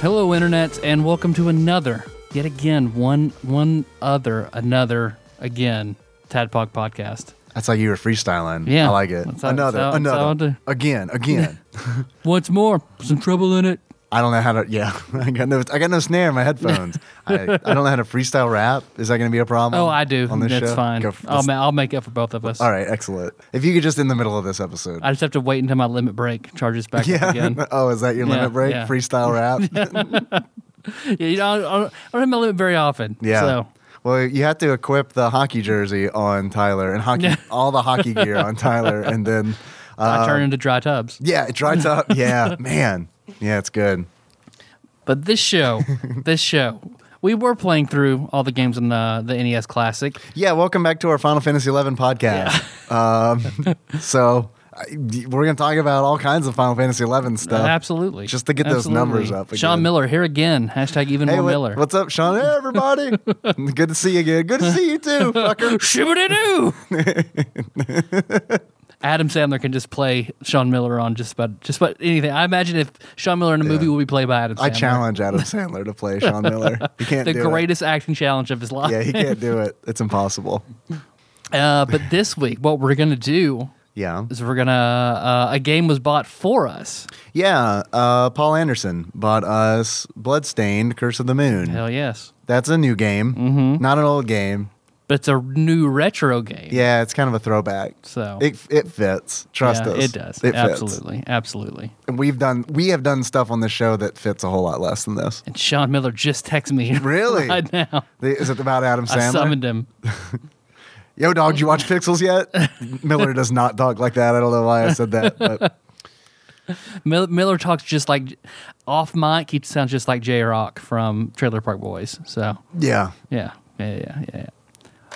Hello, internet, and welcome to another, yet again, one, one other, another, again, Tadpog podcast. That's like you were freestyling. Yeah. I like it. That's how- another, that's how- that's how I another, do. again, again. What's more, some trouble in it. I don't know how to. Yeah, I got no. I got no snare in my headphones. I, I don't know how to freestyle rap. Is that going to be a problem? Oh, I do. on this That's show. fine. Go for I'll, ma- I'll make up for both of us. All right, excellent. If you could just in the middle of this episode. I just have to wait until my limit break charges back up again. oh, is that your Yeah, limit break? yeah. Freestyle rap. yeah, you know, I don't, I don't have my limit very often. Yeah. So, Well, you have to equip the hockey jersey on Tyler and hockey, Yeah. all the hockey gear on Tyler, and then I uh, turn into dry tubs. yeah, it dries up. Yeah, man. Yeah, it's good. But this show, this show, we were playing through all the games in the, the NES Classic. Yeah, welcome back to our Final Fantasy XI podcast. Um, so I, we're going to talk about all kinds of Final Fantasy XI stuff. Absolutely. just to get those numbers up Sean. Miller, here again. Hashtag even Hey, more what- Miller. what's up, Sean? Hey, everybody. Good to see you again. Good to see you too, fucker. Shibbity-doo! Adam Sandler can just play Sean Miller on just about just about anything. I imagine if Sean Miller in a movie will be played by Adam Sandler. I challenge Adam Sandler to play Sean Miller. He can't the greatest acting challenge of his life. Yeah, he can't do it. It's impossible. Uh, but this week, what we're gonna do Yeah. is we're gonna uh, a game was bought for us. Yeah. Uh, Paul Anderson bought us Bloodstained Curse of the Moon. Hell yes, That's a new game, mm-hmm. not an old game. But it's a new retro game. Yeah, it's kind of a throwback. So It it fits. Trust yeah, us. it does. It fits. absolutely, absolutely. And we've done we have done stuff on this show that fits a whole lot less than this. And Sean Miller just texted me Really? right now. Is it about Adam Sandler? I summoned him. Yo, dog, did you watch Pixels yet? Miller does not talk like that. I don't know why I said that, but Mil- Miller talks just like off mic. He sounds just like J-Roc from Trailer Park Boys. So yeah. yeah, yeah, yeah, yeah.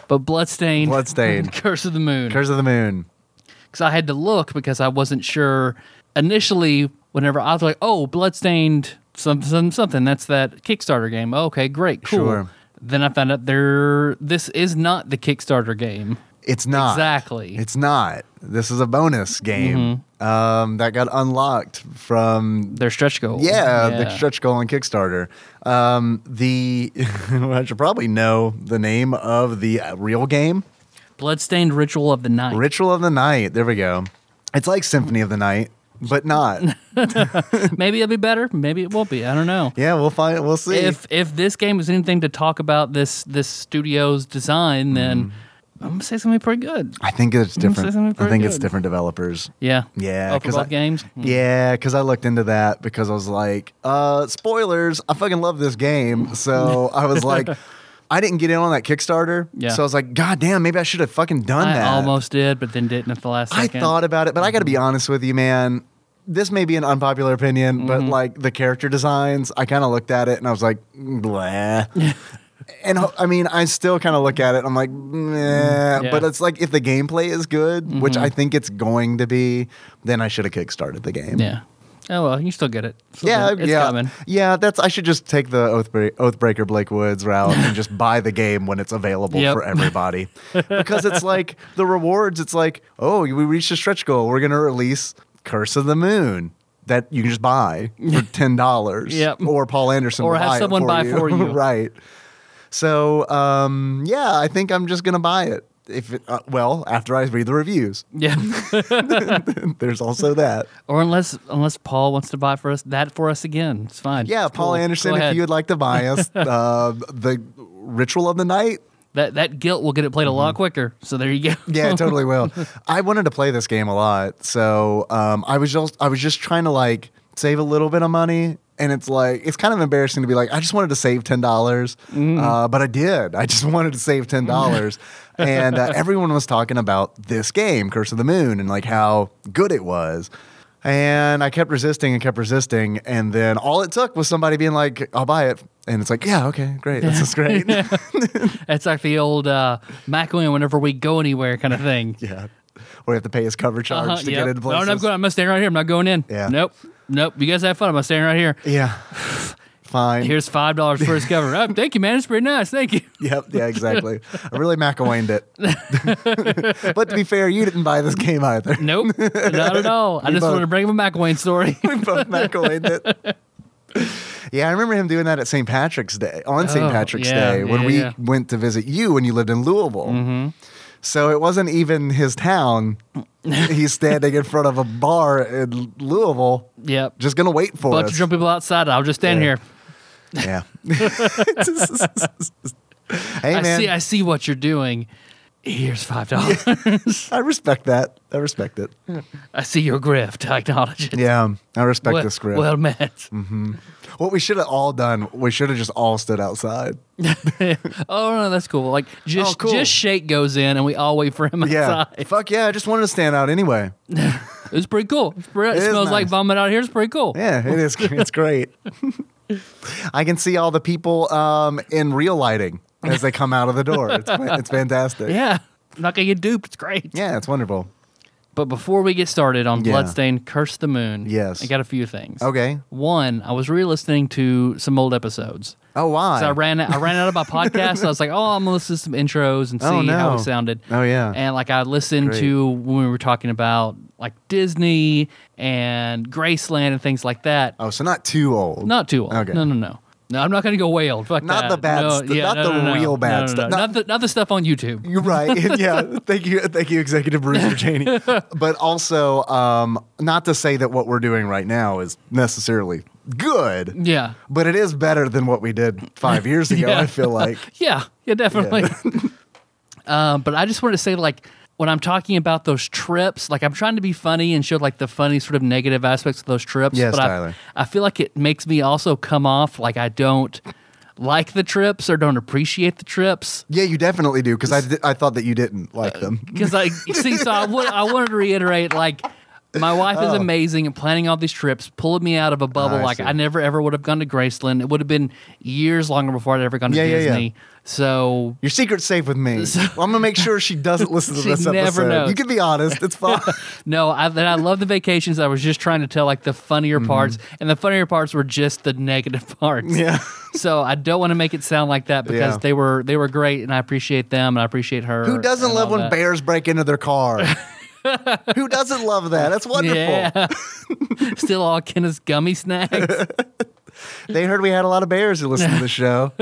But Bloodstained, Bloodstained. Curse of the Moon. Curse of the Moon. Because I had to look because I wasn't sure initially. Whenever I was like, "Oh, Bloodstained, some, some something," that's that Kickstarter game. Okay, great, cool. Sure. Then I found out there. This is not the Kickstarter game. It's not. Exactly. It's not. This is a bonus game um, that got unlocked from Their stretch goal. Yeah, the stretch goal on Kickstarter. Um, the I should probably know the name of the uh, real game, Bloodstained Ritual of the Night. Ritual of the Night. There we go. It's like Symphony of the Night, but not. Maybe it'll be better. Maybe it won't be. I don't know. yeah, we'll find. We'll see. if if this game is anything to talk about this this studio's design, then Mm. I'm gonna say something pretty good. I think it's different. I think it's different developers. Yeah. Yeah, for 'cause both I- games. Hmm. Yeah, because I looked into that because I was like, uh, spoilers. I fucking love this game. So I was like, I didn't get in on that Kickstarter. Yeah. So I was like, God damn, maybe I should have fucking done I that. almost did, but then didn't at the last I thought about it, but I got to be honest with you, man. This may be an unpopular opinion, Mm-hmm. but like the character designs, I kind of looked at it and I was like, blah. and I mean, I still kind of look at it. I'm like. Yeah. But it's like if the gameplay is good, which Mm-hmm. I think it's going to be, then I should have kickstarted the game. Yeah. Oh well, you still get it. Still Yeah, it. it's yeah, coming. yeah. That's I should just take the Oathbreaker, Oathbreaker Blake Woods route and just buy the game when it's available Yep. for everybody, because it's like the rewards. It's like, oh, we reached a stretch goal. We're gonna release Curse of the Moon that you can just buy for ten dollars. Yep. or Paul Anderson, Or will have buy it someone for buy you. for you. right. So, um, yeah, I think I'm just gonna buy it. If it, uh, well, after I read the reviews, Yeah. there's also that. or unless unless Paul wants to buy for us that for us again, it's fine. Yeah, It's Paul cool. Anderson, Go if ahead. you would like to buy us uh, the Ritual of the Night, that that guilt will get it played a Mm-hmm. lot quicker. So there you go. yeah, it totally will. I wanted to play this game a lot, so um, I was just I was just trying to like save a little bit of money. And it's like it's kind of embarrassing to be like I just wanted to save ten dollars, uh, but I did. I just wanted to save ten dollars, and uh, everyone was talking about this game, Curse of the Moon, and like how good it was. And I kept resisting and kept resisting. And then all it took was somebody being like, I'll buy it. And it's like, yeah, okay, great. This is great. It's like the old uh, McElwain whenever we go anywhere kind of thing. Yeah. Or you have to pay his cover charge Uh-huh, to yep. get into place. No, places. no, I'm going. I'm gonna stand right here. I'm not going in. Yeah. Nope. Nope. You guys have fun. I'm gonna stand right here. Yeah. Fine. Here's five dollars for his cover. Oh, thank you, man. It's pretty nice. Thank you. Yep, yeah, exactly. I really McElwained it. but to be fair, you didn't buy this game either. Nope. Not at all. I just both- wanted to bring him a McElwain story. we both McElwained it. Yeah, I remember him doing that at St. Patrick's Day, on St. Oh, Patrick's yeah, Day, when yeah, we yeah. went to visit you when you lived in Louisville. Mm-hmm. So it wasn't even his town. He's standing in front of a bar in Louisville, yep. just going to wait for Bunch us. of drunk people outside. I'll just stand Yeah. here. Yeah. hey, man, I see. I see what you're doing. Here's five dollars. I respect that. I respect it. I see your grift. I acknowledge it. Yeah, I respect well, this script. well met. what we should have all done, we should have just all stood outside. Oh no, that's cool. Like just Oh, cool. just shake goes in, and we all wait for him Yeah. outside. Fuck yeah. I just wanted to stand out anyway. It was pretty cool. It's pretty- It, It smells like vomit out here. It's pretty cool. Yeah, it is. It's great. I can see all the people um, in real lighting as they come out of the door. It's, it's fantastic. Yeah. I'm not gonna get duped. It's great. Yeah, it's wonderful. But before we get started on Yeah. Bloodstained Curse the Moon, Yes. I got a few things. Okay. One, I was re-listening to some old episodes. Oh, why? So I ran I ran out of my podcast. I was like, oh, I'm gonna listen to some intros and oh, see Oh, how no. it sounded. Oh, yeah. And like I listened Great. to when we were talking about like Disney and Graceland and things like that. oh, so not too old. Not too old. Okay. No, no, no. No, I'm not going to go whale. Fuck Not that. the bad no, stu- yeah, not no, the no, real bad stuff. no. Not- Not, the, not the stuff on YouTube. You're right. yeah. Thank you. Thank you, Executive Producer Cheney. But also, um, not to say that what we're doing right now is necessarily good, Yeah. but it is better than what we did five years ago, Yeah. I feel like. Yeah. Yeah, definitely. um, but I just wanted to say, like, when I'm talking about those trips, like I'm trying to be funny and show like the funny sort of negative aspects of those trips. Yes, but I- Tyler. I, feel like it makes me also come off like I don't like the trips or don't appreciate the trips. Yeah, you definitely do, because I, I thought that you didn't like uh, them. Because I see, so I, would, I wanted to reiterate, like, my wife is amazing at planning all these trips, pulling me out of a bubble. Oh. I like see. I never ever would have gone to Graceland. It would have been years longer before I'd ever gone to Yeah, yeah, yeah. Disney. So Your secret's safe with me. Well, I'm gonna make sure she doesn't listen to She this never episode. knows. You can be honest. It's fine. no, I, that I love the vacations. I was just trying to tell like the funnier parts, and the funnier parts were just the negative parts. Mm-hmm. yeah. So I don't want to make it sound like that because Yeah. they were they were great, and I appreciate them, and I appreciate her. Who doesn't love when that. bears break into their car? Who doesn't love that? That's wonderful. Yeah. Still all Kenneth's gummy snacks. They heard we had a lot of bears who listened to the show.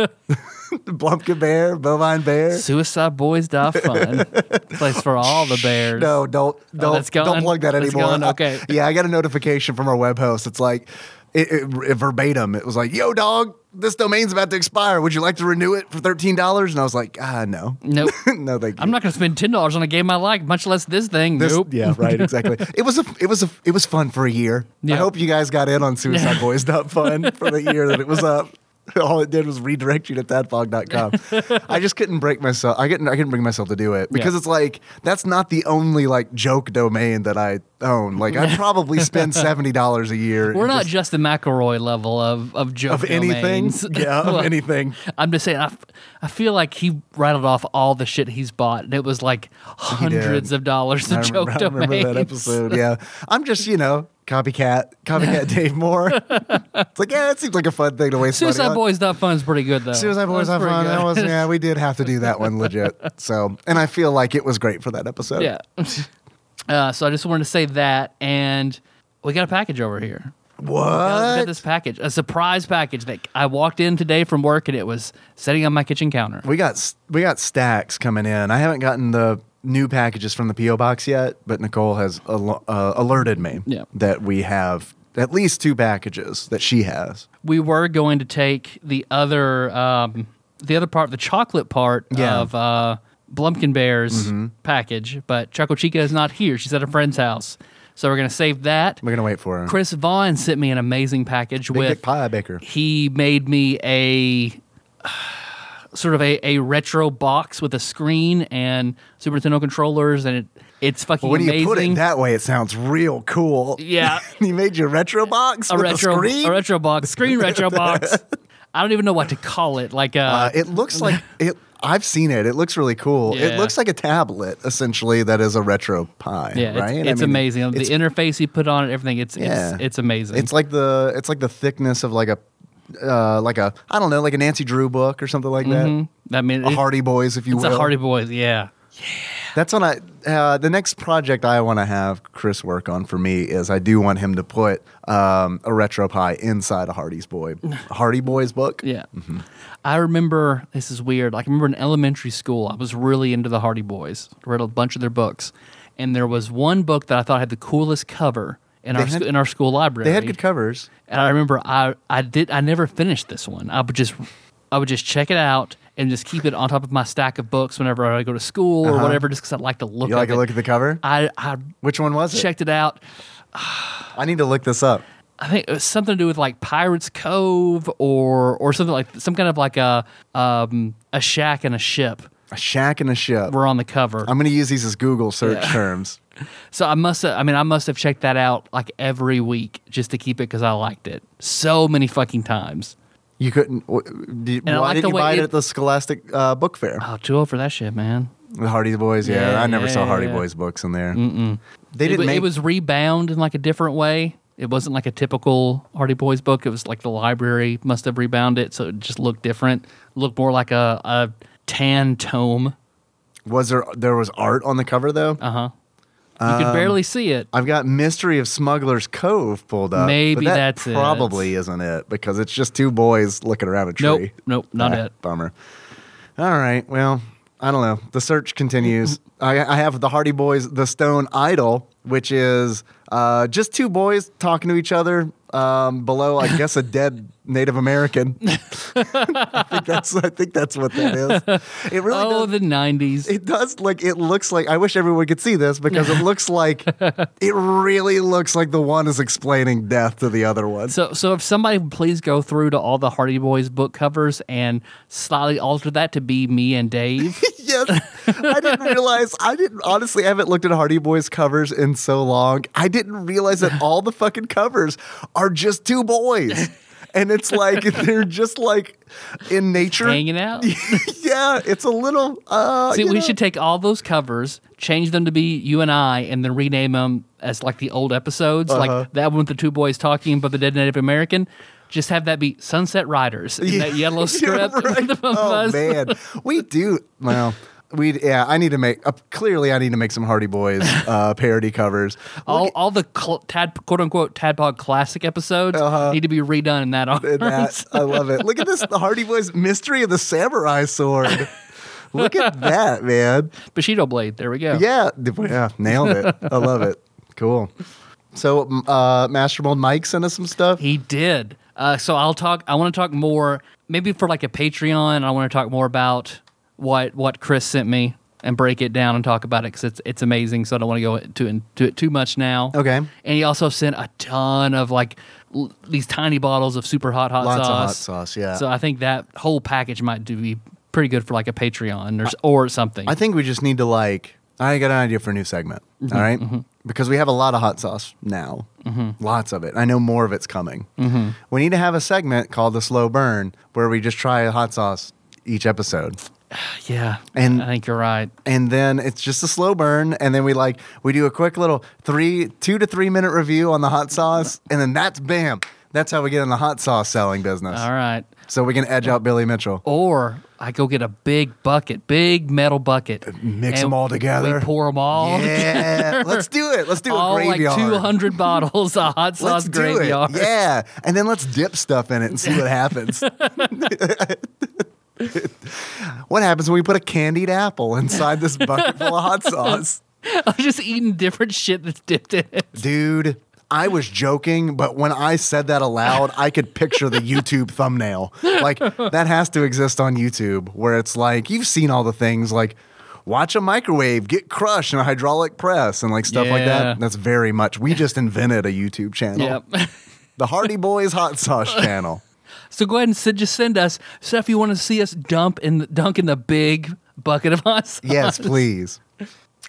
Blumpkin bear, bovine bear. Suicide Boys dot fun. Place for all the bears. No, don't oh, don't that's don't plug that That's anymore. gone? Uh, okay. Yeah, I got a notification from our web host. It's like it, it, verbatim. It was like, "Yo, dog, this domain's about to expire. Would you like to renew it for thirteen dollars?" And I was like, "Ah, no, Nope. no, thank you." I'm not going to spend ten dollars on a game I like, much less this thing. This, nope. Yeah, right. Exactly. it was a it was a it was fun for a year. Yeah. I hope you guys got in on Suicide Boys. Not fun for the year that it was up. All it did was redirect you to tadpog.com. I just couldn't break myself. I couldn't. I couldn't bring myself to do it because Yeah. it's like that's not the only like joke domain that I own. Like I'd probably spend seventy dollars a year. We're not just- just the McElroy level of of joke of anything. domains. Yeah, of anything. I'm just saying. I, f- I feel like he rattled off all the shit he's bought, and it was like hundreds of dollars of I joke remember, I remember domains. that episode. Yeah, I'm just you know copycat, copycat Dave Moore. it's like yeah, it seems like a fun thing to waste money Suicide on. Boys That Fun is pretty good though. Suicide Boys have fun. good. That was yeah, we did have to do that one legit. So, and I feel like it was great for that episode. yeah. Uh, so I just wanted to say that, and we got a package over here. Got, we got this package, a surprise package that I walked in today from work, and it was sitting on my kitchen counter. We got we got stacks coming in. I haven't gotten the new packages from the PO box yet, but Nicole has al- uh, alerted me Yeah. that we have at least two packages that she has. we were going to take the other um, the other part, the chocolate part Yeah. of uh, Blumpkin Bear's package, but Choco Chica is not here. She's at a friend's house, so we're gonna save that. We're gonna wait for her. Chris Vaughn sent me an amazing package Big with Dick Pie Baker. he made me a sort of a, a retro box with a screen and Super Nintendo controllers, and it it's fucking when amazing. you put it that way, it sounds real cool. Yeah. you made your retro box a with retro a screen. a retro box, screen retro box. I don't even know what to call it. Like uh, uh, it looks like it. I've seen it. It looks really cool. It looks like a tablet, essentially, that is a retro Pi. yeah, right. it's, I mean, amazing. The interface you put on it, everything. It's Yeah. it's it's amazing. it's like the it's like the thickness of like a uh, like a I don't know like a Nancy Drew book or something like Mhm. I mean, that. A it- Hardy Boys, if you it's will. a Hardy Boys. Yeah. Yeah. That's when I uh, the next project I want to have Chris work on for me is I do want him to put um, a retro pie inside a Hardy's Boy Hardy Boys book. Yeah. Mm-hmm. I remember this is weird. Like I remember in elementary school, I was really into the Hardy Boys. Read a bunch of their books, and there was one book that I thought had the coolest cover in They our had- in our school library. They had good covers. And I remember I I did I never finished this one. I would just I would just check it out and just keep it on top of my stack of books whenever I go to school or Uh-huh. whatever, just because I like to look. You like to look at the cover? I I Which one was it? checked it out. I need to look this up. I think it was something to do with like Pirates Cove or or something like some kind of like a um a shack and a ship A shack and a ship. were on the cover. I'm going to use these as Google search Yeah. terms. So I must have, I mean I must have checked that out like every week just to keep it because I liked it so many fucking times. You couldn't. w- Did, And I why like didn't you way buy it it- at the Scholastic uh, Book Fair? Oh, too old for that shit, man. The Hardy Boys. Yeah, Yeah, I never yeah, saw Hardy yeah. Boys books in there. Mm-mm. They it, didn't wa- make. it was rebound in like a different way. It wasn't like a typical Hardy Boys book. It was like the library must have rebound it, so it just looked different. Looked more like a, a tan tome. Was there? There was art on the cover though. Uh huh. You Um, could barely see it. I've got Mystery of Smuggler's Cove pulled up. Maybe that that's it. probably isn't it because it's just two boys looking around a tree. Nope, nope, not Ah, it. Bummer. All right. Well, I don't know. The search continues. I, I have the Hardy Boys, The Stone Idol, which is uh, just two boys talking to each other um, below, I guess, a dead Native American. I think that's. I think that's what that is. It really oh, does. the '90s. It does like it looks like I wish everyone could see this because it looks like it really looks like the one is explaining death to the other one. So, so if somebody would please go through to all the Hardy Boys book covers and slightly alter that to be me and Dave. yes. I didn't realize I didn't honestly I haven't looked at Hardy Boys covers in so long. I didn't realize that all the fucking covers are just two boys. And it's like they're just like in nature. hanging out. yeah, it's a little uh See, we know. should take all those covers, change them to be you and I, and then rename them as like the old episodes, Uh-huh. like that one with the two boys talking about the dead Native American. Just have that be Sunset Riders in that yellow Yeah, right. with the both of Oh us. man, we do. Well, we yeah. I need to make uh, clearly. I need to make some Hardy Boys uh, parody covers. All, all the cl- tad, quote unquote Tadpog classic episodes Uh-huh. need to be redone in that. That, I love it. Look at this, the Hardy Boys mystery of the samurai sword. Look at that, man. Bushido blade. There we go. Yeah, yeah, nailed it. I love it. Cool. So, uh, Master Mold Mike sent us some stuff. He did. Uh, so I'll talk. I want to talk more, maybe for like a Patreon. I want to talk more about what what Chris sent me and break it down and talk about it because it's it's amazing. So I don't want to go into into it too much now. Okay. And he also sent a ton of like l- these tiny bottles of super hot hot Lots sauce. of hot sauce. Yeah. So I think that whole package might do be pretty good for like a Patreon or s- or something. I think we just need to like. I got an idea for a new segment. Mm-hmm, all right? because we have a lot of hot sauce now, Mm-hmm. lots of it. I know more of it's coming. We need to have a segment called the slow burn where we just try a hot sauce each episode. yeah. And- I think you're right. and then it's just a slow burn and then we like we do a quick little three two to three minute review on the hot sauce and then that's bam that's how we get in the hot sauce selling business All right. so we can edge out billy mitchell Or I go get a big bucket, big metal bucket, uh, mix them all together. We pour them all. yeah let's do it let's do all a like 200 bottles of hot sauce let's do graveyard. it yeah and then let's dip stuff in it and see what happens what happens when we put a candied apple inside this bucket full of hot sauce I'm just eating different shit that's dipped in it. Dude, I was joking, but when I said that aloud, I could picture the YouTube thumbnail. Like, that has to exist on YouTube, where it's like, you've seen all the things like, watch a microwave get crushed in a hydraulic press and like stuff like that. That's very much, we just invented a YouTube channel. Yep. The Hardy Boys Hot Sauce channel. So go ahead and send, just send us stuff you want to see us dump in the, dunk in the big bucket of us. Yes, please.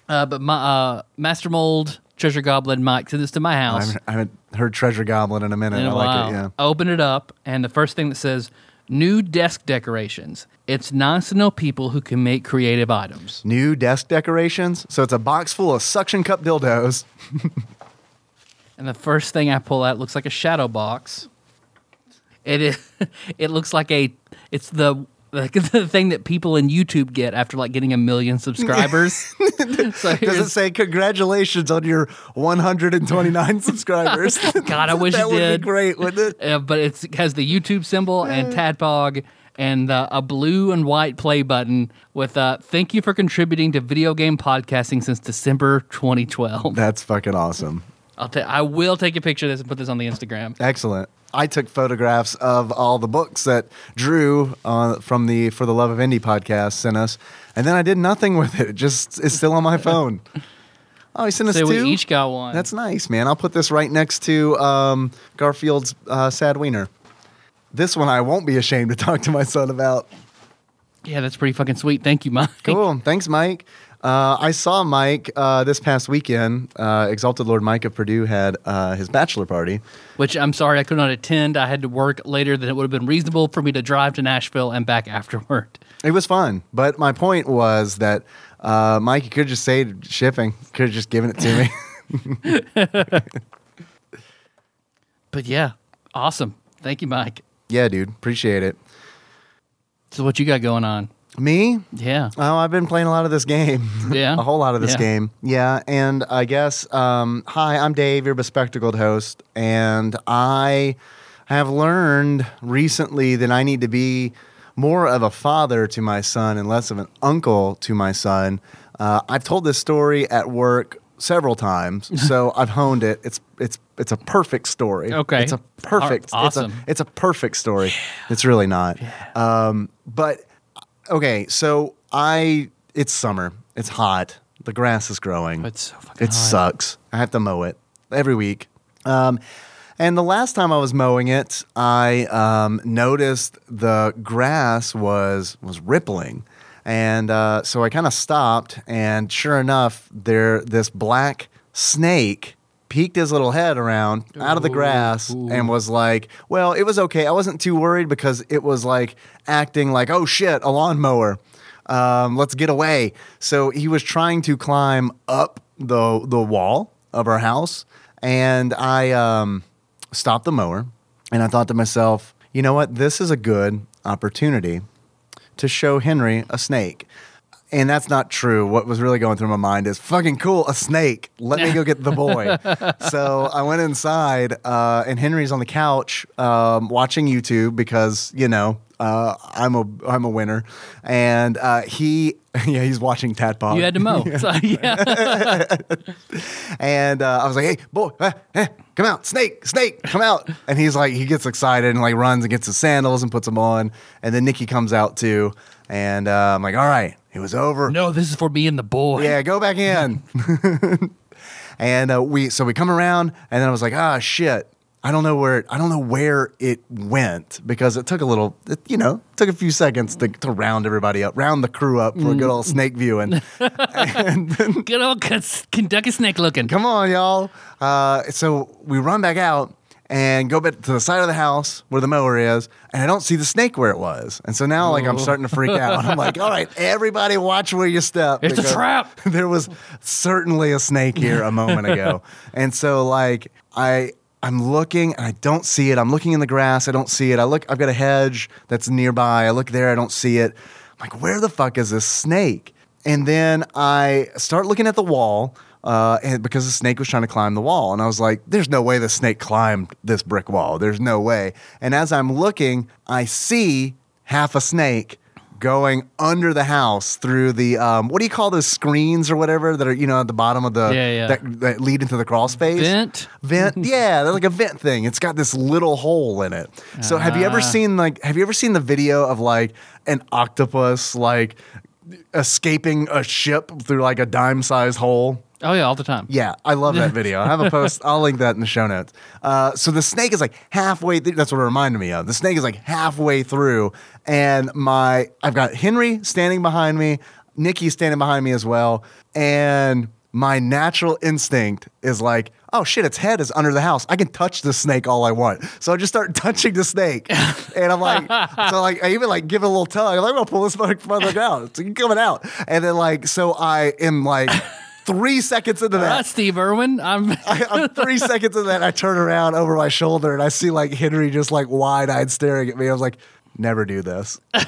Uh, but my uh, Master Mold, Treasure Goblin, Mike sent this to my house I haven't heard Treasure Goblin in a minute. in a I like it. Yeah. I open it up, and the first thing that says new desk decorations. It's nice to know people who can make creative items. New desk decorations. So it's a box full of suction cup dildos. And the first thing I pull out looks like a shadow box. It is. It looks like a. It's the like the thing that people in YouTube get after like getting a million subscribers. so Does it say congratulations on your 129 subscribers? God, I wish that it would did. be great, wouldn't it? uh, but it's, it has the YouTube symbol and Tadpog and uh, a blue and white play button with uh, "Thank you for contributing to video game podcasting since December 2012." That's fucking awesome. I'll ta- I will take a picture of this and put this on the Instagram. Excellent. I took photographs of all the books that Drew uh, from the For the Love of Indie podcast sent us, and then I did nothing with it. It just is still on my phone. Oh, he sent us So two. we each got one. That's nice, man. I'll put this right next to um, Garfield's uh, Sad Wiener. This one I won't be ashamed to talk to my son about. yeah, that's pretty fucking sweet. Thank you, Mike. Cool. Thanks, Mike. Uh, I saw Mike uh, this past weekend. Uh, Exalted Lord Mike of Purdue had uh, his bachelor party. Which I'm sorry I could not attend. I had to work later than it would have been reasonable for me to drive to Nashville and back afterward. It was fun, but my point was that uh, Mike, you could just say shipping. Could have just given it to me. But yeah, awesome. Thank you, Mike. yeah, dude. Appreciate it. So what you got going on? Me? Yeah. Oh, I've been playing a lot of this game. Yeah? a whole lot of this Yeah. game. Yeah, and I guess um, hi, I'm Dave, your bespectacled host, and I have learned recently that I need to be more of a father to my son and less of an uncle to my son. Uh, I've told this story at work several times, so I've honed it. It's it's it's a perfect story. Okay. it's a perfect. Aw- awesome. It's a, it's a perfect story. It's really not. Yeah. Um, but okay, so I it's summer. It's hot. The grass is growing. It's so fucking it hot. sucks. I have to mow it every week. Um, and the last time I was mowing it, I um, noticed the grass was was rippling, and uh, so I kind of stopped. And sure enough, there this black snake peeked his little head around out of the grass and was like, "Well, it was okay. I wasn't too worried because it was like acting like, oh shit, a lawnmower." um, let's get away. So he was trying to climb up the the wall of our house, and I um, stopped the mower, and I thought to myself, you know what? This is a good opportunity to show Henry a snake. And that's not true. What was really going through my mind is fucking cool, a snake. Let me go get the boy. so I went inside, uh, and Henry's on the couch um, watching YouTube because you know uh, I'm a I'm a winner, and uh, he yeah he's watching Tadpog. You had to mow. So, yeah. And uh, I was like, "Hey, boy, eh, eh, come out, snake, snake, come out!" And he's like, he gets excited and like runs and gets his sandals and puts them on. And then Nikki comes out too, and uh, I'm like, "All right, it was over. no, this is for me and the boy. Yeah, go back in." and uh, we so we come around, and then I was like, "Ah, shit." I don't know where I don't know where it went because it took a little, it, you know, took a few seconds to, to round everybody up, round the crew up for a good old snake viewing. and Good old Kentucky snake looking. Come on, y'all. Uh, so we run back out and go back to the side of the house where the mower is, and I don't see the snake where it was. And so now, like, I'm starting to freak out. I'm like, all right, everybody, watch where you step. It's a trap. There was certainly a snake here a moment ago, and so like I. I'm looking and I don't see it. I'm looking in the grass. I don't see it. I look, I've got a hedge that's nearby. I look there. I don't see it. I'm like, where the fuck is this snake? And then I start looking at the wall uh, and because the snake was trying to climb the wall. And I was like, there's no way the snake climbed this brick wall. There's no way. And as I'm looking, I see half a snake going under the house through the um, what do you call those screens or whatever that are you know at the bottom of the Yeah, yeah. That, that lead into the crawl space Vent? vent yeah they're like a vent thing it's got this little hole in it so have you ever Ah. seen like have you ever seen the video of like an octopus like escaping a ship through like a dime sized hole Oh yeah, all the time. Yeah, I love that video. I have a post. I'll link that in the show notes. Uh, so the snake is like halfway. Th- that's what it reminded me of. The snake is like halfway through, and my I've got Henry standing behind me, Nikki standing behind me as well, and my natural instinct is like, oh shit, its head is under the house. I can touch the snake all I want. So I just start touching the snake, and I'm like, so like I even like give it a little tug. I'm like, I'm gonna pull this motherfucker out. It's coming out, and then like so I am like. Three seconds into that, right, Steve Irwin. I'm. I, I'm three seconds into that. I turn around over my shoulder and I see like Henry just like wide eyed staring at me. I was like, never do this.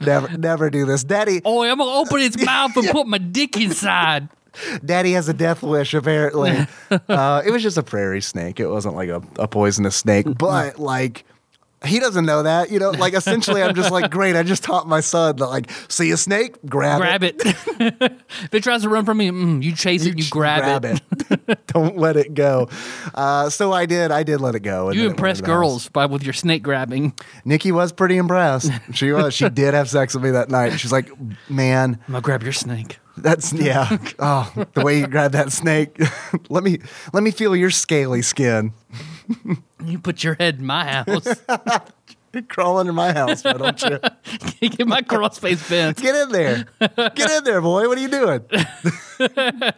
never, never do this. Daddy, Oh, I'm gonna open its mouth and put my dick inside. Daddy has a death wish, apparently. uh, it was just a prairie snake. It wasn't like a, a poisonous snake, but like, he doesn't know that, you know. Like, essentially, I'm just like, great. I just taught my son that, like, see a snake, grab, Grab it. if it tries to run from me, mm, you chase it. You grab, it. it. Don't let it go. Uh, so I did. I did let it go. and You then it went impress into the house. girls by with your snake grabbing. Nikki was pretty impressed. She was. She did have sex with me that night. She's like, man, I'm gonna grab your snake. that's yeah. Oh, the way you grab that snake. let me let me feel your scaly skin. You put your head in my house. Crawl under my house, why don't you? Get my crossface bent. Get in there. Get in there, boy. What are you doing?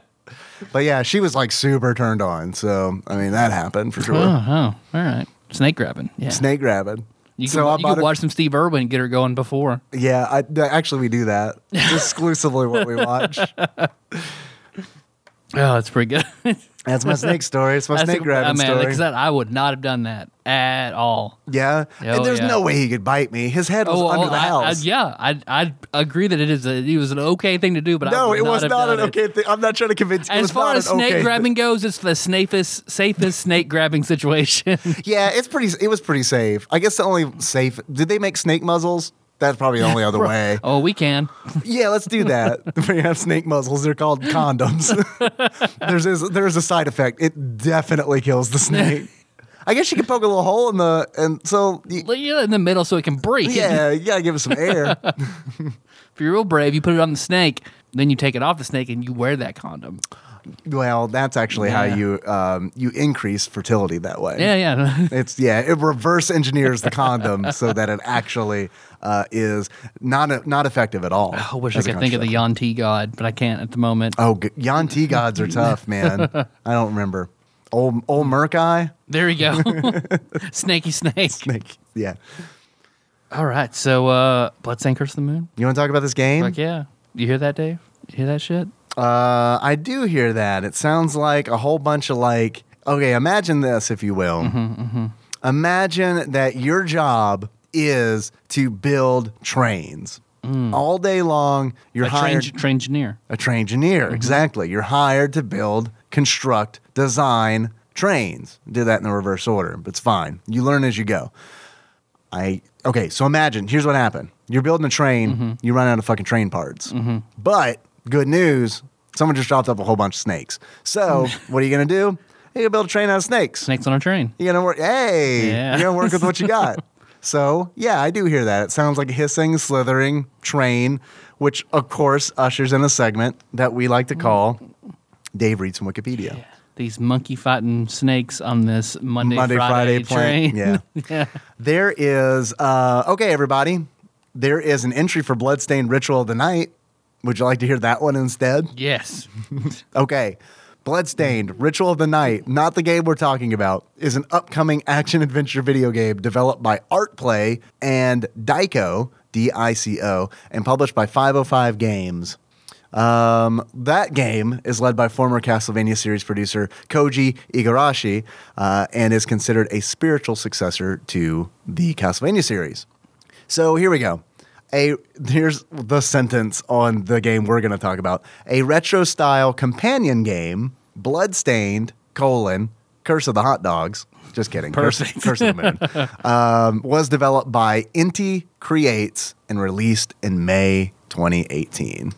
but yeah, she was like super turned on. So I mean, that happened for sure. Oh, oh, all right. Snake grabbing. Yeah. Snake grabbing. You can, so I you can a- watch some Steve Irwin and get her going before. Yeah, I, actually we do that. It's exclusively what we watch. Oh, that's pretty good. That's my snake story. It's my That's snake a- grabbing uh, man, story. because that I would not have done that at all. Yeah, Oh, and there's yeah. no way he could bite me. His head was Oh, under oh, the I- I- house. yeah, I I agree that it is a, it was an okay thing to do, but I no, would it was have not done an it. okay thing. I'm not trying to convince you. it As was far not as an snake okay grabbing goes, it's the safest safest snake grabbing situation. Yeah, it's pretty. It was pretty safe. I guess the only safe. Did they make snake muzzles? That's probably the only other way. oh, we can. Yeah, let's do that. we have snake muzzles. They're called condoms. there's there's there's a side effect. It definitely kills the snake. I guess you can poke a little hole in the and so y- Like, yeah, in the middle so it can breathe. yeah, you gotta give it some air. If you're real brave, you put it on the snake, then you take it off the snake and you wear that condom. Well, that's actually how you um, you increase fertility that way. Yeah, yeah. It's yeah, it reverse engineers the condom so that it actually uh, is not not effective at all. I wish I could think of the. Yanti god, but I can't at the moment. Oh, g- Yanti gods are tough, man. I don't remember. Old old Merkai. There you go. Snaky snake. Snake. Yeah. All right. So, uh, Bloodstained Curse of the Moon? You want to talk about this game? Like, yeah. You hear that, Dave? You hear that shit? Uh, I do hear that. It sounds like a whole bunch of like. Okay, imagine this, if you will. Mm-hmm, Imagine that your job is to build trains all day long. You're Mm. A train, hired train engineer. a train engineer. Mm-hmm. Exactly. You're hired to build, construct, design trains. Do that in the reverse order, but it's fine. You learn as you go. I okay. So imagine here's what happened. You're building a train. Mm-hmm. You run out of fucking train parts. But good news, someone just dropped up a whole bunch of snakes. So what are you gonna do? You're gonna build a train out of snakes. Snakes on a train. You're gonna work. Hey, Yeah. you're gonna work with what you got. so yeah, I do hear that. It sounds like a hissing, slithering train, which of course ushers in a segment that we like to call Dave reads from Wikipedia. These monkey fighting snakes on this Monday, Monday, Friday, train. plan. Yeah. There is uh, okay, everybody. There is an entry for Bloodstained Ritual of the Night. Would you like to hear that one instead? yes. Okay. Bloodstained, Ritual of the Night, not the game we're talking about, is an upcoming action adventure video game developed by Artplay and Dico, D I C O, and published by 505 Games. Um, that game is led by former Castlevania series producer Koji Igarashi uh, and is considered a spiritual successor to the Castlevania series. So here we go. A here's the sentence on the game we're going to talk about. A retro style companion game, Bloodstained colon Curse of the Hot Dogs. Just kidding. Curse- Perfect. Curse, of the Moon um, was developed by Inti Creates and released in May 2018.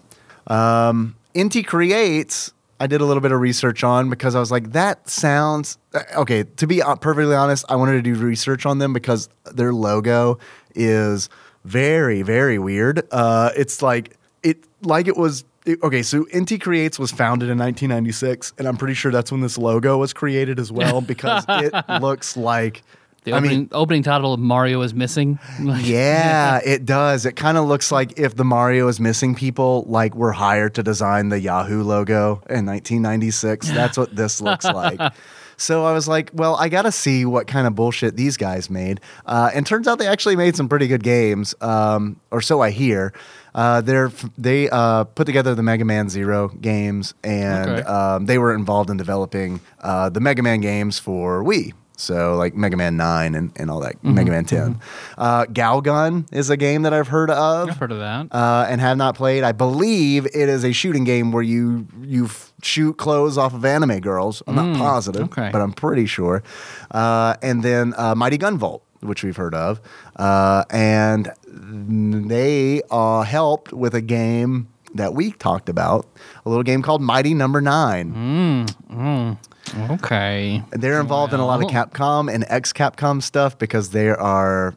Um, Inti Creates, I did a little bit of research on because I was like, that sounds uh, okay. To be uh, perfectly honest, I wanted to do research on them because their logo is very, very weird. Uh, it's like it like it was it- okay, so Inti Creates was founded in 1996, and I'm pretty sure that's when this logo was created as well because it looks like. The I mean, opening title of Mario is missing. Yeah, it does. It kind of looks like if the Mario is missing people, like were hired to design the Yahoo logo in 1996. That's what this looks like. So I was like, well, I got to see what kind of bullshit these guys made. Uh, and turns out they actually made some pretty good games, um, or so I hear. Uh, they're they uh, put together the Mega Man Zero games, and Okay. um, they were involved in developing uh, the Mega Man games for Wii. So like Mega Man Nine and, and all that, Mm-hmm. Mega Man 10 Uh, Galgun is a game that I've heard of I've heard of that. uh, and have not played. I believe it is a shooting game where you you f- shoot clothes off of anime girls. I'm not positive, Mm, okay. but I'm pretty sure. Uh, and then uh, Mighty Gunvolt, which we've heard of, uh, and they uh, helped with a game that we talked about, a little game called Mighty Number Nine. okay. They're involved in a lot of Capcom and ex Capcom stuff because they are.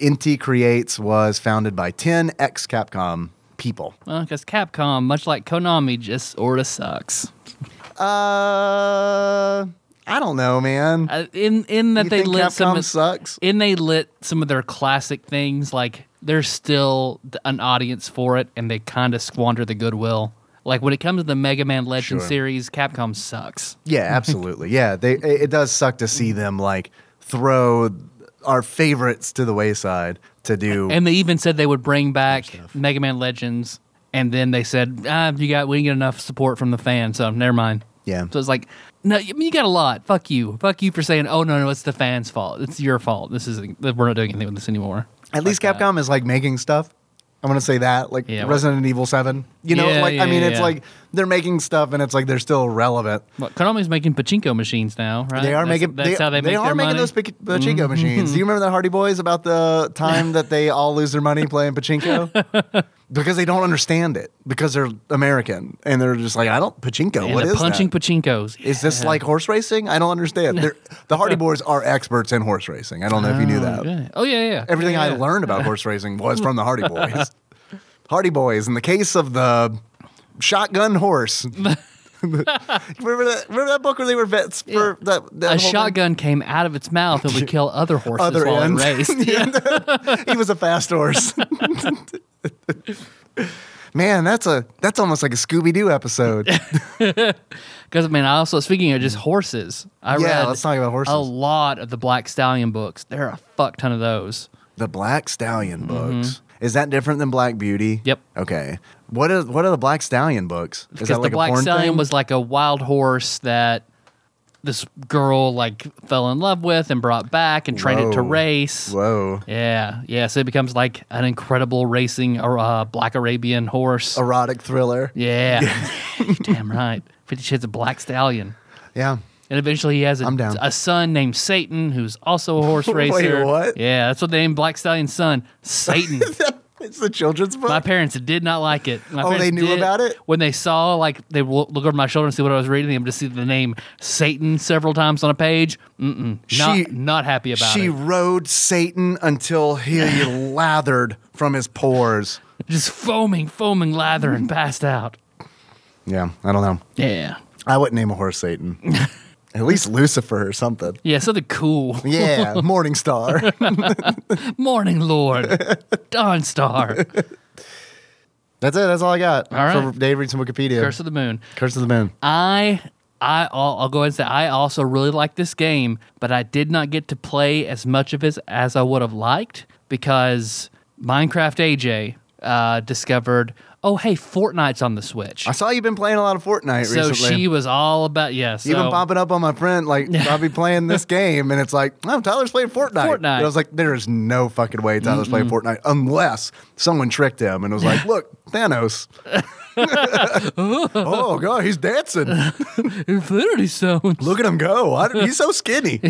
Inti Creates was founded by 10 ex Capcom people. Well, because Capcom, much like Konami, just sorta sucks. Uh, I don't know, man. Uh, in in that you they lit Capcom some of, sucks? in they lit some of their classic things like there's still an audience for it and they kind of squander the goodwill like when it comes to the mega man legend Sure. series capcom sucks Yeah, absolutely. yeah, they. It it does suck to see them like throw our favorites to the wayside to do. and they even said they would bring back mega man legends and then they said ah, you got we didn't get enough support from the fans so never mind. Yeah. so it's like no I mean, you got a lot. Fuck you. Fuck you for saying oh no no it's the fans fault. It's your fault. This isn't we're not doing anything with this anymore. At least Capcom is like making stuff. I'm gonna say that, like Yeah, well- Resident Evil Seven. You know, Yeah, like I mean, yeah, it's yeah. like they're making stuff, and it's like they're still relevant. Well, Konami's making pachinko machines now, right? They are That's- making. That's how they, make are their making money. those pic- pachinko mm-hmm. machines. Do you remember the Hardy Boys about the time that they all lose their money playing pachinko because they don't understand it because they're American and they're just like, I don't pachinko. and what they're punching that? pachinkos. Is this Yeah. like horse racing? I don't understand. The Hardy Boys are experts in horse racing. I don't know if you knew oh, that. Okay. Oh yeah, yeah. Everything yeah, I yeah. learned about horse racing was from the Hardy Boys. Hardy Boys. In the case of the shotgun horse. remember that? Remember that book where they were vets for that? that A whole thing? shotgun came out of its mouth and would kill other horses Other while ends. it raced. he was a fast horse. Man, that's a that's almost like a Scooby Doo episode. Because I mean, I also speaking of just horses, I Yeah, read let's talk about horses. a lot of the Black Stallion books. There are a fuck ton of those. the Black Stallion books. Is that different than Black Beauty? Mm-hmm. Yep. Okay. What are what are the Black Stallion books? Is Because that like the Black Stallion thing? was like a wild horse that this girl like fell in love with and brought back and trained it to race. Whoa. Yeah, yeah. So it becomes like an incredible racing uh, Black Arabian horse. Erotic thriller. Yeah, damn right. Fifty Shades of Black Stallion. Yeah. And eventually he has a, a son named Satan who's also a horse Wait, racer. what? Yeah, that's what they named Black Stallion's son, Satan. It's the children's book. My parents did not like it. My Oh, they knew did- about it? when they saw like they look over my shoulder and see what I was reading. They would just see the name Satan several times on a page. Mm-mm, not She- not happy about she it. She rode Satan until he lathered from his pores. Just foaming, foaming, lather, and passed out. Yeah, I don't know. Yeah, I wouldn't name a horse Satan. At least Lucifer or something. yeah. Something cool. Yeah, Morning Star. Morning Lord, Dawn Star, That's it. That's all I got. All right. For Dave reads some Wikipedia. Curse of the Moon. Curse of the Moon. I I I'll, I'll go ahead and say I also really like this game, but I did not get to play as much of it as I would have liked because Minecraft AJ uh, discovered, oh hey, Fortnite's on the Switch. I saw you've been playing a lot of Fortnite so recently. she was all about yeah. So You've been popping up on my friend, like I'll be playing this game, and it's like, oh, Tyler's playing Fortnite. Fortnite. And I was like, there is no fucking way Tyler's playing Fortnite unless someone tricked him and was like, look, Thanos. oh god, he's dancing. Infinity Stones. Look at him go. I, he's so skinny.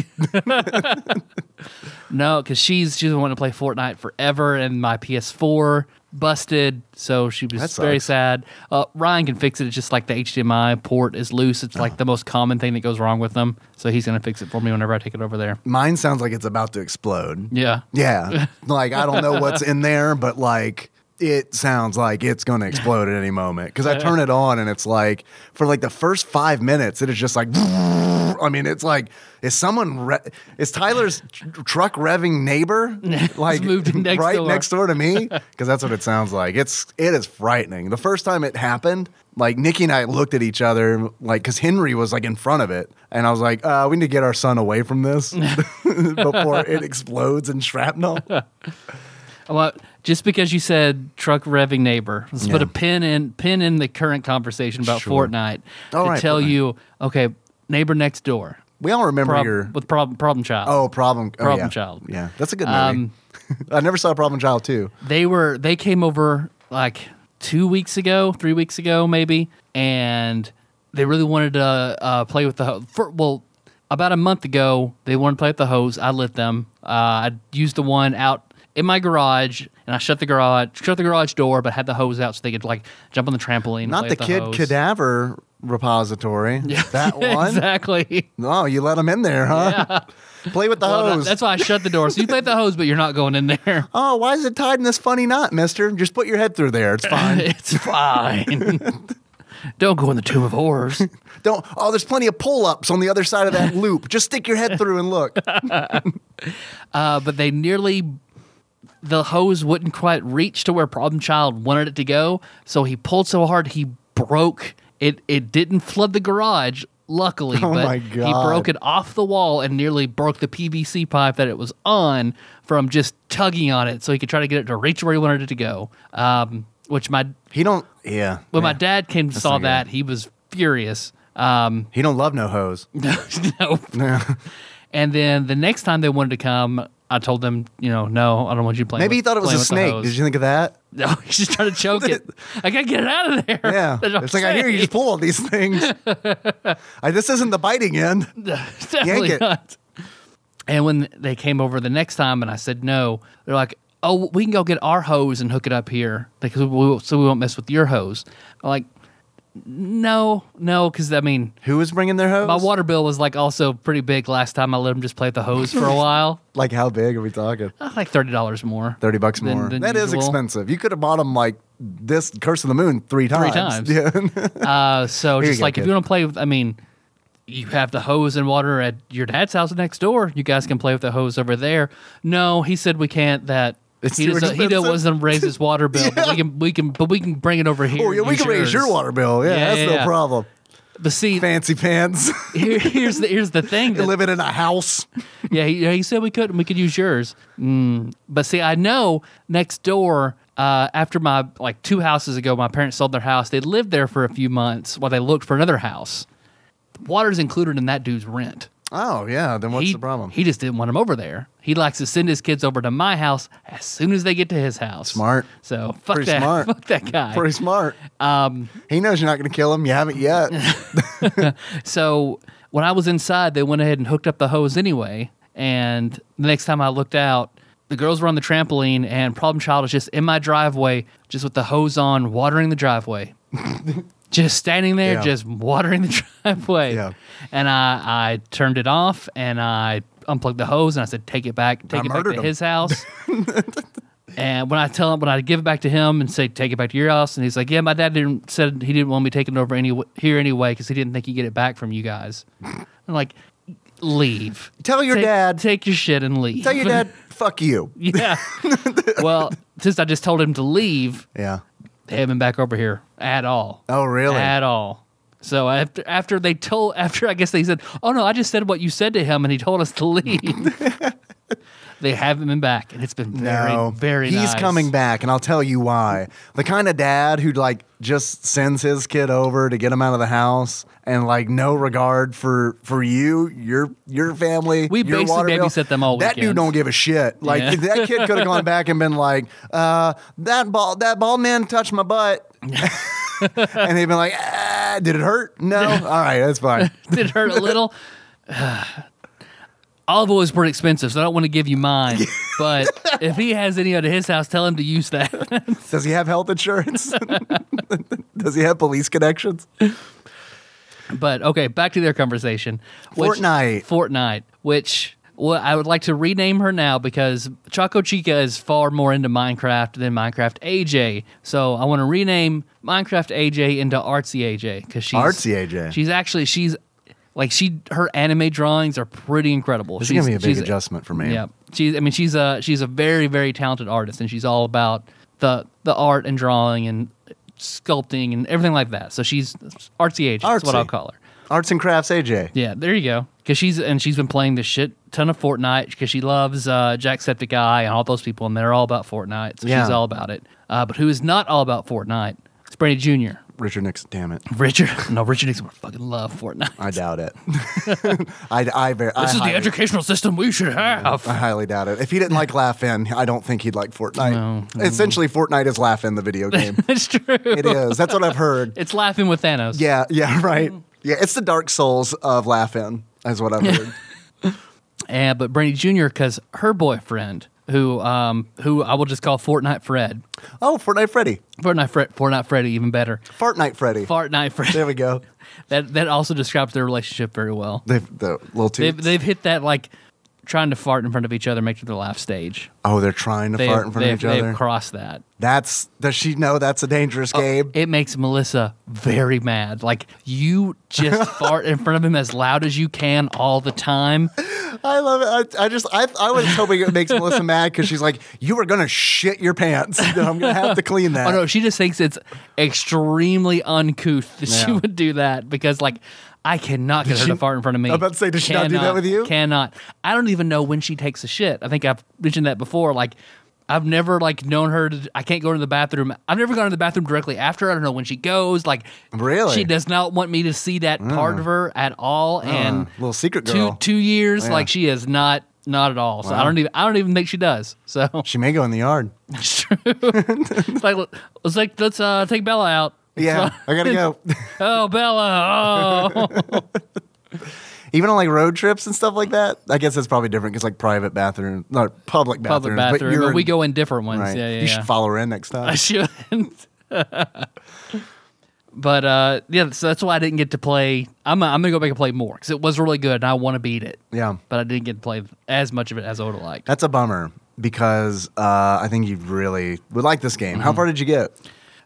No, because she's she's been wanting to play Fortnite forever, and my PS4 busted, so she was That very sucks. sad. Uh, Ryan can fix it. It's just like the HDMI port is loose. It's like the most common thing that goes wrong with them. So he's gonna fix it for me whenever I take it over there. Mine sounds like it's about to explode. Yeah. Yeah, like I don't know what's in there, but like it sounds like it's going to explode at any moment because I turn it on and it's like for like the first five minutes it is just like I mean it's like is someone re- is Tyler's tr- truck revving neighbor like moved next right door. next door to me? Because that's what it sounds like. It's it is frightening. The first time it happened like Nikki and I looked at each other like because Henry was like in front of it. And I was like uh, we need to get our son away from this before it explodes in shrapnel. Well, just because you said truck revving neighbor, let's put a pin in pin in the current conversation about Sure. Fortnite. All to right, tell Fortnite. you, okay, neighbor next door, we all remember prob- your with problem problem child. Oh, problem. oh, Problem yeah. Child. Yeah, that's a good movie. Um, I never saw Problem Child too. they were they came over like two weeks ago, three weeks ago maybe, and they really wanted to uh, play with the hose. For, well, about a month ago, they wanted to play with the hose. I lit them. Uh, I used the one out in my garage, and I shut the garage shut the garage door, but had the hose out so they could like jump on the trampoline. Not the with kid hose. cadaver repository. Yeah. That one. exactly. No, you let them in there, huh? Play with the Well, hose. that's why I shut the door. So you play with the hose, but you're not going in there. oh, why is it tied in this funny knot, Mister? Just put your head through there. It's fine. it's fine. Don't go in the tomb of horrors. Don't. Oh, there's plenty of pull-ups on the other side of that loop. Just stick your head through and look. Uh, but they nearly the hose wouldn't quite reach to where problem child wanted it to go so he pulled so hard he broke it it didn't flood the garage luckily Oh but he broke it off the wall and nearly broke the pvc pipe that it was on from just tugging on it so he could try to get it to reach where he wanted it to go um, which my He don't. Yeah. when my dad came and saw good. that he was furious um, He don't love no hose. no, no and then the next time they wanted to come I told them, you know, no, I don't want you playing. Maybe he thought it was a snake. Did you think of that? No, he's just trying to choke it. I gotta get it out of there. Yeah. It's I'm like I hear you just pull all these things. I, this isn't the biting end. Definitely it. not. And when they came over the next time, and I said no, they're like, "Oh, we can go get our hose and hook it up here, because we, so we won't mess with your hose." I'm like, no, no, because I mean, Who was bringing their hose? my water bill was like also pretty big last time I let them just play with the hose for a while, Like how big are we talking? Uh, like thirty dollars more. 30 bucks than- more. than That is usual. expensive. You could have bought them like this Curse of the Moon three times. Three times. Yeah. Uh, so you just go, like if kid. you want to play with, I mean, you have the hose and water at your dad's house next door. You guys can play with the hose over there. No, he said we can't. That It's he doesn't. He doesn't raise his water bill, but we can. We can. But we can bring it over here. oh, yeah, we can raise your water bill. Yeah, Yeah, that's yeah, no yeah. problem. But see, Fancy pants. here, here's the here's the thing. you that- living in a house. yeah, he, he said we couldn't. We could use yours. Mm. But see, I know next door. Uh, after my like two houses ago, my parents sold their house. They lived there for a few months while they looked for another house. Water's included in that dude's rent. Oh, yeah. Then what's he, the problem? He just didn't want him over there. He likes to send his kids over to my house as soon as they get to his house. Smart. So fuck Pretty that. smart. Fuck that guy. Pretty smart. um, He knows you're not going to kill him. You haven't yet. so when I was inside, they went ahead and hooked up the hose anyway. And the next time I looked out, the girls were on the trampoline, and Problem Child was just in my driveway, just with the hose on, watering the driveway. just standing there, Yeah. just watering the driveway. Yeah. And I, I turned it off and I unplugged the hose and I said, take it back, take I it back to him. his house. and when I tell him, when I give it back to him and say, take it back to your house, and he's like, yeah, my dad didn't said he didn't want me taking it over any here anyway because he didn't think he'd get it back from you guys. I'm like, leave. Tell your Take- dad. take your shit and leave. Tell your dad, fuck you. yeah. well, since I just told him to leave, Yeah. They haven't been back over here at all. Oh, really? At all. So after after they told after I guess they said, "Oh no, I just said what you said to him, and he told us to leave." they haven't been back, and it's been very no, very. He's nice. coming back, and I'll tell you why. The kind of dad who like just sends his kid over to get him out of the house, and like no regard for for you, your your family. We your basically water bill. babysit them all That dude don't give a shit. Like Yeah. that kid could have gone back and been like, uh, "That ball, that bald man touched my butt," and they'd been like, ah, "Did it hurt? No. All right, that's fine." Did it hurt a little? Olive oil is pretty expensive, so I don't want to give you mine. But if he has any out of his house, tell him to use that. Does he have health insurance? Does he have police connections? But okay, back to their conversation. Which- Fortnite. Fortnite, which Well, I would like to rename her now because Choco Chica is far more into Minecraft than Minecraft AJ. So I want to rename Minecraft AJ into Artsy AJ because she's Artsy AJ. She's actually she's like she her anime drawings are pretty incredible. This she's, gonna be a big adjustment for me. Yeah, she's. I mean, she's a she's a very very talented artist, and she's all about the the art and drawing and sculpting and everything like that. So she's artsy AJ. That's what I'll call her. Arts and crafts AJ. Yeah, there you go. Because she's and she's been playing this shit ton of Fortnite because she loves uh, Jacksepticeye and all those people, and they're all about Fortnite. So Yeah. she's all about it. Uh, but who is not all about Fortnite? It's Brady Jr. Richard Nixon. Damn it. Richard, no, Richard Nixon would fucking love Fortnite. I doubt it. I, I, I, This is the highly, educational system we should have. I highly doubt it. If he didn't like Laugh-In, I don't think he'd like Fortnite. Essentially, Fortnite is Laugh-In, the video game. It's true. it is. That's what I've heard. It's laughing with Thanos. Yeah, yeah, right. Mm. Yeah, it's the Dark Souls of Laugh-In, is what I've heard. And but Brandy Jr. because her boyfriend, who um who I will just call Fortnite Fred, oh, Fortnite Freddy. Fortnite Fred, Fortnite Freddy, even better. Fortnite Freddy. Fortnite Fred. there we go. That that also describes their relationship very well. They've, the little two. They've they've hit that like trying to fart in front of each other, make each other laugh stage. oh, they're trying to They fart in front they've, of each other. they've crossed that. That's does she know that's a dangerous Oh, game? It makes Melissa very mad. Like you just fart in front of him as loud as you can all the time. I love it. I, I just I, I was hoping it makes Melissa mad because she's like, you were gonna shit your pants. I'm gonna have to clean that. Oh no, she just thinks it's extremely uncouth that she Yeah. would do that because like I cannot get her to fart in front of me. I'm about to say, does she not do that with you? Cannot. I don't even know when she takes a shit. I think I've mentioned that before. Like I've never like known her to I can't go to the bathroom. I've never gone to the bathroom directly after. I don't know when she goes. Like Really? She does not want me to see that part of her at all. and little secret two girl. two years, Yeah. like she is not not at all. So I don't even I don't even think she does. So She may go in the yard. it's true. it's like let's like let's uh, take Bella out. Yeah, I gotta go. Oh, Bella. Oh. Even on like road trips and stuff like that. I guess that's probably different because like private bathroom, not public bathroom. Public but bathroom. But we in- go in different ones. Right. Yeah, yeah, you yeah. should follow her in next time. I shouldn't. but uh, yeah, so that's why I didn't get to play. I'm, I'm gonna go back and play more because it was really good and I want to beat it. yeah, But I didn't get to play as much of it as I would have liked. that's a bummer because uh, I think you really would like this game. Mm-hmm. How far did you get?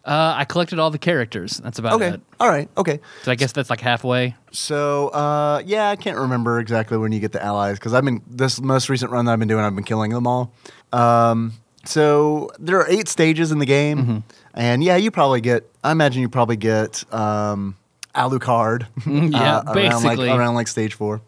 Uh, I collected all the characters. That's about Okay, it. all right, okay. So I guess that's like halfway. So uh, yeah, I can't remember exactly when you get the allies because I've been this most recent run that I've been doing. I've been killing them all. Um, so there are eight stages in the game, Mm-hmm. and yeah, you probably get. I imagine you probably get um, Alucard. yeah, uh, around like basically. around like stage four.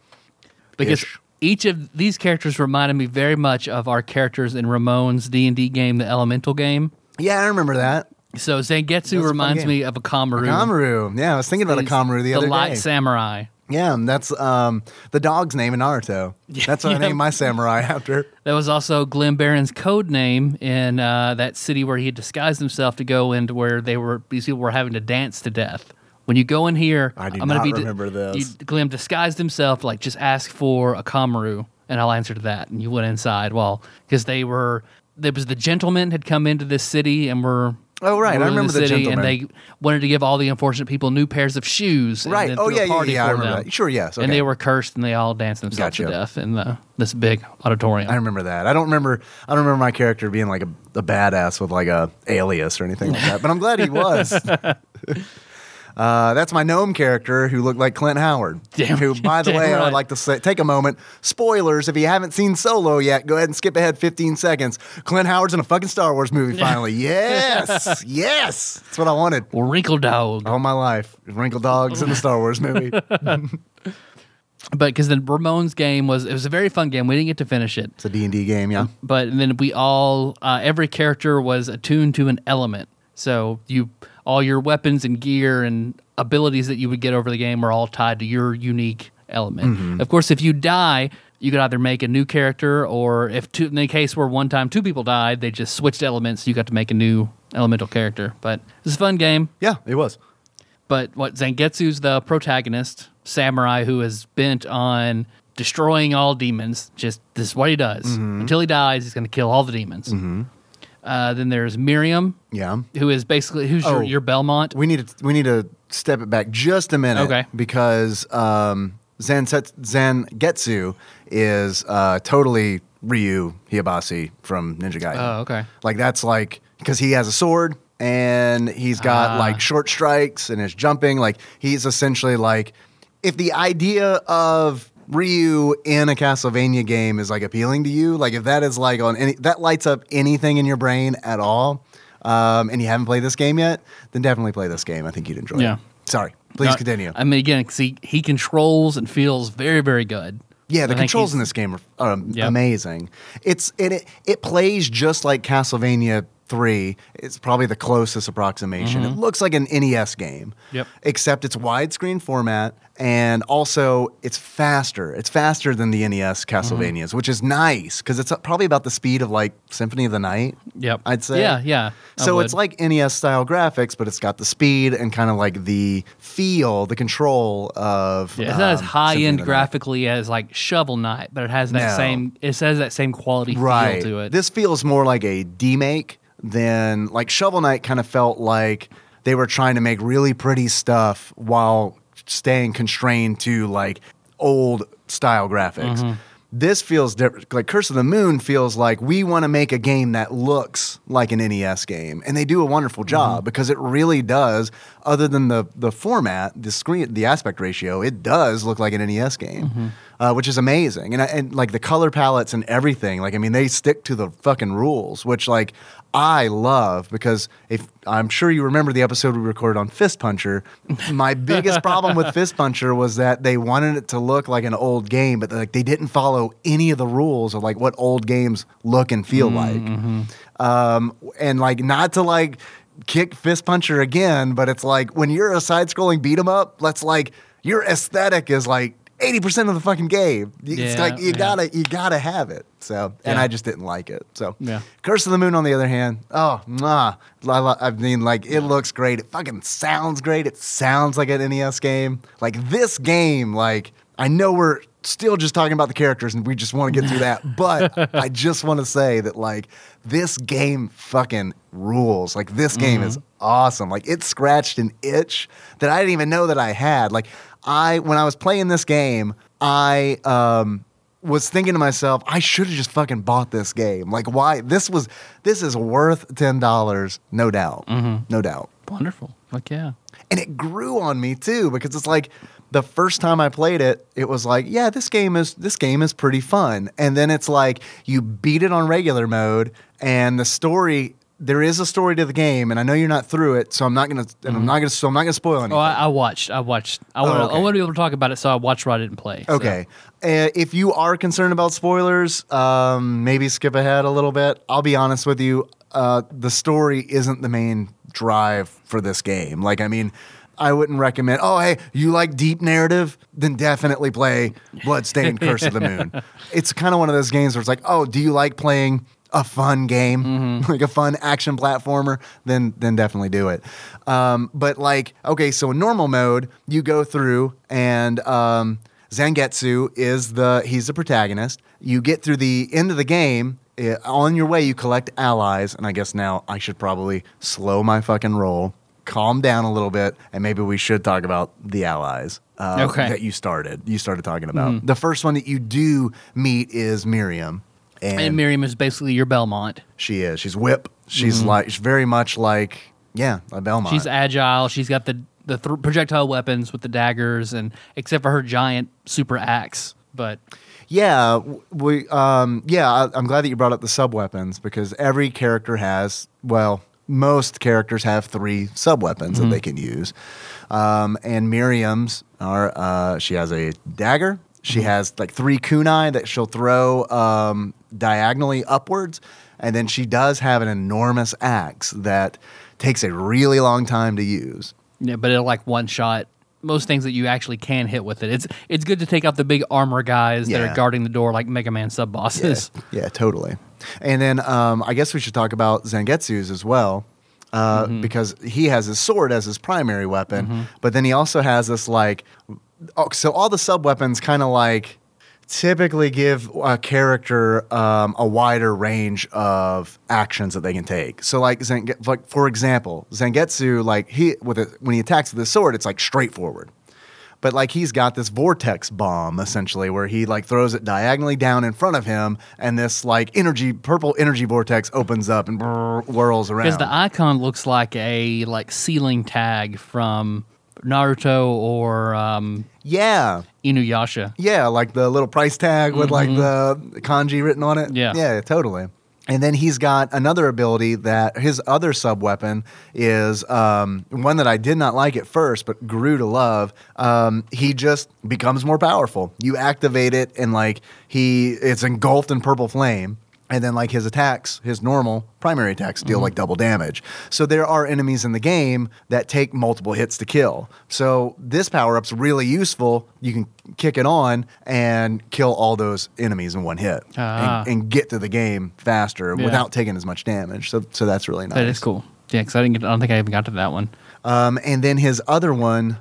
because each of these characters reminded me very much of our characters in Ramon's D and D game, the Elemental game. Yeah, I remember that. So Zangetsu reminds me of Akamaru. Kamaru. Yeah, I was thinking about Akamaru the, other day. The light samurai. yeah, that's um, the dog's name in Naruto. That's what yeah. I named my samurai after. That was also Glenn Barron's code name in uh, that city where he had disguised himself to go into where they were these people were having to dance to death. When you go in here, I do am gonna not be remember this. You, Glenn disguised himself like just ask for Akamaru, and I'll answer to that. And you went inside, well, because they were there was the gentlemen had come into this city and were. Oh, right. I remember the city, gentlemen. and they wanted to give all the unfortunate people new pairs of shoes. and Right. Oh yeah, yeah, party yeah. I remember that. Sure. Yes. And they were cursed, and they all danced themselves to death in the this big auditorium. I remember that. I don't remember. I don't remember my character being like a, a badass with like a alias or anything like that. But I'm glad he was. Uh, that's my gnome character who looked like Clint Howard. Damn- who, by the way, I'd like to say, take a moment. Spoilers: if you haven't seen Solo yet, go ahead and skip ahead 15 seconds. Clint Howard's in a fucking Star Wars movie. Finally, yes, yes, that's what I wanted Wrinkle dog. all my life. Wrinkle dogs in the Star Wars movie. But because the Ramon's game was it was a very fun game. We didn't get to finish it, It's a D and D game, yeah. but then we all uh, every character was attuned to an element. So you all your weapons and gear and abilities that you would get over the game are all tied to your unique element. Mm-hmm. Of course, if you die, you could either make a new character, or if two, in the case where one time two people died, they just switched elements. You got to make a new elemental character. But it's a fun game. Yeah, it was. But what Zangetsu's the protagonist, samurai who is bent on destroying all demons. Just this is what he does. Mm-hmm. Until he dies, he's going to kill all the demons. Uh, then there's Miriam, Yeah. who is basically who's Oh. your, your Belmont. We need to we need to step it back just a minute. Okay. Because um, Zanset, Zangetsu is uh, totally Ryu Hayabusa from Ninja Gaiden. Oh, okay. Like that's like because he has a sword and he's got Ah. like short strikes and is jumping. Like he's essentially like if the idea of Ryu in a Castlevania game is like appealing to you, like if that is like on any that lights up anything in your brain at all, um, and you haven't played this game yet, then definitely play this game. I think you'd enjoy Yeah. it. Sorry, please No, continue. I mean, again, he, he controls and feels very, very good. Yeah, the controls in this game are um, Yep. amazing. It's it, it it plays just like Castlevania Three. It's probably the closest approximation. It looks like an NES game. Mm-hmm. Yep. Except it's widescreen format, and also it's faster. It's faster than the NES Castlevanias, which is nice because it's probably about the speed of like Symphony of the Night. Yep. I'd say. Yeah, yeah. I So would. it's like NES style graphics, but it's got the speed and kind of like the feel, the control of. Yeah, it's not as um, high Symphony end graphically as like Shovel Knight, but it has that Same it says that same quality right. feel to it. This feels more like a demake than like Shovel Knight kind of felt like they were trying to make really pretty stuff while staying constrained to like old style graphics. Mm-hmm. This feels different. Like Curse of the Moon feels like we want to make a game that looks like an NES game, and they do a wonderful Mm-hmm. job because it really does. Other than the the format, the screen, the aspect ratio, it does look like an NES game, Mm-hmm. uh, which is amazing. And I- and like the color palettes and everything. Like I mean, they stick to the fucking rules, which like I love because if I'm sure you remember the episode we recorded on Fist Puncher, my biggest problem with Fist Puncher was that they wanted it to look like an old game, but like they didn't follow any of the rules of like what old games look and feel like. Um, and like not to like kick Fist Puncher again, but it's like when you're a side-scrolling beat 'em up, let's like your aesthetic is like. 80% of the fucking game. It's Yeah, like you yeah. gotta you gotta have it. So and Yeah. I just didn't like it. So Yeah. Curse of the Moon, on the other hand, oh, nah, I, I mean, like, it looks great. It fucking sounds great. It sounds like an NES game. Like, this game, like, I know we're still just talking about the characters and we just want to get through that, but I just want to say that, like, this game fucking rules. Like, this game is awesome. Like, it scratched an itch that I didn't even know that I had. Like, I, when I was playing this game, I, um, was thinking to myself, I should have just fucking bought this game. Like, why? This was this is worth ten dollars, no doubt, no doubt. Wonderful. Like yeah. And it grew on me too because it's like the first time I played it, it was like, yeah, this game is this game is pretty fun. And then it's like you beat it on regular mode, and the story. There is a story to the game, and I know you're not through it, so I'm not gonna. And I'm not gonna. So I'm not gonna spoil anything. Oh, I, I watched. I watched. I want. to. okay. I want to be able to talk about it, so I watched what I didn't play. so. Okay. Uh, if you are concerned about spoilers, um, maybe skip ahead a little bit. I'll be honest with you. Uh, the story isn't the main drive for this game. Like, I mean, I wouldn't recommend, oh, hey, you like deep narrative? Then definitely play Bloodstained Curse of the Moon. It's kind of one of those games where it's like, oh, do you like playing a fun game, like a fun action platformer, then then definitely do it. Um, but like, okay, so in normal mode, you go through and um, Zangetsu is the he's the protagonist. You get through the end of the game. eh, on your way, you collect allies, and I guess now I should probably slow my fucking roll, calm down a little bit, and maybe we should talk about the allies uh, Okay. that you started. You started talking about the first one that you do meet is Miriam, and, And Miriam is basically your Belmont. she is she's whip. She's like she's very much like yeah, a Belmont. She's agile. She's got the the th- projectile weapons with the daggers, and except for her giant super axe. But Yeah, we um yeah, I, I'm glad that you brought up the sub weapons because every character has well, most characters have three sub weapons that they can use. Um, and Miriam's are uh, she has a dagger. She has like three kunai that she'll throw um, diagonally upwards, and then she does have an enormous axe that takes a really long time to use. yeah, but it'll like one shot most things that you actually can hit with it. It's it's good to take out the big armor guys that are guarding the door like Mega Man sub bosses. Yeah, totally. And then um, I guess we should talk about Zangetsu's as well. Uh, Because he has his sword as his primary weapon, but then he also has this like, oh, so all the sub weapons kind of like typically give a character um, a wider range of actions that they can take. So like, Zange- like for example, Zangetsu, like he with it when he attacks with his sword, it's like straightforward. But like he's got this vortex bomb essentially where he like throws it diagonally down in front of him, and this like energy purple energy vortex opens up and brrr, whirls around. Because the icon looks like a like sealing tag from Naruto or um, yeah, Inuyasha. Yeah, like the little price tag with like the kanji written on it. Mm-hmm. Yeah. Yeah, totally. And then he's got another ability that his other sub weapon is um, one that I did not like at first, but grew to love. Um, he just becomes more powerful. You activate it, and like he, it's engulfed in purple flame. And then, like his attacks, his normal primary attacks deal like double damage. So there are enemies in the game that take multiple hits to kill. So this power up's really useful. You can kick it on and kill all those enemies in one hit Ah. and, and get to the game faster Yeah. without taking as much damage. So, so that's really nice. That is cool. Yeah, because I didn't. Get, I don't think I even got to that one. Um, and then his other one,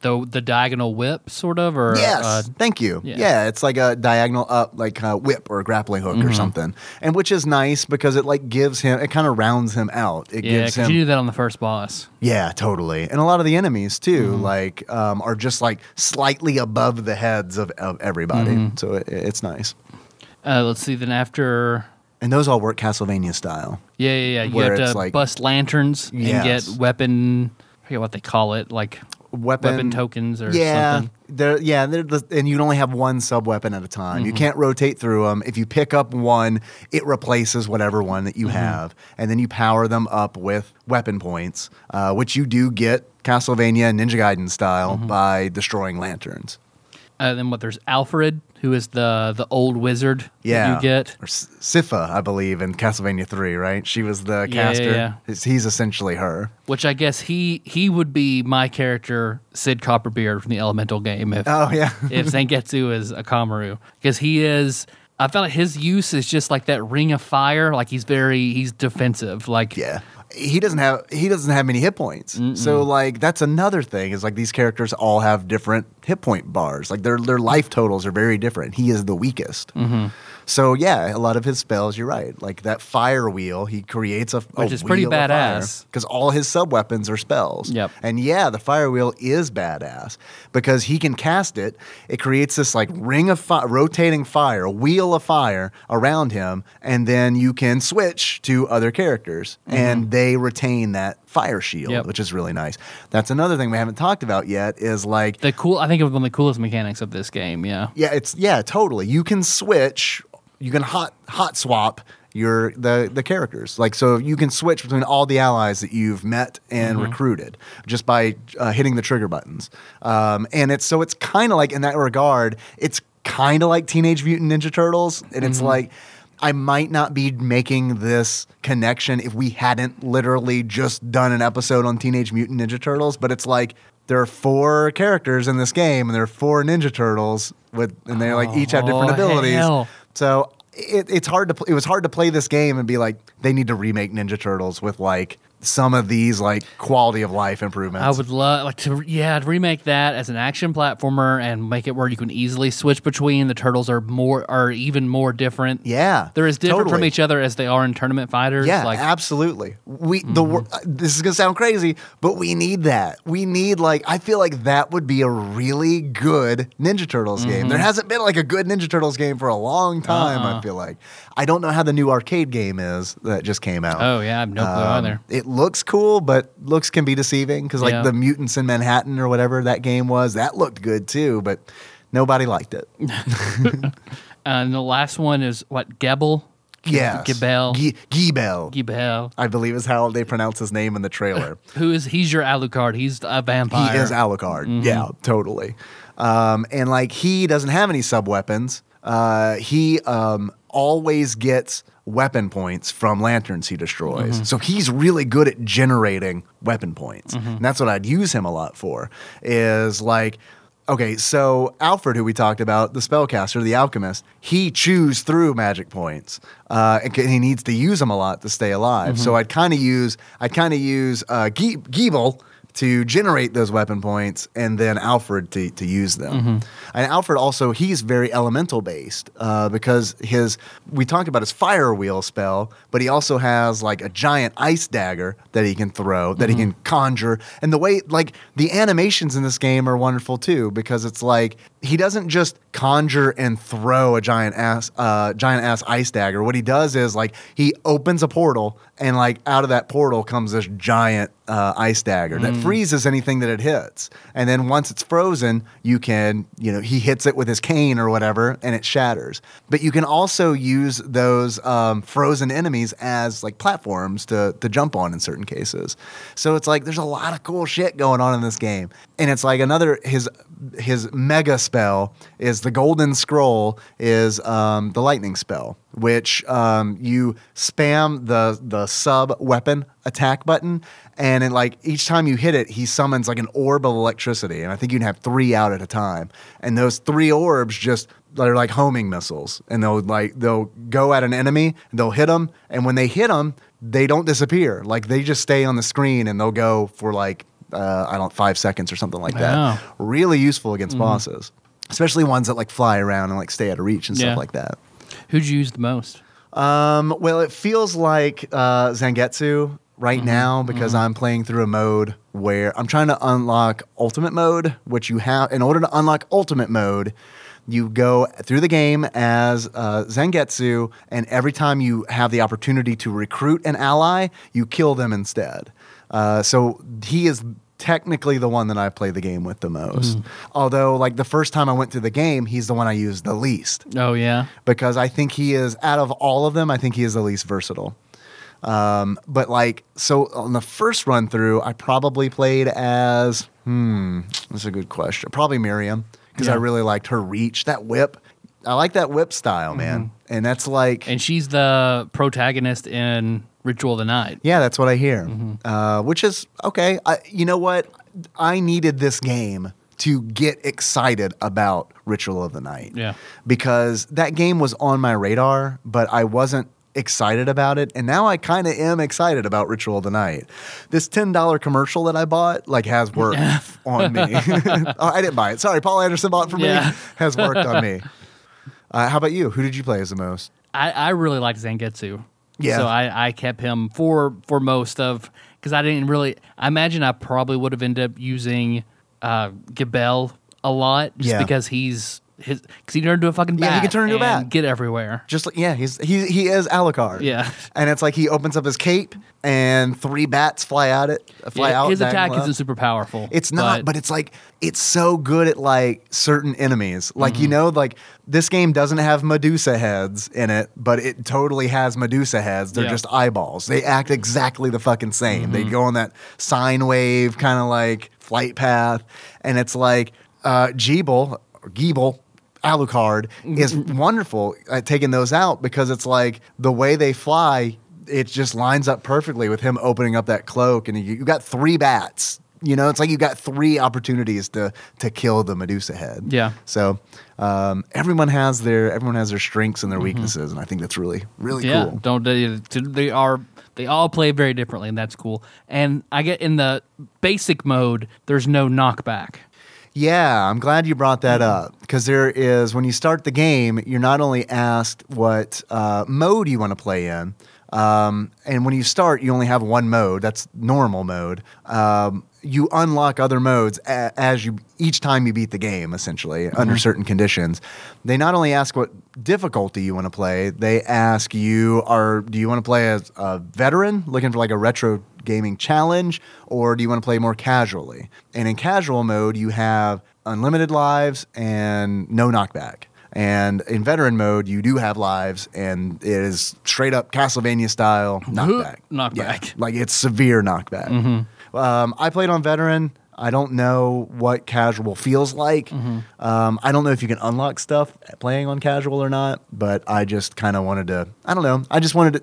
The the diagonal whip, sort of, or yes, uh, thank you. yeah. Yeah. it's like a diagonal up, like a whip or a grappling hook Mm-hmm. or something, and which is nice because it like gives him, it kind of rounds him out. It yeah, gives because him, you do that on the first boss. Yeah, totally. And a lot of the enemies too, Mm-hmm. like um, are just like slightly above the heads of, of everybody. Mm-hmm. So it, it's nice. Uh, let's see. Then after, And those all work Castlevania style. yeah, yeah, yeah. You have to like- bust lanterns and Yes. get weapon. I forget what they call it, like Weapon, weapon tokens or yeah, something. They're, yeah, they're and you only have one sub weapon at a time. Mm-hmm. You can't rotate through them. If you pick up one, it replaces whatever one that you Mm-hmm. have, and then you power them up with weapon points, uh, which you do get Castlevania Ninja Gaiden style Mm-hmm. by destroying lanterns. Uh, then what? There's Alfred, who is the the old wizard. that Yeah, you get. or S- Sypha, I believe, in Castlevania Three. Right? She was the Yeah, yeah, caster. yeah. He's- He's essentially her. Which I guess he he would be my character, Sid Copperbeard from the Elemental game, if Oh yeah, if Zangetsu is Akamaru, because he is. I felt like his use is just like that ring of fire. Like he's very he's defensive. Like yeah. He doesn't have he doesn't have many hit points. So like that's another thing is like these characters all have different hit point bars. Like their their life totals are very different. He is the weakest. Mm-hmm. So yeah, a lot of his spells, you're right. Like that fire wheel, he creates a Which is pretty badass. because all his sub weapons are spells. Yep. And yeah, the fire wheel is badass because he can cast it. It creates this like ring of fire, rotating fire, a wheel of fire around him, and then you can switch to other characters, and they retain that fire shield, Mm-hmm. Yep. which is really nice. That's another thing we haven't talked about yet. Is like the cool. I think it was one of the coolest mechanics of this game. Yeah. yeah, it's yeah, totally. You can switch. You can hot hot swap your the the characters. Like so, you can switch between all the allies that you've met and recruited just by uh, hitting the trigger buttons. Um, and it's so it's kind of like in that regard, it's kind of like Teenage Mutant Ninja Turtles, and it's like. I might not be making this connection if we hadn't literally just done an episode on Teenage Mutant Ninja Turtles, but it's like there are four characters in this game and there are four Ninja Turtles with and they like each have different Oh, abilities. hell. So it, it's hard to pl- it was hard to play this game and be like they need to remake Ninja Turtles with like some of these like quality of life improvements. I would love like to yeah remake that as an action platformer and make it where you can easily switch between the turtles are more are even more different. yeah, They're as different from each other as they are in tournament fighters. Yeah, like Mm-hmm. absolutely. We the wor- uh, this is gonna sound crazy, but we need that. We need like I feel like that would be a really good Ninja Turtles game. Mm-hmm. There hasn't been like a good Ninja Turtles game for a long time. Uh-uh. I feel like I don't know how the new arcade game is that just came out. oh yeah, I have no clue Um, either. It looks cool, but looks can be deceiving because like Yeah. the mutants in Manhattan or whatever that game was, that looked good too, but nobody liked it. and the last one is what Gebel. Yeah, Gebel. Ge- Gebel. Gebel. I believe is how they pronounce his name in the trailer. Who is he's your Alucard? He's a vampire. He is Alucard. Mm-hmm. Yeah, totally. Um, and like he doesn't have any sub weapons. Uh, he um, always gets weapon points from lanterns he destroys. Mm-hmm. So he's really good at generating weapon points. And that's what I'd use him a lot for. Is like. Okay, so Alfred, who we talked about, the spellcaster, the alchemist, he chews through magic points, uh, and he needs to use them a lot to stay alive. So I'd kind of use, I'd kind of use uh, Ge- Geeble to generate those weapon points, and then Alfred to, to use them. And Alfred also he's very elemental based uh, because his we talked about his fire wheel spell, but he also has like a giant ice dagger that he can throw, that he can conjure, and the way like the animations in this game are wonderful too because it's like he doesn't just conjure and throw a giant ass uh, giant ass ice dagger. What he does is like he opens a portal and like out of that portal comes this giant uh, ice dagger that freezes anything that it hits. And then once it's frozen, you can you know he hits it with his cane or whatever and it shatters. But you can also use those um, frozen enemies as like platforms to to jump on in certain cases. So it's like there's a lot of cool shit going on in this game. And it's like another his his mega spell is the golden scroll is um, the lightning spell which um, you spam the the sub weapon attack button and it, like each time you hit it he summons like an orb of electricity and i think you can have three out at a time. And those three orbs just they're like homing missiles and they'll like they'll go at an enemy they'll hit them and when they hit them they don't disappear. Like they just stay on the screen and they'll go for like uh, I don't five seconds or something like Wow. that. Really useful against bosses, especially ones that like fly around and like stay out of reach and Yeah. stuff like that. Who'd you use the most? Um, well, it feels like uh, Zangetsu Mm-hmm. right now because I'm playing through a mode where I'm trying to unlock Ultimate Mode, which you have in order to unlock Ultimate Mode. You go through the game as uh, Zangetsu, and every time you have the opportunity to recruit an ally, you kill them instead. Uh, so he is technically the one that I play the game with the most. Mm-hmm. Although, like the first time I went through the game, he's the one I used the least Oh yeah. because I think he is out of all of them. I think he is the least versatile. Um, but like, so on the first run through, I probably played as hmm, that's a good question. Probably Miriam because I really liked her reach, that whip. I like that whip style, man, and that's like, And she's the protagonist in Ritual of the Night. yeah, that's what I hear. Mm-hmm. Uh, which is okay. I, you know what? I needed this game to get excited about Ritual of the Night. Yeah. Because that game was on my radar, but I wasn't excited about it. And now I kind of am excited about Ritual of the Night. This $10 commercial that I bought like has worked on me. oh, I didn't buy it. Sorry, Paul Anderson bought it for Yeah. me. Has worked on me. Uh, how about you? Who did you play as the most? I, I really liked Zangetsu. Yeah. So I, I kept him for for most of because I didn't really. I imagine I probably would have ended up using uh, Gabel a lot just Yeah. because he's his because he turned into a fucking bat. Yeah, he can turn into a and bat. Get everywhere. Just like yeah, he's he he is Alucard. Yeah. and it's like he opens up his cape and three bats fly out it fly Yeah, out. his attack isn't super powerful. It's not, but, it's like it's so good at like certain enemies. Like Mm-hmm. you know, like this game doesn't have Medusa heads in it, but it totally has Medusa heads. They're Yeah. Mm-hmm. just eyeballs. They act exactly the fucking same. They go on that sine wave kind of like flight path, and it's like uh, Jeeble or Geeble. Alucard is Mm-hmm. wonderful at taking those out because it's like the way they fly, it just lines up perfectly with him opening up that cloak, and you, you got three bats. You know, it's like you got three opportunities to to kill the Medusa head. Yeah. So um, everyone has their everyone has their strengths and their weaknesses, and I think that's really really Mm-hmm. yeah, cool. don't they, they are they all play very differently, and that's cool. And I get in the basic mode, there's no knockback. Yeah, I'm glad you brought that up because there is when you start the game, you're not only asked what uh, mode you want to play in, um, and when you start, you only have one mode. That's normal mode. Um, you unlock other modes a- as you each time you beat the game, essentially under certain conditions. They not only ask what difficulty you want to play, they ask you are do you want to play as a veteran looking for like a retro gaming challenge, or do you want to play more casually? And in casual mode, you have unlimited lives and no knockback. And in veteran mode, you do have lives, and it is straight up Castlevania style knockback. Knockback. Yeah, like it's severe knockback. Um, I played on veteran. I don't know what casual feels like. Um, I don't know if you can unlock stuff playing on casual or not, but I just kind of wanted to. I don't know. I just wanted to.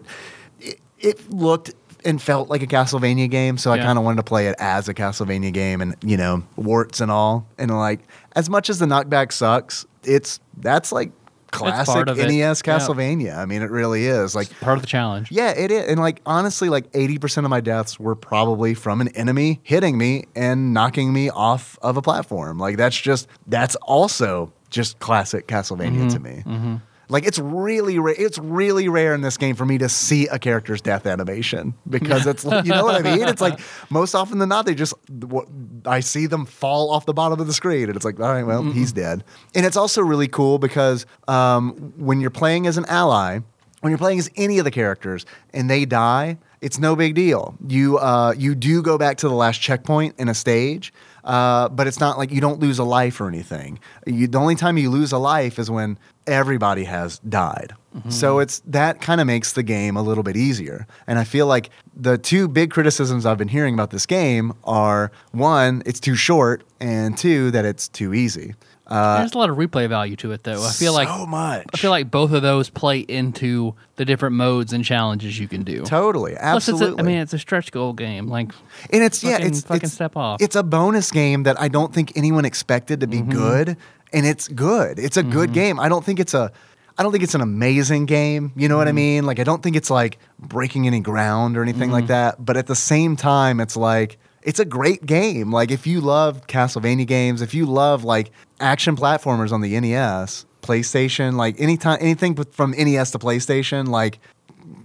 It, it looked and felt like a Castlevania game, so I Yeah. kind of wanted to play it as a Castlevania game, and you know, warts and all. And like, as much as the knockback sucks, it's that's like classic of it. NES Yeah. Castlevania. I mean, it really is. Like, Part of the challenge. yeah, it is. And like, honestly, like 80% of my deaths were probably from an enemy hitting me and knocking me off of a platform. Like, that's just, that's also just classic Castlevania mm-hmm. to me. Mm-hmm. Like it's really ra- it's really rare in this game for me to see a character's death animation because it's like- you know what I mean. It's like most often than not they just what, I see them fall off the bottom of the screen and it's like all right well he's dead. And it's also really cool because um, when you're playing as an ally, when you're playing as any of the characters and they die, it's no big deal. You uh, you do go back to the last checkpoint in a stage, uh, but it's not like you don't lose a life or anything. You, the only time you lose a life is when everybody has died. So it's that kind of makes the game a little bit easier. And I feel like the two big criticisms I've been hearing about this game are one, it's too short, and two, that it's too easy. Uh, There's a lot of replay value to it, though. I feel like so much. I feel like both of those play into the different modes and challenges you can do. totally, Plus, absolutely. it's a, I mean, it's a stretch goal game. Like, And it's yeah, Fucking- it's fucking it's, step off. It's a bonus game that I don't think anyone expected to be Mm-hmm. good, and it's good. It's a good mm-hmm. game. I don't think it's a I don't think it's an amazing game. You know what I Mm-hmm. mean? Like I don't think it's like breaking any ground or anything like mm-hmm. that. But at the same time, it's like it's a great game. Like if you love Castlevania games, if you love like action platformers on the NES, PlayStation, like anytime anything from NES to PlayStation, like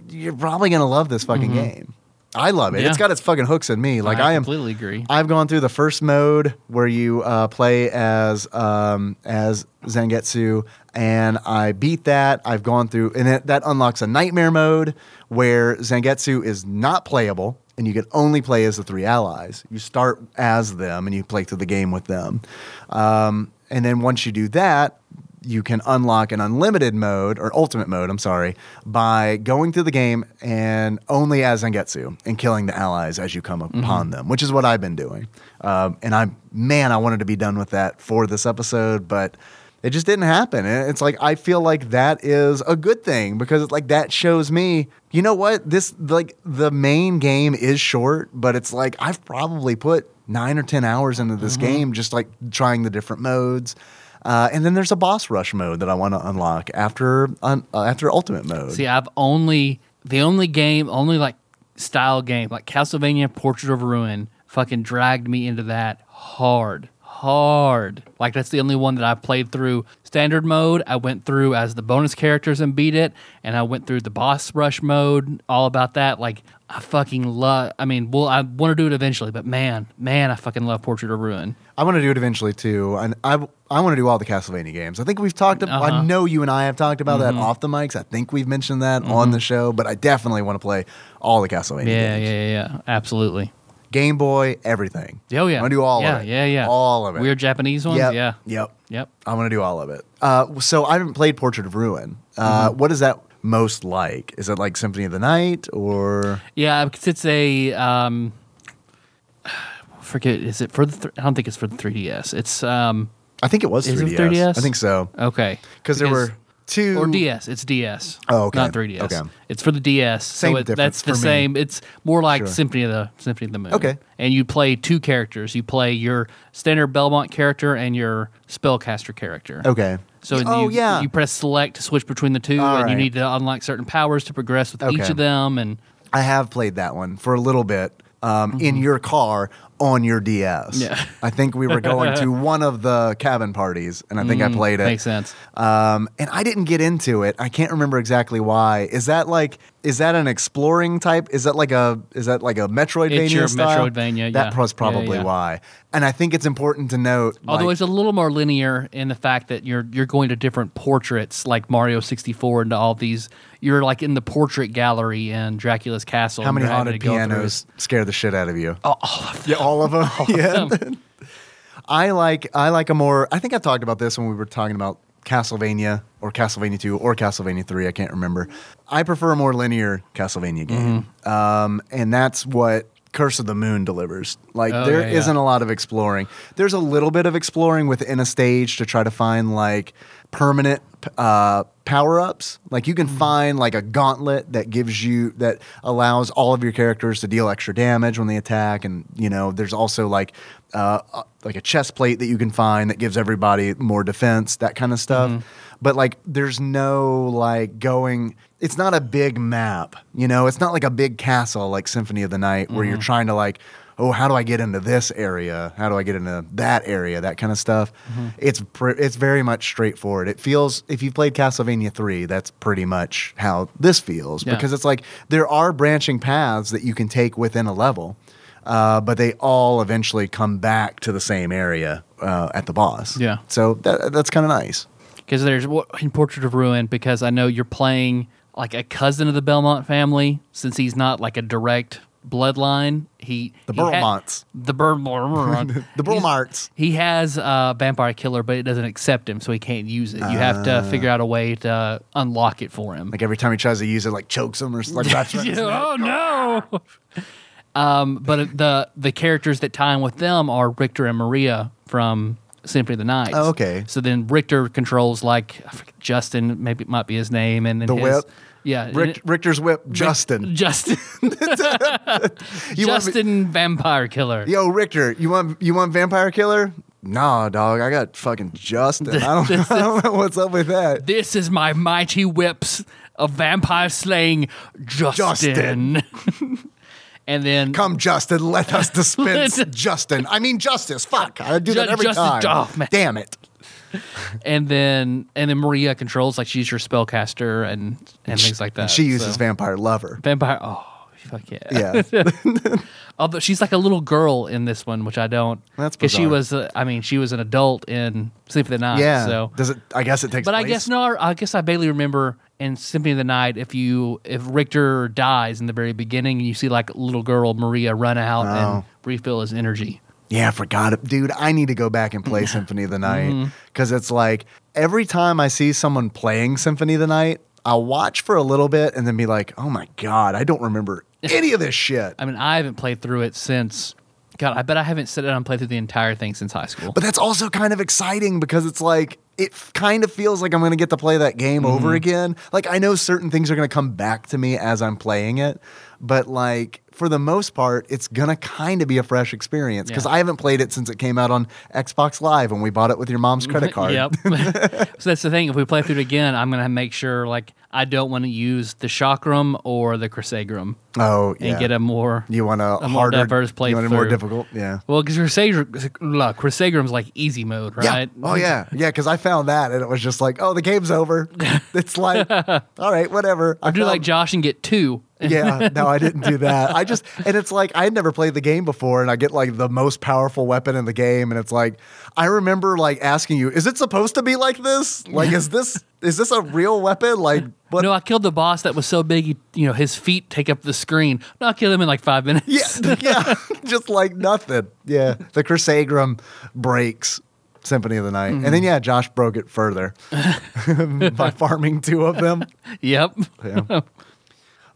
you're probably gonna love this fucking mm-hmm. game. I love it. Yeah. It's got its fucking hooks in me. Like I, am completely agree. I've gone through the first mode where you uh, play as um, as Zangetsu, and I beat that. I've gone through, and it, that unlocks a nightmare mode where Zangetsu is not playable, and you can only play as the three allies. You start as them, and you play through the game with them. Um, and then once you do that, you can unlock an unlimited mode or ultimate mode, I'm sorry, by going through the game and only as Zangetsu and killing the allies as you come upon them, which is what I've been doing. Um, and I, man, I wanted to be done with that for this episode, but it just didn't happen. And it's like I feel like that is a good thing because it's like that shows me, you know what, this like the main game is short, but it's like I've probably put nine or ten hours into this game just like trying the different modes. Uh, and then there's a boss rush mode that I want to unlock after un, uh, after ultimate mode. See, I've only the only game, only like style game, like Castlevania Portrait of Ruin, fucking dragged me into that hard, hard. Like that's the only one that I played through standard mode. I went through as the bonus characters and beat it, and I went through the boss rush mode, all about that. Like I fucking love. I mean, well, I want to do it eventually, but man, man, I fucking love Portrait of Ruin. I want to do it eventually too, and I I want to do all the Castlevania games. I think we've talked. About, I Uh-huh. know you and I have talked about that off the mics. I think we've mentioned that on the show, but I definitely want to play all the Castlevania Yeah, games. yeah, yeah, yeah, absolutely. Game Boy, everything. Oh yeah, I want to do all yeah, of it. Yeah, yeah, all of it. Weird Japanese ones. Yep. Yeah, Yep. yep. I'm gonna do all of it. Uh, so I haven't played Portrait of Ruin. Uh, Mm-hmm. what is that most like? Is it like Symphony of the Night or? Yeah, because it's a um, forget. Is it for the? Th- I don't think it's for the 3ds. It's um, I think it was Is it 3DS. 3DS? I think so. okay, Because there were two or DS. It's DS. Oh, okay. Not 3ds. Okay. It's for the DS. Same so it, difference that's the for me. same. It's more like Sure. Symphony of the Symphony of the Moon. Okay. And you play two characters. You play your standard Belmont character and your spellcaster character. Okay. So oh you, yeah. you press select to switch between the two, All and you right. need to unlock certain powers to progress with each Okay. of them. And I have played that one for a little bit um, in your car on your DS. Mm-hmm. Yeah. I think we were going to one of the cabin parties, and I think I played it. Mm, makes sense. Um, and I didn't get into it. I can't remember exactly why. Is that like is that an exploring type? Is that like a is that like a Metroidvania? It's your style? Metroidvania, That yeah. was Yeah, probably yeah. why. And I think it's important to note. Although like- it's a little more linear in the fact that you're you're going to different portraits like Mario 64 and all these. You're like in the portrait gallery in Dracula's castle. how many haunted to go through- pianos scare the shit out of you? Oh, all of them. Yeah, all of them. yeah. them. I like I like a more. I think I talked about this when we were talking about Castlevania or Castlevania Two or Castlevania Three. I can't remember. I prefer a more linear Castlevania game, Mm-hmm. um, and that's what Curse of the Moon delivers. Like Oh, there yeah, yeah. not a lot of exploring. There's a little bit of exploring within a stage to try to find like permanent uh, power ups. Like you can Mm-hmm. find like a gauntlet that gives you that allows all of your characters to deal extra damage when they attack, and you know there's also like uh, uh, like a chest plate that you can find that gives everybody more defense, that kind of stuff. but like there's no like going. It's not a big map, you know. It's not like a big castle like Symphony of the Night where you're trying to like, oh, how do I get into this area? How do I get into that area? That kind of stuff. It's pr- it's very much straightforward. It feels if you've played Castlevania three, that's pretty much how this feels Yeah. because it's like there are branching paths that you can take within a level. Uh, but they all eventually come back to the same area uh, at the boss. Yeah. So that, that's kind of nice. because there's what- in Portrait of Ruin because I know you're playing like a cousin of the Belmont family since he's not like a direct bloodline. He The he Burlmonts. the Burlmont, The Burlmarts. He has a vampire killer, but it doesn't accept him, so he can't use it. You have to figure out a way to unlock it for him. Like every time he tries to use it, like chokes him or like around oh no! um, but the the characters that tie in with them are Richter and Maria from Symphony of the Night. Oh, okay. So then Richter controls like Justin, maybe it might be his name, and then The his, whip? Yeah, Rick, it- Richter's whip, Justin. Justin, You want Justin, vampire killer. Yo, Richter, you want you want vampire killer? Nah, dog. I got fucking Justin. I don't, I don't know what's up with that. This is my mighty whips of vampire slaying Justin. And then Come, Justin. Let us dispense Justin. I mean justice. Fuck. I do that every Justice- time. oh, man. Damn it. and then and then Maria controls like she's your spellcaster and and things like that. She uses so. vampire lover. vampire. Oh, fuck yeah. Yeah. Although she's like a little girl in this one, which I don't. That's because she was. Uh, I mean, she was an adult in Sleep of the Night. yeah. So, Does it? I guess it takes. but I guess no. I guess I barely remember in Symphony of the Night if you if Richter dies in the very beginning, and you see like little girl Maria run out and Oh. refill his energy. Yeah, I forgot it. Dude, I need to go back and play Symphony of the Night Mm-hmm. because it's like every time I see someone playing Symphony of the Night, I'll watch for a little bit and then be like, oh my God, I don't remember any of this shit. I mean, I haven't played through it since. God, I bet I haven't sat down and played through the entire thing since high school. But that's also kind of exciting because it's like, it kind of feels like I'm going to get to play that game Mm-hmm. over again. Like, I know certain things are going to come back to me as I'm playing it, but like, for the most part, it's gonna kind of be a fresh experience because Yeah. I haven't played it since it came out on Xbox Live when we bought it with your mom's credit card. Yep. so that's the thing. If we play through it again, I'm gonna make sure like I don't want to use the chakram or the Crissaegrim Oh, yeah. and get a more. You want a, a more harder, diverse You want a more difficult, yeah. Well, because look, Crissaegrim's like easy mode, right? Yeah. Oh yeah, yeah. Because I found that and it was just like, oh, the game's over. it's like, all right, whatever. I I do found- like Josh and get two. Yeah, no, I didn't do that. I just and it's like I had never played the game before, and I get like the most powerful weapon in the game, and it's like I remember like asking you, is it supposed to be like this? Like, is this is this a real weapon? Like, what? No, I killed the boss that was so big, he, you know, his feet take up the screen. No, I killed him in like five minutes. Yeah, yeah, just like nothing. Yeah, the Crissaegrim breaks Symphony of the Night, and then yeah, Josh broke it further by farming two of them. yep. Yeah.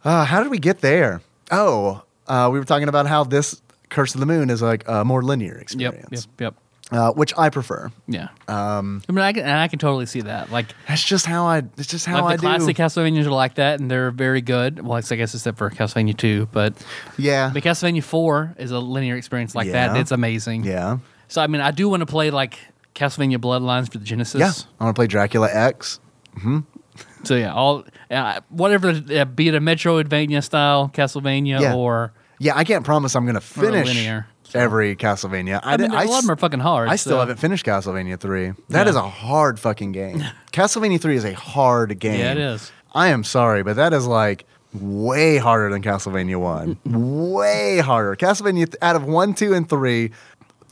Uh, how did we get there? Oh, uh, we were talking about how this Curse of the Moon is like a more linear experience, Yep. Yep. Uh, which I prefer. Yeah. Um, I mean, I can, and I can totally see that. Like, That's just how I. It's just how like the I do. classic Castlevanias are like that, and they're very good. Well, I guess except for Castlevania 2, but yeah, the Castlevania 4 is a linear experience like Yeah. that. It's amazing. yeah, So, I mean, I do want to play like Castlevania Bloodlines for the Genesis. yeah. I want to play Dracula X. So, yeah, all uh, whatever, uh, be it a Metroidvania style Castlevania Yeah. or Yeah, I can't promise I'm going to finish linear, so. every Castlevania. I, I mean, did, a lot of them are fucking hard. I still so- haven't finished Castlevania 3. That Yeah. is a hard fucking game. Castlevania 3 is a hard game. Yeah, it is. I am sorry, but that is like way harder than Castlevania 1. way harder. Castlevania, th- out of 1, 2, and 3,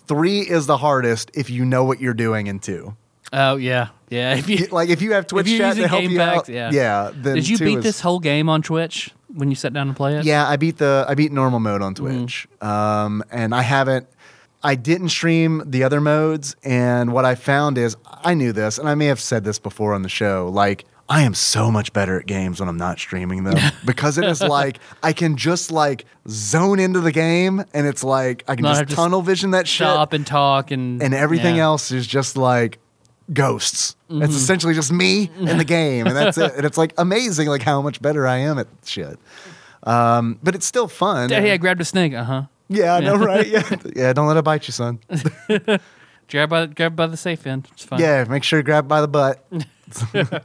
3 is the hardest if you know what you're doing in 2. Oh, yeah. Yeah. If you, Like if you have Twitch chat to help you facts, out. yeah. Yeah. Then Did you beat is- this whole game on Twitch when you sat down to play it? Yeah, I beat the I beat normal mode on Mm-hmm. Twitch, um, and I haven't. I didn't stream the other modes, and what I found is I knew this, and I may have said this before on the show. Like I am so much better at games when I'm not streaming them because it is like I can just like zone into the game, and it's like I can Not just tunnel vision that shit, Stop and talk and and everything yeah. else is just like ghosts. Mm-hmm. It's essentially just me in the game, and that's it. And it's like amazing, like how much better I am at shit. Um, but it's still fun. Yeah, hey, I grabbed a snake. Uh huh. Yeah, I know, right? Yeah, yeah. Don't let it bite you, son. Grab by grab by the safe end. It's fine. Yeah, make sure you grab by the butt. but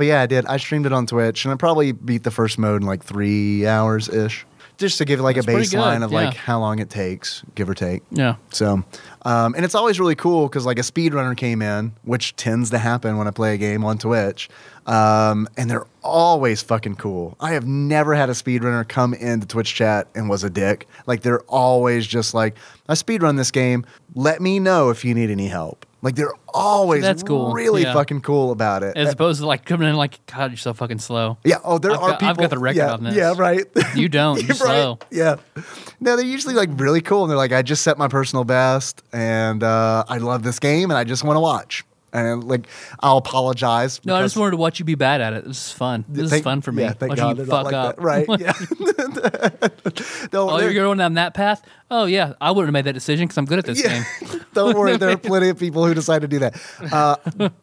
yeah, I did. I streamed it on Twitch, and I probably beat the first mode in like three hours ish, just to give like That's a baseline of like yeah. how long it takes, give or take. Yeah. So, um, and it's always really cool because like a speedrunner came in, which tends to happen when I play a game on Twitch, um, and they're always fucking cool. I have never had a speedrunner come into Twitch chat and was a dick. Like they're always just like, I speedrun this game. Let me know if you need any help. Like they're always That's cool. really Yeah. fucking cool about it. As opposed to like coming in like, God, you're so fucking slow. Yeah. Oh, there I've are got- people. I've got the record yeah, on this. Yeah. Right. You don't. You're Right, slow. Yeah. No, they're usually like really cool, and they're like, I just set my personal best, and uh, I love this game, and I just want to watch. And like, I'll apologize. No, I just wanted to watch you be bad at it. This is fun. This is Thank- fun for me. Yeah, thank watching God you they're not fuck like up. that. Right. Yeah. no, Oh, they're- you're going down that path? Oh, yeah. I wouldn't have made that decision because I'm good at this Yeah. game. Don't worry, there are plenty of people who decide to do that. Uh,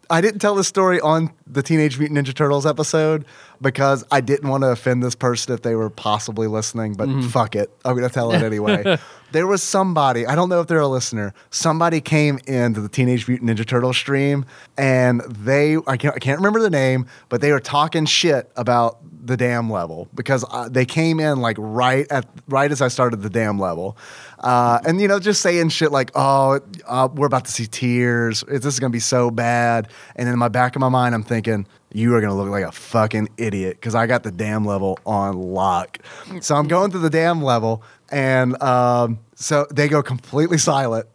I didn't tell this story on the Teenage Mutant Ninja Turtles episode because I didn't want to offend this person if they were possibly listening, but Mm-hmm. fuck it. I'm going to tell it anyway. there was somebody, I don't know if they're a listener, somebody came into the Teenage Mutant Ninja Turtle stream and they, I can't, I can't remember the name, but they were talking shit about the dam level because uh, they came in like right at right as I started the dam level, uh, and you know just saying shit like, "Oh, uh, we're about to see tears. This is gonna be so bad." And in my back of my mind, I'm thinking, "You are gonna look like a fucking idiot because I got the dam level on lock." So I'm going through the dam level, and um, so they go completely silent.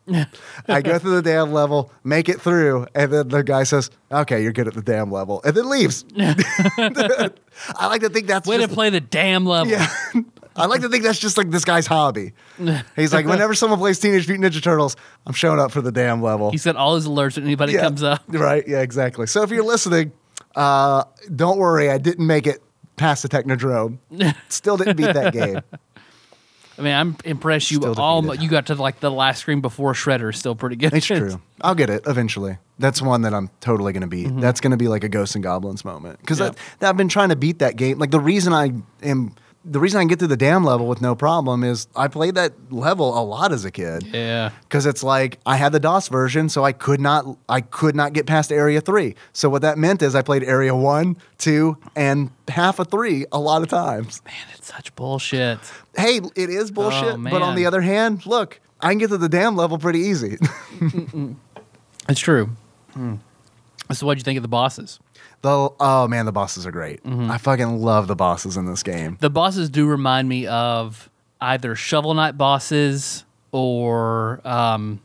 I go through the damn level, make it through, and then the guy says, "Okay, you're good at the damn level," and then leaves. I like to think that's Way just, to play the damn level. yeah. I like to think that's just like this guy's hobby. He's like, whenever someone plays Teenage Mutant Ninja Turtles, I'm showing up for the damn level. He set all his alerts when anybody Yeah. comes up. Right? Yeah, exactly. So if you're listening, uh, don't worry, I didn't make it past the Technodrome. Still didn't beat that game. I mean, I'm impressed you Still all. defeated. You got to like the last screen before Shredder. is Still pretty good. It's true. I'll get it eventually. That's one that I'm totally going to beat. Mm-hmm. That's going to be like a Ghosts and Goblins moment because Yep. I've been trying to beat that game. Like the reason I am, the reason I can get through the dam level with no problem is I played that level a lot as a kid. Yeah. because it's like I had the DOS version, so I could not I could not get past Area Three. So what that meant is I played Area One, Two, and half of three a lot of times. Man, it's such bullshit. Hey, it is bullshit, Oh, but on the other hand, look, I can get to the damn level pretty easy. It's true. So, what'd you think of the bosses? The oh man, the bosses are great. Mm-hmm. I fucking love the bosses in this game. The bosses do remind me of either Shovel Knight bosses or um,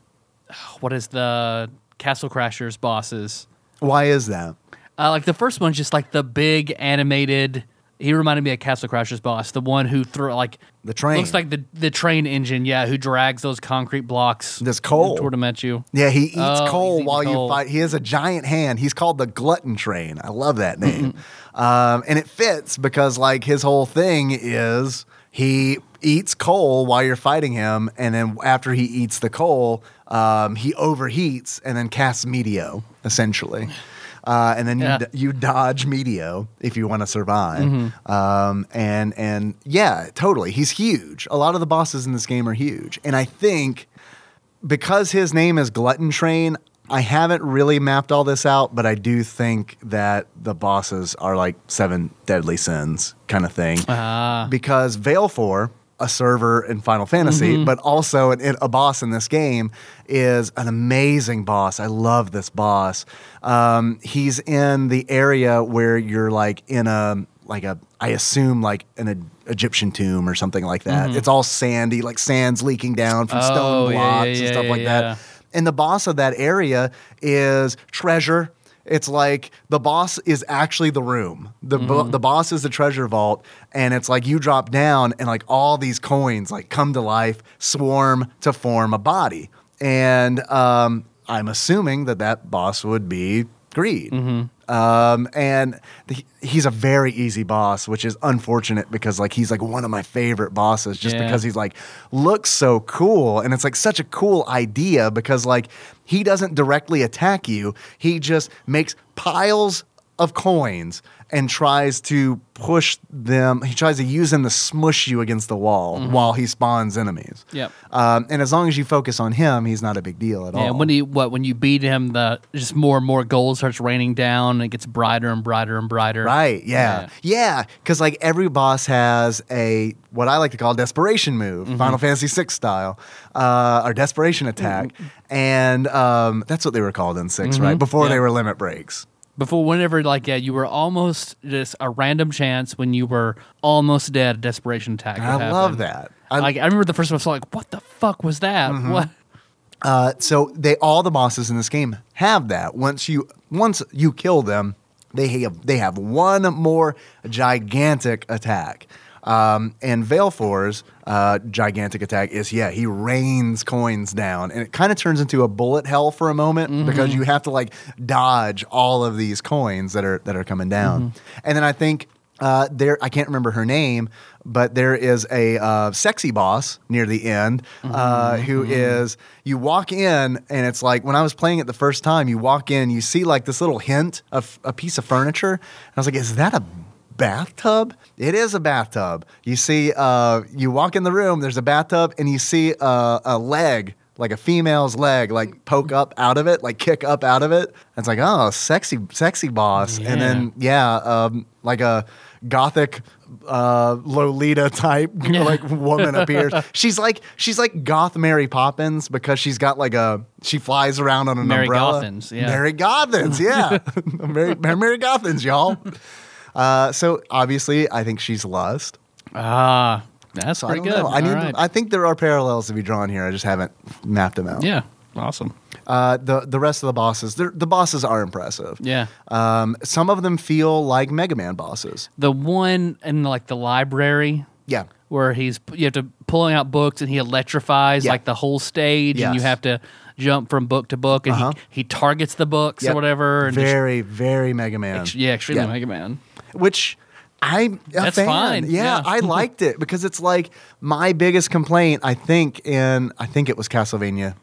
what is the Castle Crashers bosses? Why is that? Uh, like the first one's just like the big animated. He reminded me of Castle Crashers boss, the one who threw like The train. Looks like the the train engine, yeah, who drags those concrete blocks. This coal. toward him at you. Yeah, he eats Oh, coal while coal. you fight. He has a giant hand. He's called the Glutton Train. I love that name. Um, and it fits because like his whole thing is he eats coal while you're fighting him, and then after he eats the coal, um, he overheats and then casts Meteo essentially. Uh, and then Yeah. you, dodge Meteo if you want to survive. Mm-hmm. Um, and and yeah, totally. He's huge. A lot of the bosses in this game are huge, and I think because his name is Glutton Train, I haven't really mapped all this out, but I do think that the bosses are like seven deadly sins kind of thing. Ah. Because Valefor, a server in Final Fantasy, Mm-hmm. but also an, a boss in this game, is an amazing boss. I love this boss. Um, he's in the area where you're like in a like a I assume like an Egyptian tomb or something like that. It's all sandy, like sands leaking down from Mm-hmm. Oh, stone blocks yeah, and stuff yeah, like yeah. that. And the boss of that area is treasure. It's like the boss is actually the room. The Mm-hmm. the boss is the treasure vault, and it's like you drop down, and like all these coins like come to life, swarm to form a body. And um, I'm assuming that that boss would be greed. Um, and th- he's a very easy boss, which is unfortunate because like he's like one of my favorite bosses just Yeah. because he's like looks so cool and it's like such a cool idea because like he doesn't directly attack you. He just makes piles of coins and tries to push them. He tries to use them to smush you against the wall while he spawns enemies. Mm-hmm. Yep. Um, and as long as you focus on him, he's not a big deal at all. And when you what when you beat him, the just more and more gold starts raining down, and it gets brighter and brighter and brighter. Right. Yeah. Yeah. Because like every boss has a what I like to call desperation move, Mm-hmm. Final Fantasy VI style, uh, or desperation attack, and um, that's what they were called in 6 right? Before Mm-hmm. Yeah. they were limit breaks. Before whenever like yeah, you were almost just a random chance when you were almost dead. A desperation attack. I love that. I, like I remember the first one. I was like, "What the fuck was that? Mm-hmm. What?" Uh, so they all the bosses in this game have that. Once you once you kill them, they have they have one more gigantic attack. Um, and Valefor's uh, gigantic attack is yeah he rains coins down. And it kind of turns into a bullet hell for a moment because you have to like dodge all of these coins that are that are coming down. And then I think uh, there I can't remember her name, but there is a uh, sexy boss near the end uh, who is you walk in and it's like when I was playing it the first time, you walk in, you see like this little hint of a piece of furniture, and I was like, is that a bathtub? It is a bathtub. You see, uh, you walk in the room, there's a bathtub, and you see uh, a leg like a female's leg, like poke up out of it, like kick up out of it. It's like, oh, sexy, sexy boss. And then, yeah, um, like a gothic uh, Lolita type like woman appears. She's like she's like goth Mary Poppins because she's got like a she flies around on an Mary umbrella. Gothins, yeah. Mary Gothins, yeah, Mary, Mary Gothins, y'all. Uh, so obviously, I think she's lust. Ah, that's So I pretty don't good. know. I need. Right. I think there are parallels to be drawn here. I just haven't mapped them out. yeah, awesome. Uh, the the rest of the bosses, they're- the bosses are impressive. Yeah. Um, some of them feel like Mega Man bosses. The one in like the library Yeah. where he's you have to pulling out books and he electrifies Yeah. like the whole stage and you Yes. have to jump from book to book and Uh-huh. he, he targets the books Yep. or whatever and just- Very, very Mega Man. yeah, extremely Mega Man. Which I'm a That's fan. fine, Yeah, yeah. I liked it because it's like my biggest complaint. I think in I think it was Castlevania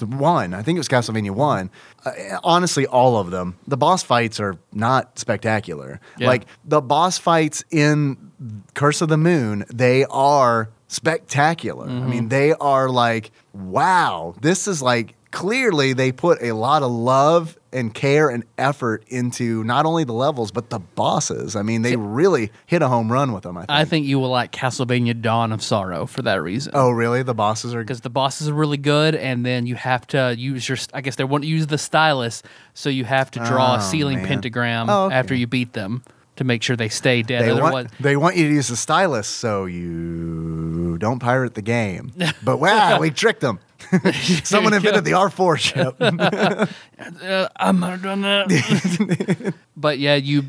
one. I think it was Castlevania one. Uh, honestly, all of them. The boss fights are not spectacular. Yeah. Like the boss fights in Curse of the Moon, they are spectacular. I mean, they are like, wow, this is like clearly they put a lot of love and care and effort into not only the levels but the bosses. I mean, they really hit a home run with them. I think. I think you will like Castlevania Dawn of Sorrow for that reason. oh, really? The bosses are because the bosses are really good, and then you have to use your. I guess they want to use the stylus, so you have to draw Oh, a sealing man. pentagram Oh, okay. after you beat them to make sure they stay dead. They Otherwise, want, they want you to use the stylus so you don't pirate the game. But wow, we tricked them. Someone invented the R4 ship. uh, I'm not doing that. but yeah, you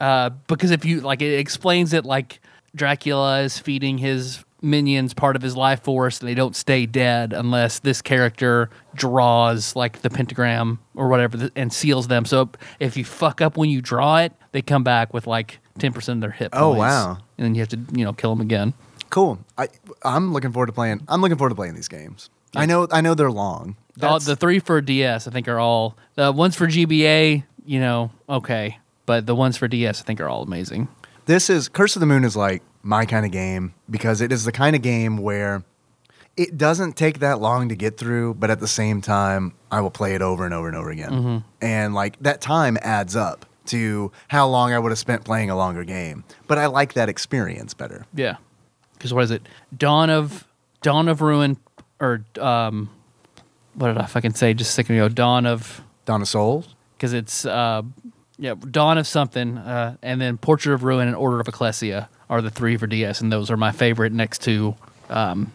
uh, because if you like, it explains it like Dracula is feeding his minions part of his life force, and they don't stay dead unless this character draws like the pentagram or whatever and seals them. So if you fuck up when you draw it, they come back with like ten percent of their hit. Oh, wow. And then you have to you know kill them again. cool. I I'm looking forward to playing. I'm looking forward to playing these games. I know I know they're long. All, That's- the three for DS, I think, are all the ones for GBA. You know, okay, but the ones for DS, I think, are all amazing. this is Curse of the Moon is like my kind of game because it is the kind of game where it doesn't take that long to get through, but at the same time, I will play it over and over and over again. Mm-hmm. And like that time adds up to how long I would have spent playing a longer game. But I like that experience better. Yeah, because what is it? Dawn of Dawn of Ruin, or um, what did I fucking say just a second ago? Dawn of Dawn of Souls? because it's uh, yeah, Dawn of something, uh, and then Portrait of Ruin and Order of Ecclesia are the three for DS, and those are my favorite next to um,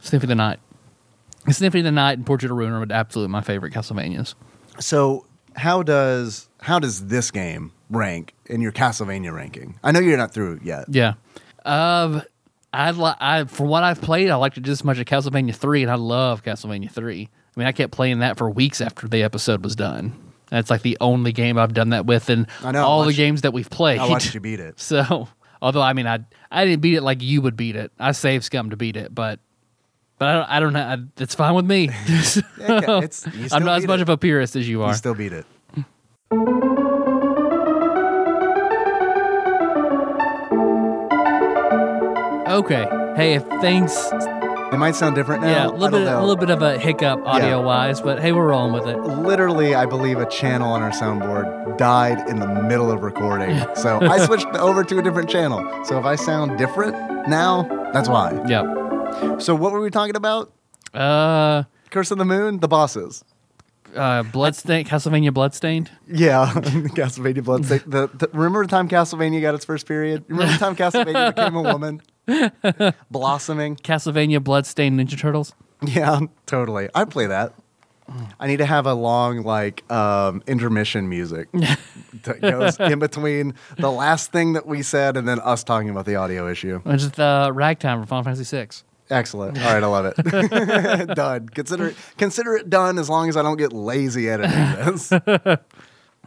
Symphony of the Night. Symphony of the Night and Portrait of Ruin are absolutely my favorite Castlevanias. So how does how does this game rank in your Castlevania ranking? I know you're not through yet. Yeah. Um, I li- I for what I've played, I liked it just as much as Castlevania three, and I love Castlevania three. I mean, I kept playing that for weeks after the episode was done. That's like the only game I've done that with, and I know, all the games that we've played. I watched you beat it. So, although I mean, I I didn't beat it like you would beat it. I saved scum to beat it, but but I don't. I don't know. I, it's fine with me. it's- you I'm not as much it. of a purist as you are. You still beat it. Okay. Hey, if things, It might sound different now. yeah, a little bit, a little bit of a hiccup audio wise, but hey, we're rolling with it. Literally, I believe a channel on our soundboard died in the middle of recording. So I switched over to a different channel. So if I sound different now, that's why. Yep. So what were we talking about? Uh, Curse of the Moon, the bosses. uh, Bloodstained, Castlevania Bloodstained. Yeah, Castlevania Bloodstained. The, the, remember the time Castlevania got its first period? Remember the time Castlevania became a woman? Blossoming? Castlevania Bloodstained Ninja Turtles. Yeah, totally. I'd play that. I need to have a long, like, um, intermission music that goes in between the last thing that we said and then us talking about the audio issue. Which is the ragtime from Final Fantasy VI. Excellent. All right, I love it. done. Consider it, consider it done as long as I don't get lazy editing this.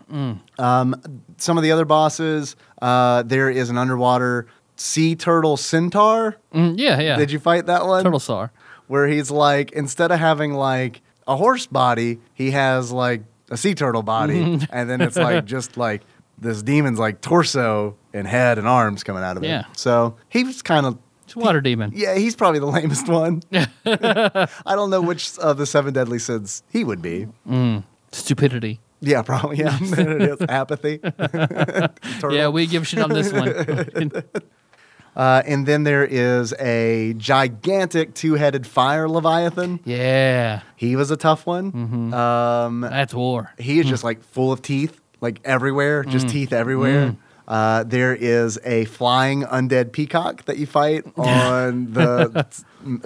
Um, some of the other bosses, uh, there is an underwater sea turtle centaur. Mm, yeah, yeah. Did you fight that one? Turtle Star. Where he's like, instead of having like a horse body, he has like a sea turtle body. and then it's like just like this demon's like torso and head and arms coming out of it. Yeah. So he's kind of It's a water demon. yeah, he's probably the lamest one. I don't know which of the seven deadly sins he would be. Stupidity. Yeah, probably. Yeah, it is apathy. Yeah, we give shit on this one. Uh, and then there is a gigantic two-headed fire leviathan. yeah, He was a tough one. Um, that's war. he is just like full of teeth, like everywhere, just teeth everywhere. Uh, there is a flying undead peacock that you fight on the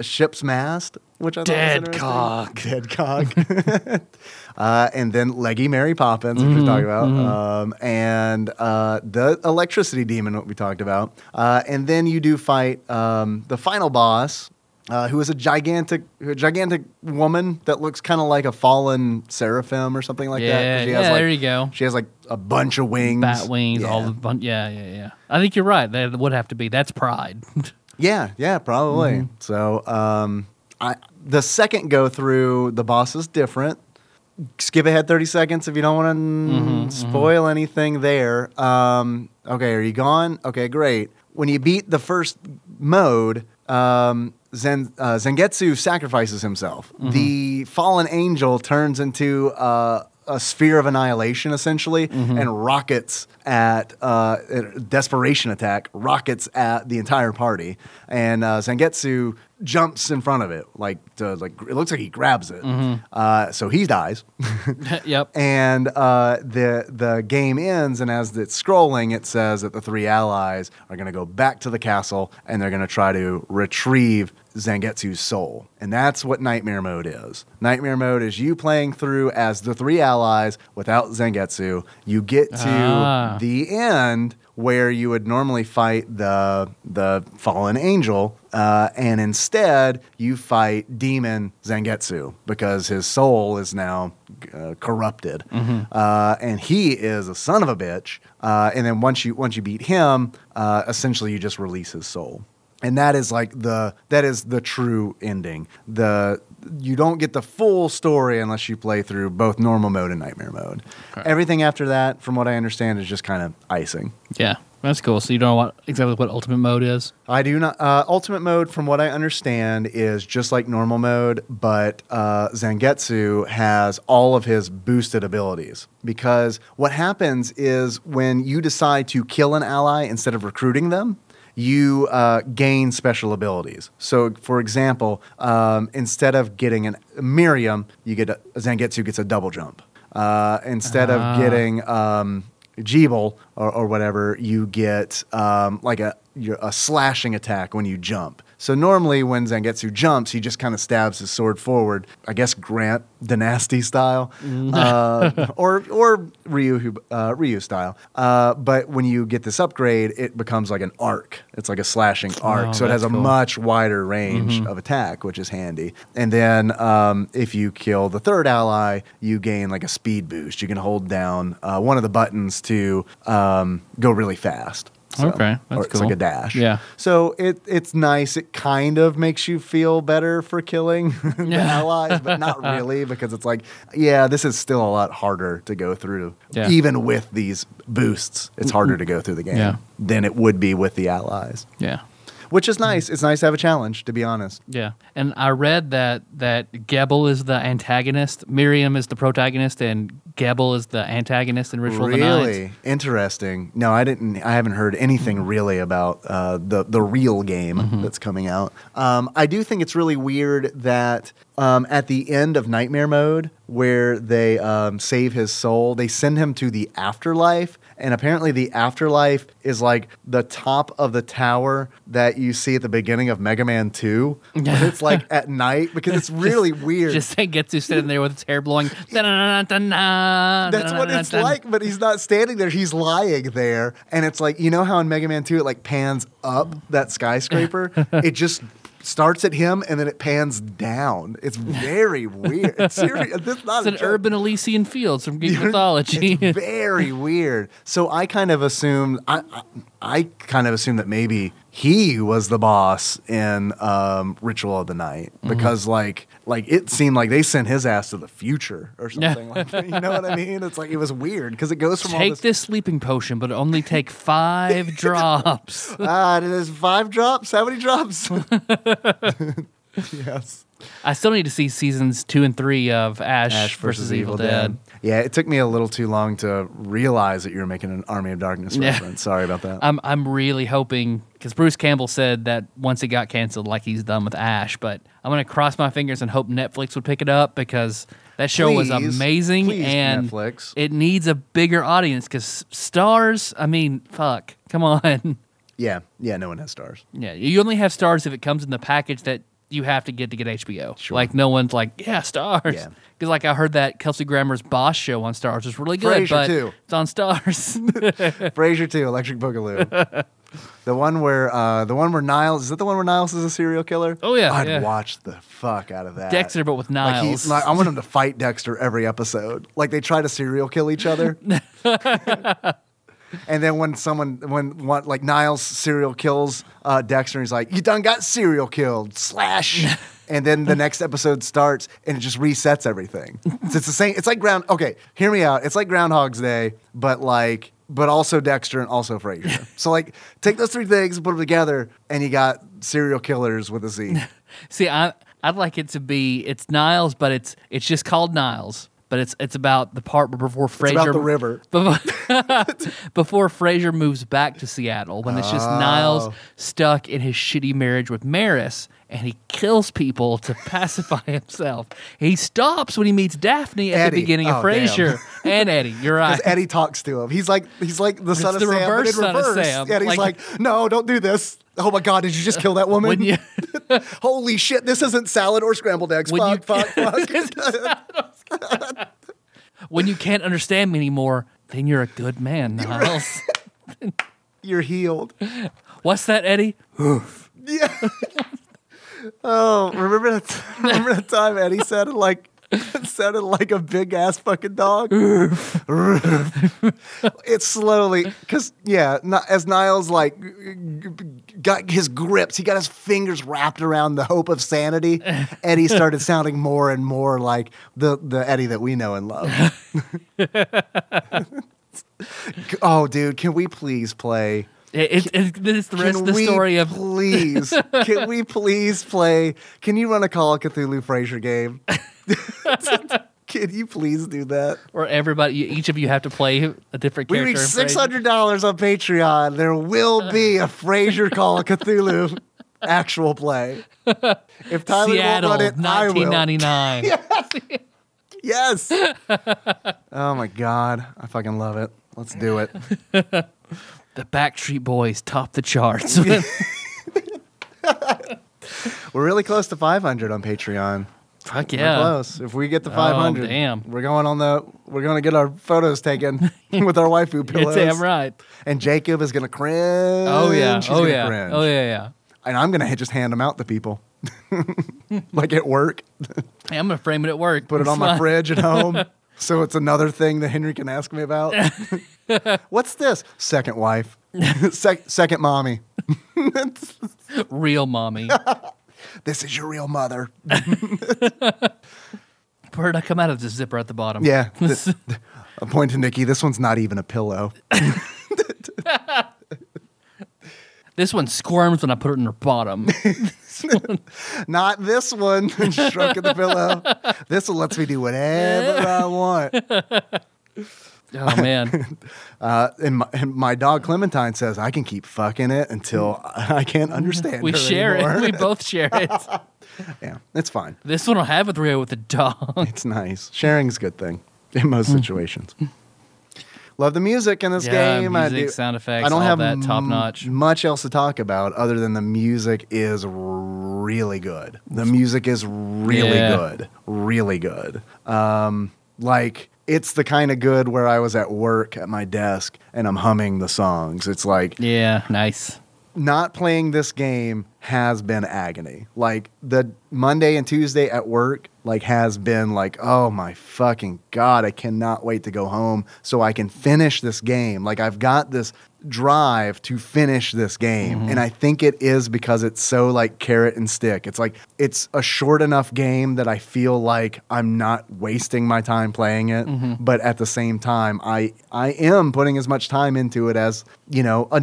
ship's mast, which I thought Dead was interesting. cock. Dead cock. uh, and then Leggy Mary Poppins, which we talked about, um, and uh, the electricity demon, what we talked about. Uh, and then you do fight um, the final boss, uh, who is a gigantic, a gigantic woman that looks kind of like a fallen seraphim or something like that. Yeah, she yeah, has, like- there you go. She has like a bunch of wings, Bat wings, all the bun- yeah, yeah, yeah. I think you're right. That would have to be. That's pride. Yeah, yeah, probably. Mm-hmm. So, um, I the second go through, the boss is different. Skip ahead thirty seconds if you don't want to Mm-hmm, spoil anything there. Um, okay, are you gone? Okay, great. When you beat the first mode, um, Zen, uh, Zangetsu sacrifices himself. Mm-hmm. The fallen angel turns into uh, a sphere of annihilation, essentially, Mm-hmm. and rockets at uh, a desperation attack, rockets at the entire party, and uh, Zangetsu jumps in front of it, like to, like it looks like he grabs it. Mm-hmm. Uh, so he dies, yep. and uh, the the game ends, and as it's scrolling, it says that the three allies are going to go back to the castle, and they're going to try to retrieve Zangetsu's soul. And that's what Nightmare Mode is. Nightmare Mode is you playing through as the three allies without Zangetsu. You get to Ah. the end where you would normally fight the the fallen angel, uh, and instead you fight demon Zangetsu because his soul is now uh, corrupted, uh, and he is a son of a bitch. Uh, and then once you once you beat him, uh, essentially you just release his soul and that is like the that is the true ending. The you don't get the full story unless you play through both normal mode and nightmare mode. Everything after that from what i understand is just kind of icing. Yeah, that's cool. So you don't know what exactly what ultimate mode is. i do not uh, ultimate mode from what i understand is just like normal mode but uh, zangetsu has all of his boosted abilities. Because what happens is when you decide to kill an ally instead of recruiting them you uh, gain special abilities. So, for example, um, instead of getting an Miriam, you get a, Zangetsu gets a double jump. Uh, instead Ah. of getting um, Gebel or, or whatever, you get um, like a your- a slashing attack when you jump. So normally when Zangetsu jumps, he just kind of stabs his sword forward. I guess Grant Danasty style, uh, or or Ryu uh, Ryu style. Uh, but when you get this upgrade, it becomes like an arc. It's like a slashing arc, Oh, so it has a cool. much wider range of attack, which is handy. And then um, if you kill the third ally, you gain like a speed boost. You can hold down uh, one of the buttons to um, go really fast. Okay, that's or it's cool. like a dash. Yeah. So it it's nice. It kind of makes you feel better for killing the Yeah. allies, but not really because it's like, yeah, this is still a lot harder to go through. Yeah. Even with these boosts, it's harder to go through the game Yeah. than it would be with the allies. Yeah. Which is nice. It's nice to have a challenge, to be honest. Yeah, and I read that that Gebel is the antagonist, Miriam is the protagonist, and Gebel is the antagonist in Ritual of the Night. Really interesting. No, I didn't. I haven't heard anything really about uh, the the real game Mm-hmm. that's coming out. Um, I do think it's really weird that um, at the end of Nightmare Mode, where they um, save his soul, they send him to the afterlife. And apparently, the afterlife is like the top of the tower that you see at the beginning of Mega Man 2. But it's like at night because it's really weird. Just Zangetsu sitting there with his hair blowing. That's what it's like, but he's not standing there. He's lying there. And it's like, you know how in Mega Man 2 it like pans up that skyscraper? it just starts at him and then it pans down. It's very weird. It's serious. Is not It's an joke. urban Elysian fields from Greek mythology. It's very weird. So I kind of assumed I, I I kind of assumed that maybe he was the boss in um, Ritual of the Night Mm-hmm. because like like it seemed like they sent his ass to the future or something like that. You know what I mean? It's like it was weird because it goes from all Take this. this sleeping potion, but only take five drops. Ah, it is five drops. How many drops? yes. I still need to see seasons two and three of Ash, versus, Evil, Dead. Yeah, it took me a little too long to realize that you were making an Army of Darkness Yeah. reference. Sorry about that. I'm I'm really hoping because Bruce Campbell said that once it got canceled, like he's done with Ash. But I'm gonna cross my fingers and hope Netflix would pick it up because that show was amazing Please, and Netflix. it needs a bigger audience because Starz. I mean, fuck, come on. yeah, yeah. No one has Starz. yeah, you only have Starz if it comes in the package that you have to get to get HBO. Sure. Like no one's like, yeah, Starz. Yeah. Because like I heard that Kelsey Grammer's Boss show on Starz was really good, Frasier, but too. it's on Starz. Frasier too, Electric Boogaloo. the one where uh, the one where Niles is that the one where Niles is a serial killer? Oh, yeah, I'd yeah. watch the fuck out of that. Dexter, but with Like Niles. he's like, I want him to fight Dexter every episode. Like they try to serial kill each other. And then when someone when one like Niles serial kills uh, Dexter, he's like, "You done got serial killed." Slash. And then the next episode starts, and it just resets everything. So it's the same. It's like ground. Okay, hear me out. It's like Groundhog's Day, but like, but also Dexter and also Frasier. so like, take those three things, and put them together, and you got serial killers with a Z. See, I I'd like it to be it's Niles, but it's it's just called Niles. But it's it's about the part before Frasier about the river. before Frasier moves back to Seattle when it's just Niles Oh. stuck in his shitty marriage with Maris and he kills people to pacify himself. He stops when he meets Daphne at Eddie. the beginning of Oh. Frasier and Eddie. You're right. Because Eddie talks to him. He's like he's like the son of the Sam, reverse son of. Sam. And he's Like- like, no, don't do this. Oh my God, did you just kill that woman? You- Holy shit, this isn't salad or scrambled eggs. When you- fuck, fuck, fuck. when you can't understand me anymore, then you're a good man, Niles. You're healed. What's that, Eddie? Yeah. Oh, remember that? Remember that time Eddie sounded like sounded like a big ass fucking dog. it's slowly because yeah, as Niles like got his grips, he got his fingers wrapped around the hope of sanity. Eddie started sounding more and more like the the Eddie that we know and love. oh, dude, can we please play? It, it, it, it's the rest Can of the story of please? can we please play? Can you run a Call of Cthulhu Frasier game? can you please do that? Or everybody, each of you have to play a different We character. reach in six hundred dollars on Patreon. There will be a Frasier Call of Cthulhu actual play. If Tyler Seattle, won't run it, I will. 1999. Yes. oh my god, I fucking love it. Let's do it. The Backstreet Boys top the charts. We're really close to 500 on Patreon. Fuck We're yeah. close. If we get to 500, damn. we're going on the. We're going to get our photos taken with our waifu You're pillows. damn right. And Jacob is going to cringe. Oh yeah. She's oh yeah. Cringe. Oh yeah. Yeah. And I'm going to just hand them out to people, like at work. Hey, I'm gonna frame it at work. Put it on my fridge at home. So it's another thing that Henry can ask me about. What's this? Second wife. Sec- second mommy. Real mommy. This is your real mother. Where did I come out of the zipper at the bottom? Yeah. Th- I point to Nikki. This one's not even a pillow. This one squirms when I put it in her bottom. Not this one, stroking the pillow. This one lets me do whatever I want. oh man. Uh, and, my, and my dog Clementine says I can keep fucking it until I can't understand. We share anymore. it. We both share it. yeah, it's fine. This one will have a three with the dog. It's nice. Sharing's a good thing in most situations. Love the music in this Yeah, game. I music, do- sound effects, I don't have that top m- notch. much else to talk about other than the music is really good. The music is really Yeah. good, really good. Um, like it's the kind of good where I was at work at my desk and I'm humming the songs. It's like Yeah, nice. Not playing this game has been agony. Like the Monday and Tuesday at work like has been like, oh my fucking god, I cannot wait to go home so I can finish this game. Like I've got this drive to finish this game mm-hmm. and I think it is because it's so like carrot and stick. It's like it's a short enough game that I feel like I'm not wasting my time playing it, mm-hmm. but at the same time I I am putting as much time into it as, you know, a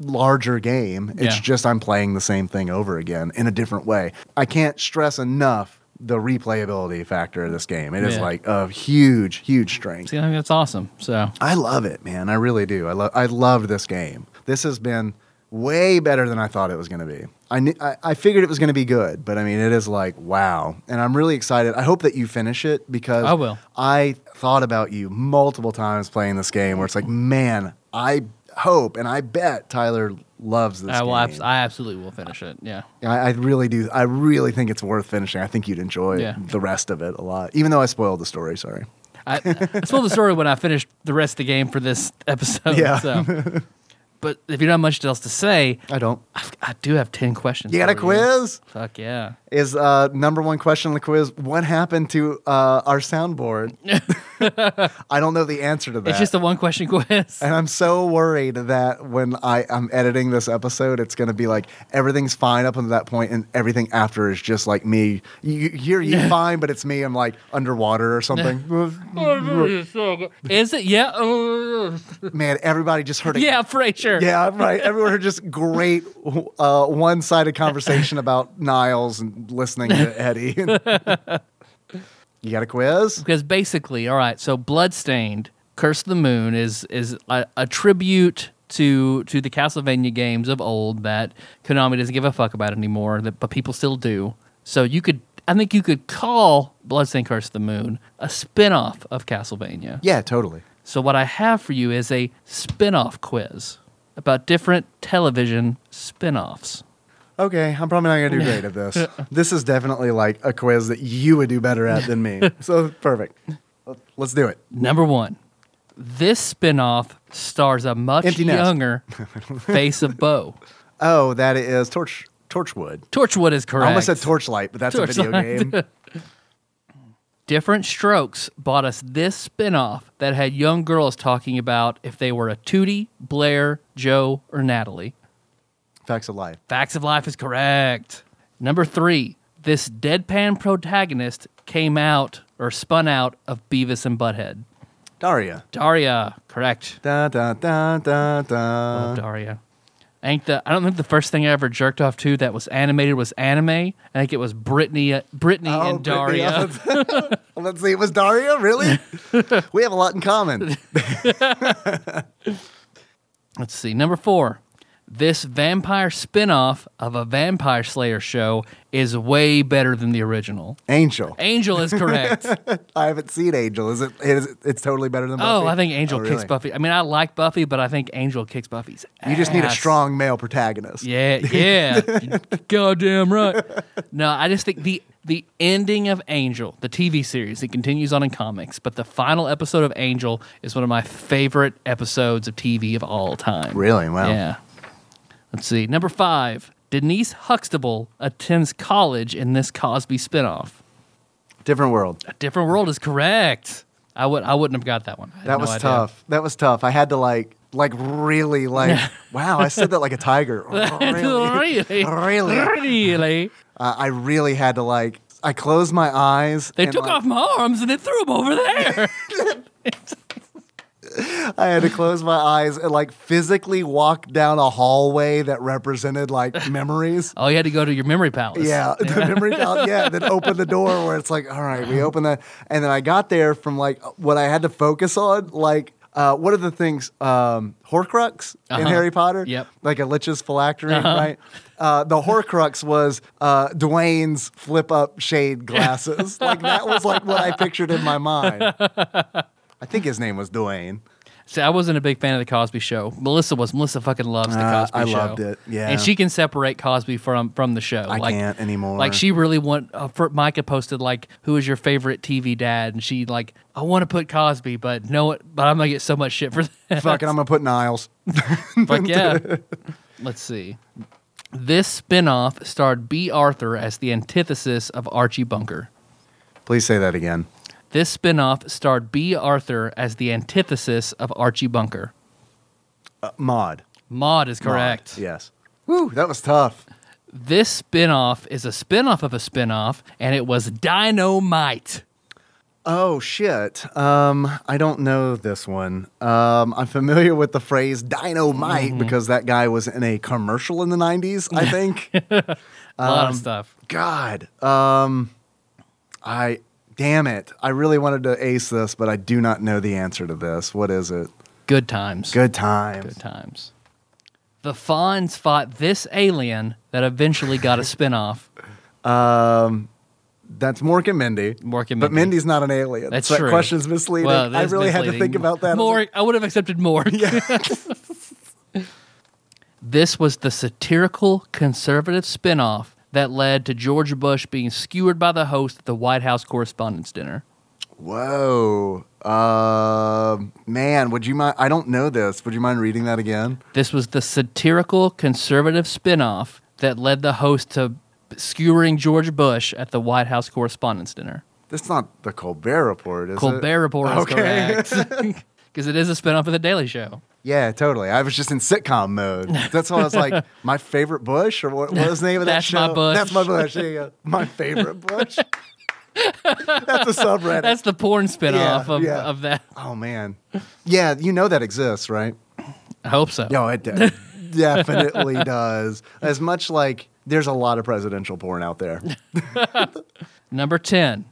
larger game. It's Yeah. just I'm playing the same thing over again in a different way. I can't stress enough the replayability factor of this game. It is Yeah. like a huge, huge strength. See, I think that's awesome. So I love it, man. I really do. I love I love this game. This has been way better than I thought it was going to be. I, knew, I I figured it was going to be good, but I mean, it is like wow, and I'm really excited. I hope that you finish it because I will. I thought about you multiple times playing this game, where it's like, man, I hope and I bet Tyler loves this I will. Abs- I absolutely will finish it. Yeah. I, I really do. I really think it's worth finishing. I think you'd enjoy Yeah. the rest of it a lot, even though I spoiled the story. Sorry. I, I told the story when I finished the rest of the game for this episode. Yeah. So. But if you don't have much else to say, I don't. I've, I do have ten questions. You got a quiz? Fuck yeah! is uh, number one question on the quiz what happened to uh, our soundboard i don't know the answer to that It's just a one question quiz. and i'm so worried that when I, i'm editing this episode it's going to be like everything's fine up until that point and everything after is just like me you, you hear you fine but it's me i'm like underwater or something Is it? Yeah. Man everybody just heard a yeah, Frasier. yeah right everyone heard just great uh, one-sided conversation about niles and listening to eddie you got a quiz Because basically, all right. So, Bloodstained, Curse of the Moon is is a, a tribute to to the Castlevania games of old that Konami doesn't give a fuck about anymore, that, but people still do. So you could, I think, you could call Bloodstained Curse of the Moon a spin-off of Castlevania. yeah totally So what I have for you is a spin-off quiz about different television spin-offs. Okay, I'm probably not gonna do great at this. this is definitely like a quiz that you would do better at than me. So perfect. Let's do it. Number one, this spin-off stars a much Empty Nest. younger Face of Bo. Oh, that is Torch Torchwood. Torchwood is correct. I almost said Torchlight, but that's a video Torchlight. game. Diff'rent Strokes bought us this spin-off that had young girls talking about if they were a Tootie, Blair, Jo, or Natalie. Facts of life. Facts of Life is correct. Number three, this deadpan protagonist came out or spun out of Beavis and Butthead. Daria. Daria, correct. Da da da da da. Love Daria. I think the I don't think the first thing I ever jerked off to that was animated was anime. I think it was Brittany, uh, Brittany Oh, and Daria. Well, Let's see. It was Daria. Really? we have a lot in common. Let's see. Number four. This vampire spin-off of a vampire slayer show is way better than the original. Angel. Angel is correct. I haven't seen Angel. Is it? Is it it's totally better than Buffy. oh, I think Angel Oh, kicks really? Buffy. I mean, I like Buffy, but I think Angel kicks Buffy's Ass. You just need a strong male protagonist. Yeah, yeah. Goddamn right. No, I just think the the ending of Angel, the TV series, it continues on in comics, but the final episode of Angel is one of my favorite episodes of TV of all time. Really? Wow. Yeah. Let's see. Number five. Denise Huxtable attends college in this Cosby spinoff. Different world. A Different World is correct. I would I wouldn't have got that one. That no was idea. tough. That was tough. I had to like, like really like. wow, I said that like a tiger. really, really? really. Uh, I really had to like. I closed my eyes. They took like, off my arms and they threw them over there. I had to close my eyes and like physically walk down a hallway that represented like memories. Oh, you had to go to your memory palace. Yeah, the memory palace. Yeah, then open the door where it's like, all right, we open that, and then I got there from like what I had to focus on, like. Uh, what are the things? Um, Horcrux in Uh-huh. Harry Potter. Yep. Like a lich's phylactery, right? Uh, the Horcrux was uh, Dwayne's flip up shade glasses. like that was like what I pictured in my mind. I think his name was Dwayne. See, I wasn't a big fan of the Cosby Show. Melissa was. Melissa fucking loves the Uh, Cosby I Show. loved it, yeah. and she can separate Cosby from from the show. I like, can't anymore. Like she really want. Uh, for, Micah posted like, "Who is your favorite TV dad?" And she like, "I want to put Cosby, but no, but I'm gonna get so much shit for that." Fuck it, I'm gonna put Niles. Fuck yeah. Let's see. This spinoff starred Bea Arthur as the antithesis of Archie Bunker. Please say that again. This spinoff starred Bea Arthur as the antithesis of Archie Bunker. Uh, Mod. Maud is correct. Maud, Yes. Woo, that was tough. This spinoff is a spinoff of a spinoff, and it was Dynamite. Oh shit. Um, I don't know this one. Um, I'm familiar with the phrase dynamite because that guy was in a commercial in the 90s, I think. A lot Um, of stuff. God. Um, I damn it. I really wanted to ace this, but I do not know the answer to this. What is it? Good times. Good times. Good times. The Fonz fought this alien that eventually got a spinoff. Um, that's Mork and Mindy. Mork and Mindy. But Mindy's not an alien. That's so true. That question's misleading. Well, I really had to think about that. Mork, I would have accepted Mork. Yeah. this was the satirical conservative spinoff that led to George Bush being skewered by the host at the White House Correspondents' Dinner. Whoa. Um, man, would you mind? I don't know this. Would you mind reading that again? This was the satirical conservative spinoff that led the host to skewering George Bush at the White House Correspondents' Dinner. That's not the Colbert Report, is it? Colbert Report is Okay. correct. Because it is a spinoff of The Daily Show. Yeah, totally. I was just in sitcom mode. That's why I was like, my favorite Bush, or what, what was the name of that That's show? My Bush. That's my Bush. There you go. My favorite Bush. That's a subreddit. That's the porn spinoff Yeah, of, yeah. of that. oh man. Yeah, you know that exists, right? I hope so. No, it de- definitely does. As much like there's a lot of presidential porn out there. Number 10.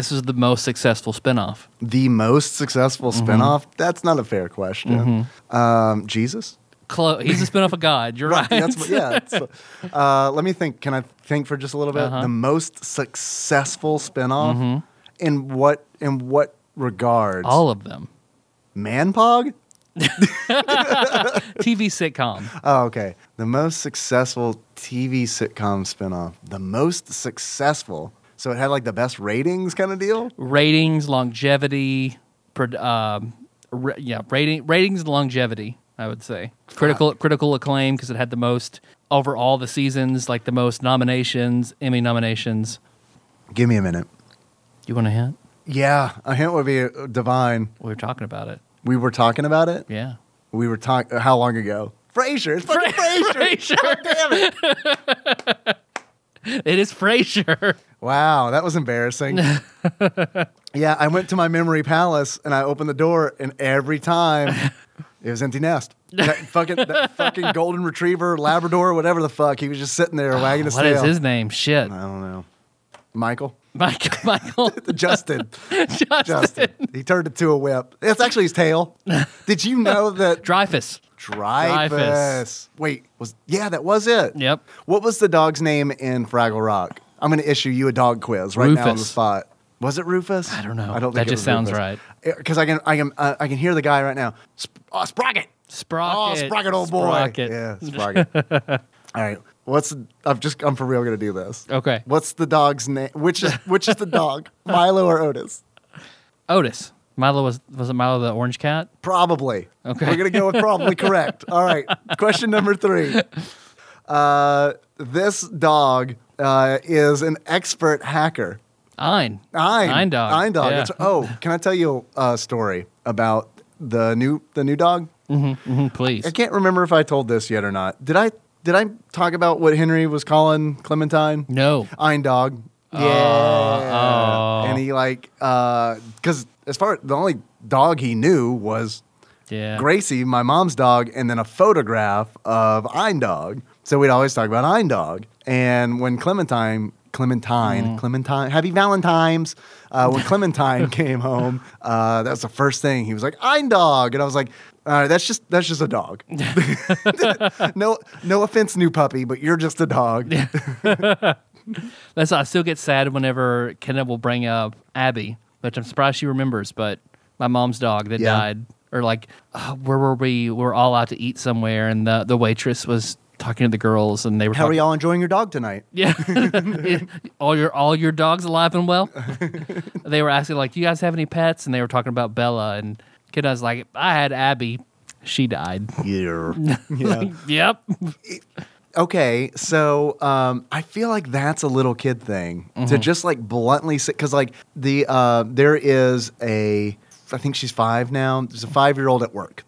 This is the most successful spinoff. The most successful Mm-hmm. spinoff? That's not a fair question. Um, Jesus? Clo- he's a spinoff of God. You're right. That's what- yeah. that's- uh, let me think. Can I think for just a little bit? Uh-huh. The most successful spinoff in what in what regards? All of them. Manpog? TV sitcom. Oh, okay. The most successful TV sitcom spinoff. The most successful. So it had like the best ratings kind of deal? Ratings, longevity, um, ra- yeah, rating, ratings, and longevity. I would say critical critical acclaim because it had the most over all the seasons, like the most nominations, Emmy nominations. Give me a minute. You want a hint? Yeah, a hint would be uh, divine. We were talking about it. We were talking about it. Yeah. We were talking. How long ago? Frasier. It's fucking Frasier. Frasier. Damn it. It is Frasier. Wow, that was embarrassing. yeah, I went to my memory palace and I opened the door, and every time it was empty nest. That fucking that fucking golden retriever, Labrador, whatever the fuck, he was just sitting there oh, wagging his What tail. is his name? Shit. I don't know. Michael, Michael. Michael. Justin, Justin. Justin. He turned it to a whip. It's actually his tail. Did you know that Dreyfus. Dreyfus? Dreyfus. Wait, was yeah, that was it. Yep. What was the dog's name in Fraggle Rock? I'm going to issue you a dog quiz right now on the spot. Was it Rufus? I don't know. I don't That think it just was sounds Rufus. right. Because I can, I can, uh, I can hear the guy right now. Sp- oh, Sprocket. Sprocket. Oh, Sprocket, old boy. Sprocket. Yeah, Sprocket. All right. What's I'm just I'm for real gonna do this. Okay. What's the dog's name? Which is which is the dog? Milo or Otis? Otis. Milo was was it Milo the orange cat? Probably. Okay. We're gonna go with probably correct. All right. Question number three. Uh, this dog uh, is an expert hacker. Ein. Ein. Ein dog. Ein dog. Yeah. Oh, can I tell you a story about the new the new dog? Mhm, please. I can't remember if I told this yet or not. Did I? Did I talk about what Henry was calling Clementine? No. Ein dog. Yeah. oh. And he like, because as far the only dog he knew was Yeah. Gracie, my mom's dog, and then a photograph of Eindog. So we'd always talk about Eindog. And when Clementine, Clementine, Mm. Clementine, Happy Valentine's. Uh, when Clementine came home, uh, that was the first thing he was like "I'm Eindog, and I was like, all right, that's just that's just a dog. no, no offense, new puppy, but you're just a dog. That's I still get sad whenever Kenneth will bring up Abby, which I'm surprised she remembers. But my mom's dog that Yeah. died, or like, uh, where were we? We were all out to eat somewhere, and the the waitress was talking to the girls, and they were How are y'all enjoying your dog tonight? Yeah, all your all your dogs alive and well. they were asking like, "Do you guys have any pets?" And they were talking about Bella, and kid I was like, "I had Abby, she died." Yeah. yeah. yep. okay so um i feel like that's a little kid thing to Mm-hmm. just like bluntly say because like the uh there is a i think she's five now there's a five year old at work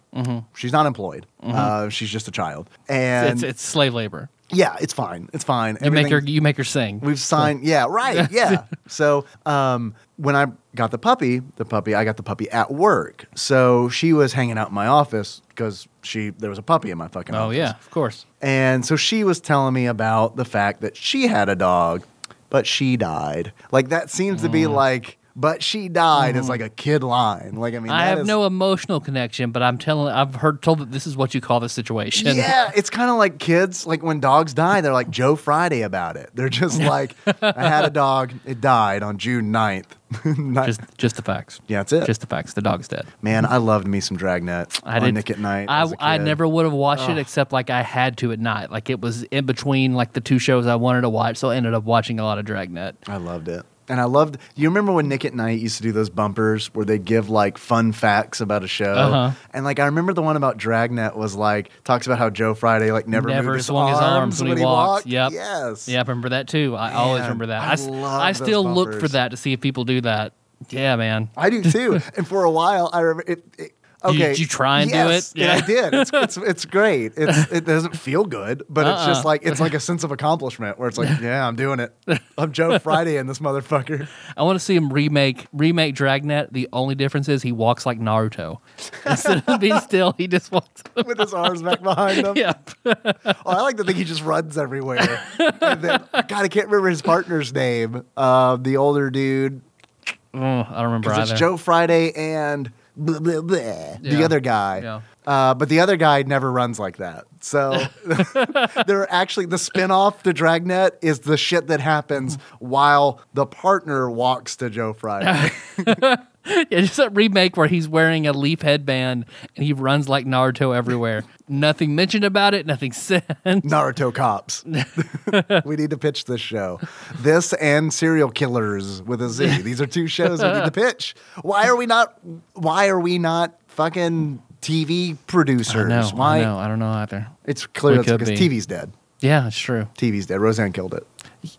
she's not employed uh she's just a child and Mm-hmm. It's it's slave labor. yeah it's fine it's fine You make her you make her sing. We've signed, yeah, right, yeah. so um, when I got the puppy, the puppy, I got the puppy at work. So she was hanging out in my office because she there was a puppy in my fucking office. oh office. yeah, of course. And so she was telling me about the fact that she had a dog, but she died. Like that seems to be like, but she died is mm-hmm. like a kid line. Like I mean. I have is- no emotional connection, but I'm telling. I've heard told that this is what you call the situation. Yeah, it's kind of like kids. Like when dogs die, they're like Joe Friday about it. They're just like, I had a dog, it died on June 9th. Ni- Just just the facts. yeah, that's it. Just the facts. The dog's dead. Man, I loved me some Dragnet I on did. Nick at Night. I, I never would have watched it except like I had to at night. Like it was in between like the two shows I wanted to watch, so I ended up watching a lot of Dragnet. I loved it. And I loved. You remember when Nick at Night used to do those bumpers where they give like fun facts about a show? Uh-huh. And like I remember the one about Dragnet was like talks about how Joe Friday like never Never moved his swung his arms when he walked. walked. Yep. Yes. Yeah, I remember that too. I always remember that. I I, I still look for that to see if people do that. Yeah, man. I do too. and for a while, I remember it. it okay, did you try and do yes, it? and I did. It's, it's it's great. It's it doesn't feel good, but it's just Uh-uh. like it's like a sense of accomplishment where it's like, yeah, I'm doing it. I'm Joe Friday in this motherfucker. I want to see him remake remake Dragnet. The only difference is he walks like Naruto. Instead of being still, he just walks. with his arms back behind him. yeah. Oh, I like to think he just runs everywhere. and then, God, I can't remember his partner's name. Uh, the older dude. Oh, I don't remember either. it's Joe Friday and blah, blah, blah, the other guy. Yeah. Uh, but the other guy never runs like that. So they're actually the spinoff to Dragnet is the shit that happens while the partner walks to Joe Friday. Yeah, just a remake where he's wearing a leaf headband and he runs like Naruto everywhere. nothing mentioned about it. Nothing said. Naruto cops. we need to pitch this show. This and Serial Killers with a Z. These are two shows we need to pitch. Why are we not? Why are we not fucking TV producers? Know. why? I know. I don't know either. It's clear We that's could because be. TV's dead. Yeah, it's true. TV's dead. Roseanne killed it.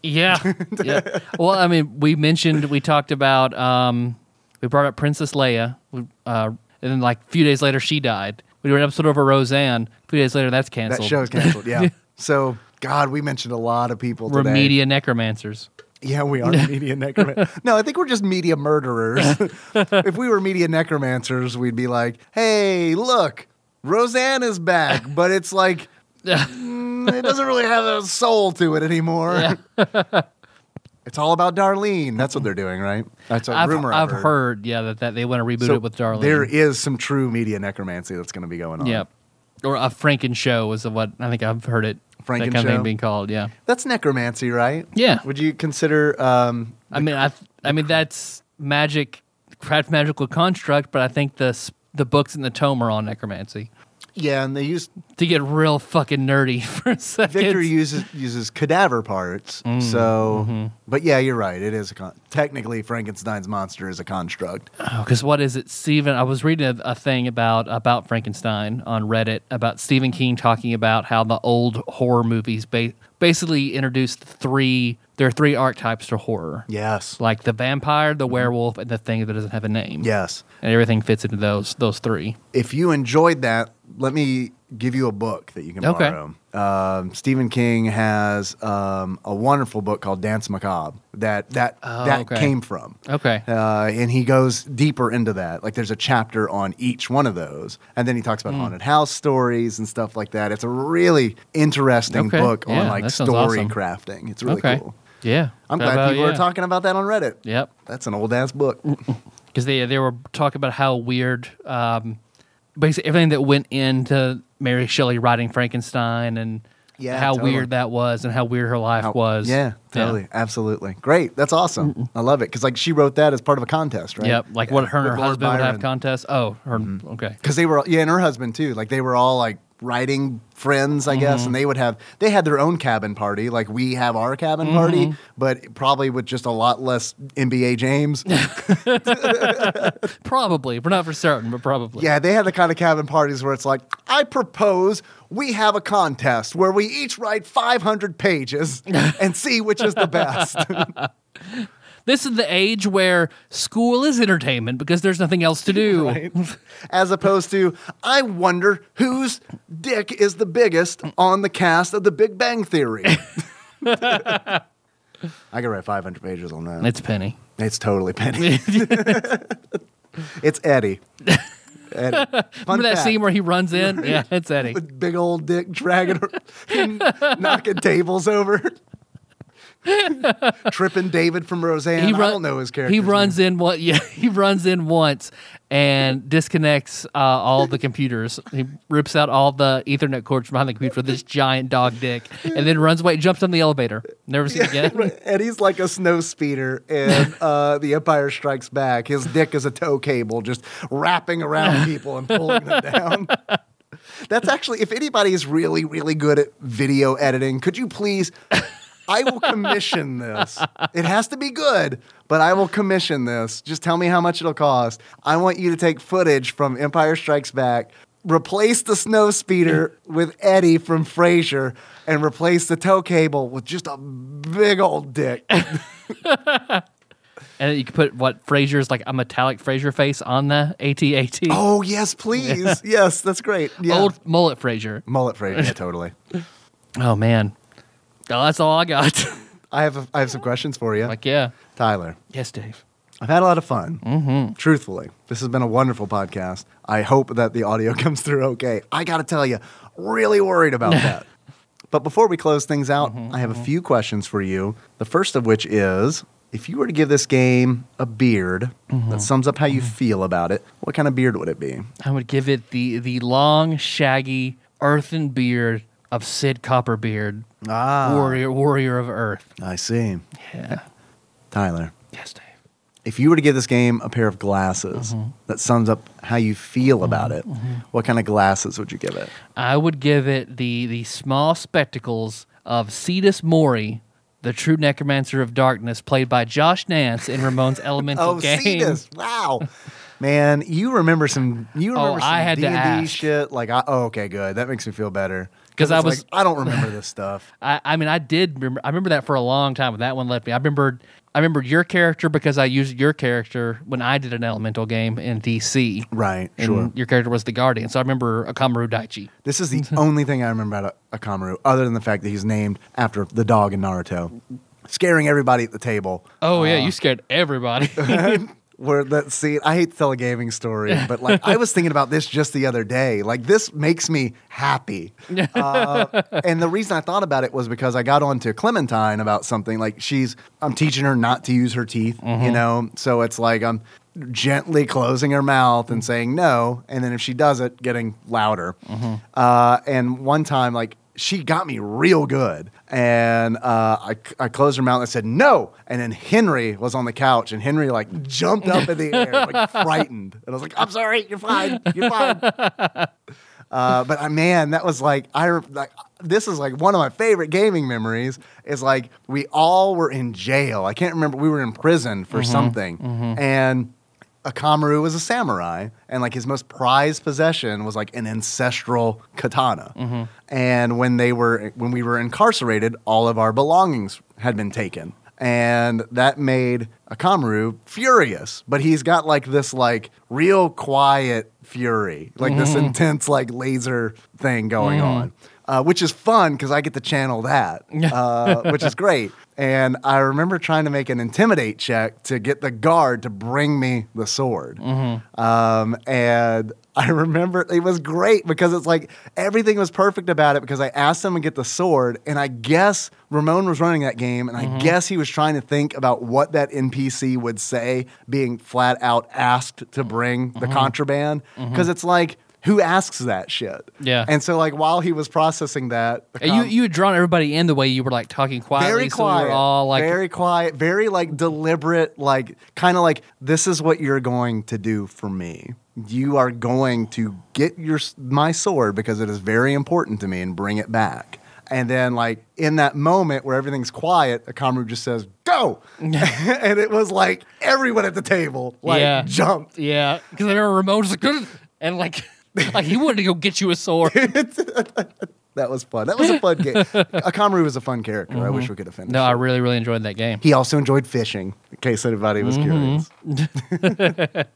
Yeah. yeah. Well, I mean, we mentioned we talked about um, we brought up Princess Leia, we- uh, and then like a few days later she died. We did an episode over Roseanne. A few days later that's canceled. That canceled. show's canceled. Yeah. so God, we mentioned a lot of people We're today. media necromancers. Yeah, we are media necromancers. No, I think we're just media murderers. if we were media necromancers, we'd be like, hey, look, Roseanne is back, but it's like, mm, it doesn't really have a soul to it anymore. it's all about Darlene. That's what they're doing, right? That's a I've, rumor I've I've, heard, yeah, that, that they want to reboot So it with Darlene. There is some true media necromancy that's going to be going on. Yep. Or a Franken show is what I think I've heard it. That Franken kind of thing being called. Yeah. That's necromancy, right? Yeah. Would you consider um, I mean, I I mean that's magic, craft magical construct, but I think the the books and the tome are all necromancy. Yeah, and they use To get real fucking nerdy for a second. Victor uses uses cadaver parts. Mm, so, mm-hmm. but yeah, you're right. It is a con- technically Frankenstein's monster is a construct. Because what is it, Stephen? I was reading a, a thing about about Frankenstein on Reddit about Stephen King talking about how the old horror movies ba- basically introduced three. There are three archetypes to horror, Yes. like the vampire, the werewolf, and the thing that doesn't have a name. Yes. and everything fits into those those three. If you enjoyed that, let me give you a book that you can Okay. borrow. Um, Stephen King has um, a wonderful book called Danse Macabre that that Oh, that okay. came from. Okay. Uh, and he goes deeper into that. Like there's a chapter on each one of those, and then he talks about haunted house stories and stuff like that. It's a really interesting Okay. book on like story awesome. crafting. It's really okay. cool. Yeah. I'm glad about- people yeah. are talking about that on Reddit. Yep. That's an old ass book. because they they were talking about how weird, um, basically everything that went into Mary Shelley writing Frankenstein and Yeah, how totally. weird that was and how weird her life How- was. Yeah, totally, absolutely, great. That's awesome. I love it because like she wrote that as part of a contest, right? Yep. Like what her and her With husband would have Byron. contests. Oh, her. Mm-hmm. Okay. because they were yeah, and her husband too. Like they were all like writing friends, I Mm-hmm. guess, and they would have they had their own cabin party, like we have our cabin Mm-hmm. party, but probably with just a lot less NBA James. Probably. We're not for certain, but probably. yeah, they had the kind of cabin parties where it's like, I propose we have a contest where we each write 500 pages and see which is the best. This is the age where school is entertainment because there's nothing else to do. Right? As opposed to, I wonder whose dick is the biggest on the cast of The Big Bang Theory. I could write 500 pages on that. It's Penny. It's totally Penny. it's Eddie. Eddie. Fun Remember that fact, scene where he runs in? Yeah, it's Eddie. with big old dick dragging, knocking tables over, tripping David from Roseanne. I run- don't know his character. He runs in one. Yeah, he runs in once and disconnects uh, all the computers. He rips out all the Ethernet cords behind the computer with this giant dog dick, and then runs away. Jumps on the elevator. Never seen it again. And he's like a snow speeder in uh, The Empire Strikes Back. His dick is a tow cable, just wrapping around people and pulling them down. That's actually, if anybody is really, really good at video editing, could you please? I will commission this. It has to be good, but I will commission this. Just tell me how much it'll cost. I want you to take footage from Empire Strikes Back, replace the snow speeder with Eddie from Frasier, and replace the tow cable with just a big old dick. And you can put what Frasier's like a metallic Frasier face on the AT-AT. oh yes, please. Yes, that's great. Yeah. Old mullet Frasier. mullet Frasier. Yeah, totally. Oh man. Oh, that's all I got. I have a, I have some questions for you, like yeah. Tyler. Yes, Dave. I've had a lot of fun. Mm-hmm. Truthfully, this has been a wonderful podcast. I hope that the audio comes through okay. I got to tell you, really worried about that. But before we close things out, mm-hmm, I have a mm-hmm. few questions for you. The first of which is if you were to give this game a beard mm-hmm. that sums up how you feel about it, what kind of beard would it be? I would give it the the long, shaggy, earthen beard of Sid Copperbeard, Ah, warrior warrior of Earth. I see. Yeah. Tyler, Yes, Dave. if you were to give this game a pair of glasses mm-hmm. that sums up how you feel mm-hmm. about it, mm-hmm. what kind of glasses would you give it? I would give it the the small spectacles of Cetus Mori, the true necromancer of darkness, played by Josh Nance in Ramon's Elemental Oh, game. Cetus! Wow, man, you remember some. You oh, remember Oh, some I had D&D shit. Like, I, oh, okay, good. That makes me feel better. 'Cause I was- like, I don't remember this stuff. I, I mean, I did remember. I remember that for a long time, but that one left me. I remembered. I remembered your character because I used your character when I did an elemental game in DC. Right, And sure. your character was the guardian, so I remember Akamaru Daichi. This is the only thing I remember about Akamaru, other than the fact that he's named after the dog in Naruto, scaring everybody at the table. Oh yeah, uh, you scared everybody. Where that scene, I hate to tell a gaming story, but like I was thinking about this just the other day. Like this makes me happy. Uh, and the reason I thought about it was because I got on to Clementine about something. Like she's, I'm teaching her not to use her teeth, you know? So it's like I'm gently closing her mouth and saying no. And then if she does it, getting louder. Uh, and one time, like, she got me real good. And uh, I, I closed her mouth and I said, no. And then Henry was on the couch and Henry like jumped up in the air, like frightened. And I was like, I'm sorry, you're fine, you're fine. Uh, but uh, man, that was like I like this is like one of my favorite gaming memories. Is like we all were in jail. I can't remember. We were in prison for something, and Akamaru was a samurai, and like his most prized possession was like an ancestral katana. And when they were when we were incarcerated, all of our belongings had been taken. And that made Akamaru furious, but he's got like this like real quiet fury, like this Mm-hmm. intense like laser thing going on, uh, which is fun because I get to channel that, uh, which is great. And I remember trying to make an intimidate check to get the guard to bring me the sword. Mm-hmm. Um, and I remember it was great because it's like everything was perfect about it because I asked him to get the sword, and I guess Ramon was running that game, and Mm-hmm. I guess he was trying to think about what that NPC would say, being flat out asked to bring the Mm-hmm. contraband. Because it's like, who asks that shit? Yeah. And so, like, while he was processing that, And you com- you had drawn everybody in the way you were like talking quietly, very so quiet, we were all like, very quiet, very like deliberate, like kind of like this is what you're going to do for me. You are going to get your my sword because it is very important to me and bring it back. And then like in that moment where everything's quiet, Akamu just says go, and it was like everyone at the table like Yeah. jumped. yeah, because remember Ramon was like, "Good," and like like he wanted to go get you a sword. That was fun. That was a fun game. Akamaru was a fun character. I wish we could have finished. Mm-hmm. no, I it. really really enjoyed that game. He also enjoyed fishing, in case anybody was Mm-hmm. curious.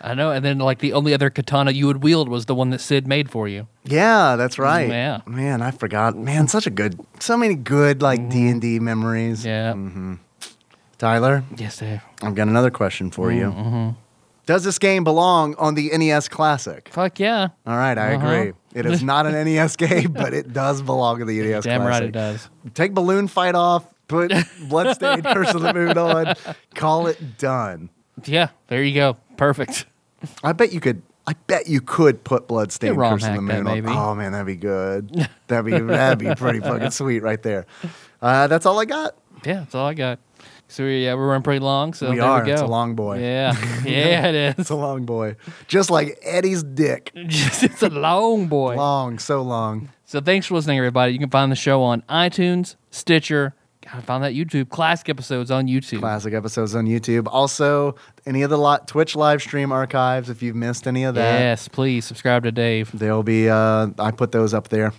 I know, and then like the only other katana you would wield was the one that Sid made for you. Yeah, that's right. Yeah. man, I forgot. Man, such a good, so many good like D and D memories. Mm-hmm. Yeah. Tyler, Yes, Dave. I've got another question for you. Mm-hmm. Does this game belong on the NES Classic? Fuck yeah. All right, I Uh-huh. agree. It is not an NES game, but it does belong in the NES Classic. Damn Classic. right it does. Take Balloon Fight off, put Bloodstained Curse of the Moon on, call it done. Yeah, there you go. Perfect. I bet you could. I bet you could put Bloodstained ROM Curse of the hack that, Moon on. maybe. Oh man, that'd be good. That'd be that'd be pretty fucking sweet right there. Uh, that's all I got. Yeah, that's all I got. So we, yeah, we're running pretty long. So We there are. We go. It's a long boy. Yeah, yeah, it It's a long boy, just like Eddie's dick. it's a long boy. Long, so long. So thanks for listening, everybody. You can find the show on iTunes, Stitcher. Gotta that YouTube classic episodes on YouTube. Classic episodes on YouTube. Also, any of the li- Twitch live stream archives. If you've missed any of that, Yes, please subscribe to Dave. they'll be. Uh, I put those up there.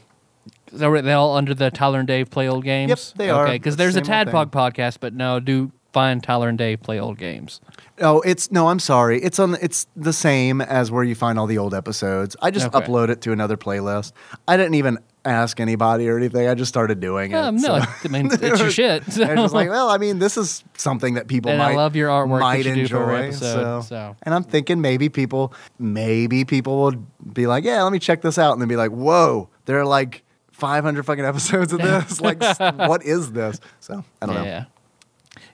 Are they all under the Tyler and Dave play old games? Yep, they are. Okay, because there's a Same old Tadpog podcast, but no, do find Tyler and Dave play old games. Oh, it's no. I'm sorry. It's on. It's the same as where you find all the old episodes. I just Okay. upload it to another playlist. I didn't even ask anybody or anything. I just started doing it. Um, no, so- I mean it's your shit. So. I was just like, well, I mean, this is something that people And I might love your artwork that might you do enjoy. for every episode, so. and I'm thinking maybe people, maybe people will be like, yeah, let me check this out, and then be like, whoa, there are like 500 fucking episodes of this. like, what is this? So I don't know. Yeah.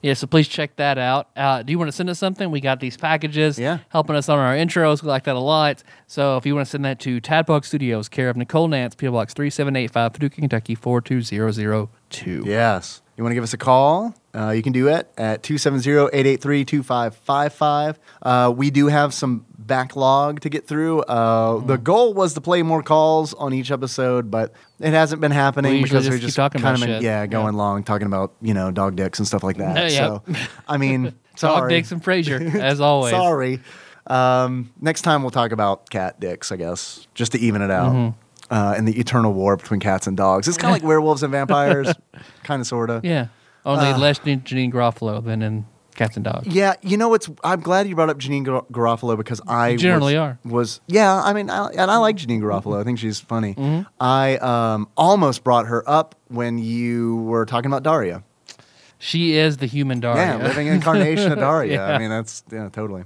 Yeah, so please check that out. Uh, do you want to send us something? We got these packages Yeah. helping us on our intros. We like that a lot. So if you want to send that to Tadpog Studios, care of Nicole Nance, PO Box 3785, Paducah, Kentucky 42002. Yes. You want to give us a call? Uh, you can do it at 270-883-2555. Uh, we do have some backlog to get through. Uh, Mm-hmm. The goal was to play more calls on each episode, but it hasn't been happening We because we're just talking kind of yeah going Yeah. long talking about you know dog dicks and stuff like that. Yeah, So I mean, Dog Dicks and Frasier, as always. sorry. Um, next time we'll talk about cat dicks, I guess, just to even it out. Mm-hmm. Uh, and the eternal war between cats and dogs. It's kind of like werewolves and vampires, kind of, sort of. Yeah. Only Uh. less than Janeane Garofalo than in Cats and Dogs. Yeah, you know it's. I'm glad you brought up Janeane Gar- Garofalo because I You generally was, are. Was yeah, I mean, I, and I like Janeane Garofalo. I think she's funny. Mm-hmm. I um, almost brought her up when you were talking about Daria. She is the human Daria. Yeah, living incarnation of Daria. Yeah. I mean, that's yeah, totally.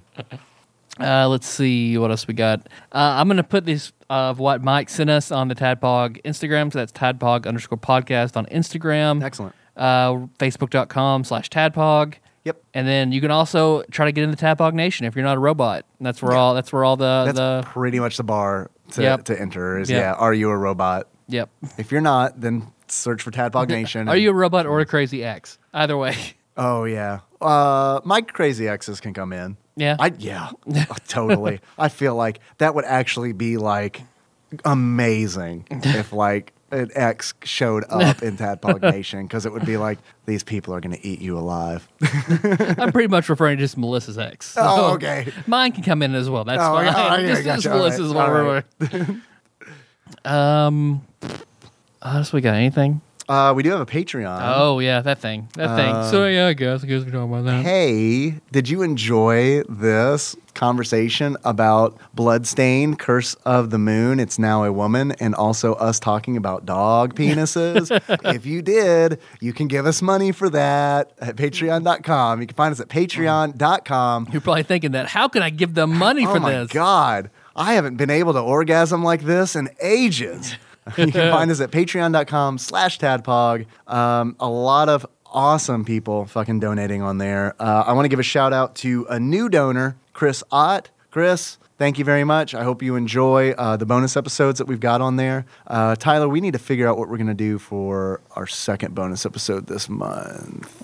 Uh, let's see what else we got. Uh, I'm gonna put this of what Mike sent us on the Tadpog Instagram. So that's Tadpog underscore podcast on Instagram. Excellent. Uh, Facebook.com slash Tadpog. Yep. And then you can also try to get in the Tadpog Nation if you're not a robot. And that's where all that's where all the That's the pretty much the bar to, Yep. to enter. Is Yep. yeah, are you a robot? yep. If you're not, then search for Tadpog Nation. Are you a robot or a crazy X? Either way. Oh yeah. Uh, my crazy exes can come in. Yeah. I yeah. Totally. I feel like that would actually be like amazing if like an ex showed up in Tadpog Nation because it would be like these people are going to eat you alive. I'm pretty much referring to just Melissa's ex. So Oh, okay. Mine can come in as well. That's Oh, fine. oh, yeah, just, gotcha. just right. Melissa's All one. right. um, we got anything? Uh, we do have a Patreon. Oh yeah, that thing. That thing. So yeah, I guess I guess we talk about that. Hey, did you enjoy this conversation about Bloodstain, Curse of the Moon? It's now a woman, and also us talking about dog penises. if you did, you can give us money for that at patreon.com. You can find us at patreon.com. You're probably thinking that. How can I give them money oh for my this? God. I haven't been able to orgasm like this in ages. You can find us at patreon.com slash tadpog. Um, a lot of awesome people fucking donating on there. Uh, I want to give a shout out to a new donor, Chris Ott. Chris, thank you very much. I hope you enjoy uh, the bonus episodes that we've got on there. Uh, Tyler, we need to figure out what we're going to do for our second bonus episode this month.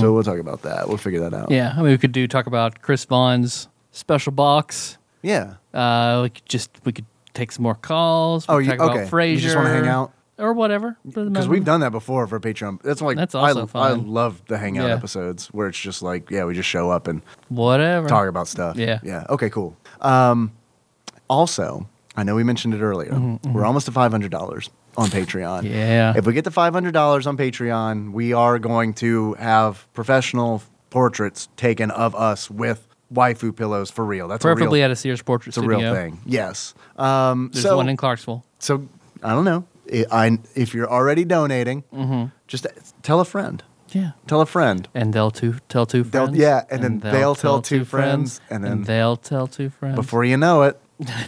So we'll talk about that. We'll figure that out. Mm-hmm, Yeah, I mean, we could do talk about Chris Vaughn's special box. Yeah. Uh, we could just we could take some more calls. Oh, you- talk about okay. Frasier. You just wanna hang out? or whatever. because we've done that before for Patreon. That's like That's I, also I love the hangout Yeah. episodes where it's just like yeah, we just show up and whatever. talk about stuff. Yeah. yeah. Okay, cool. Um, also, I know we mentioned it earlier. We're almost to five hundred dollars on Patreon. Mm-hmm, Yeah. If we get to five hundred dollars on Patreon, we are going to have professional portraits taken of us with waifu pillows for real. That's Preferably a real, at a Sears portrait it's a studio. real thing. Yes. Um, There's so one in Clarksville. so I don't know. I, if you're already donating, Mm-hmm. just tell a friend. Yeah. Tell a friend. And they'll two tell two They'll- friends. yeah, and then they'll tell two friends, and then- they'll tell two friends. Before you know it,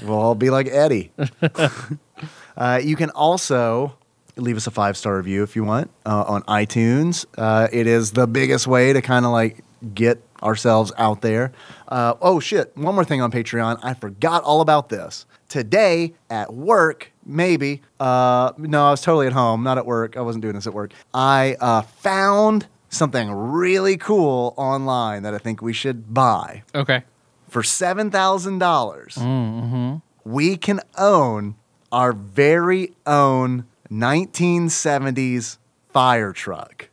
we'll all be like Eddie. uh, you can also leave us a five star review if you want uh, on iTunes. Uh, it is the biggest way to kind of like get ourselves out there. Uh, oh shit! One more thing on Patreon. I forgot all about this today at work. Maybe uh, no, I was totally at home, not at work. I wasn't doing this at work. I uh, found something really cool online that I think we should buy okay. for seven thousand dollars, Mm-hmm. we can own our very own 1970s fire truck.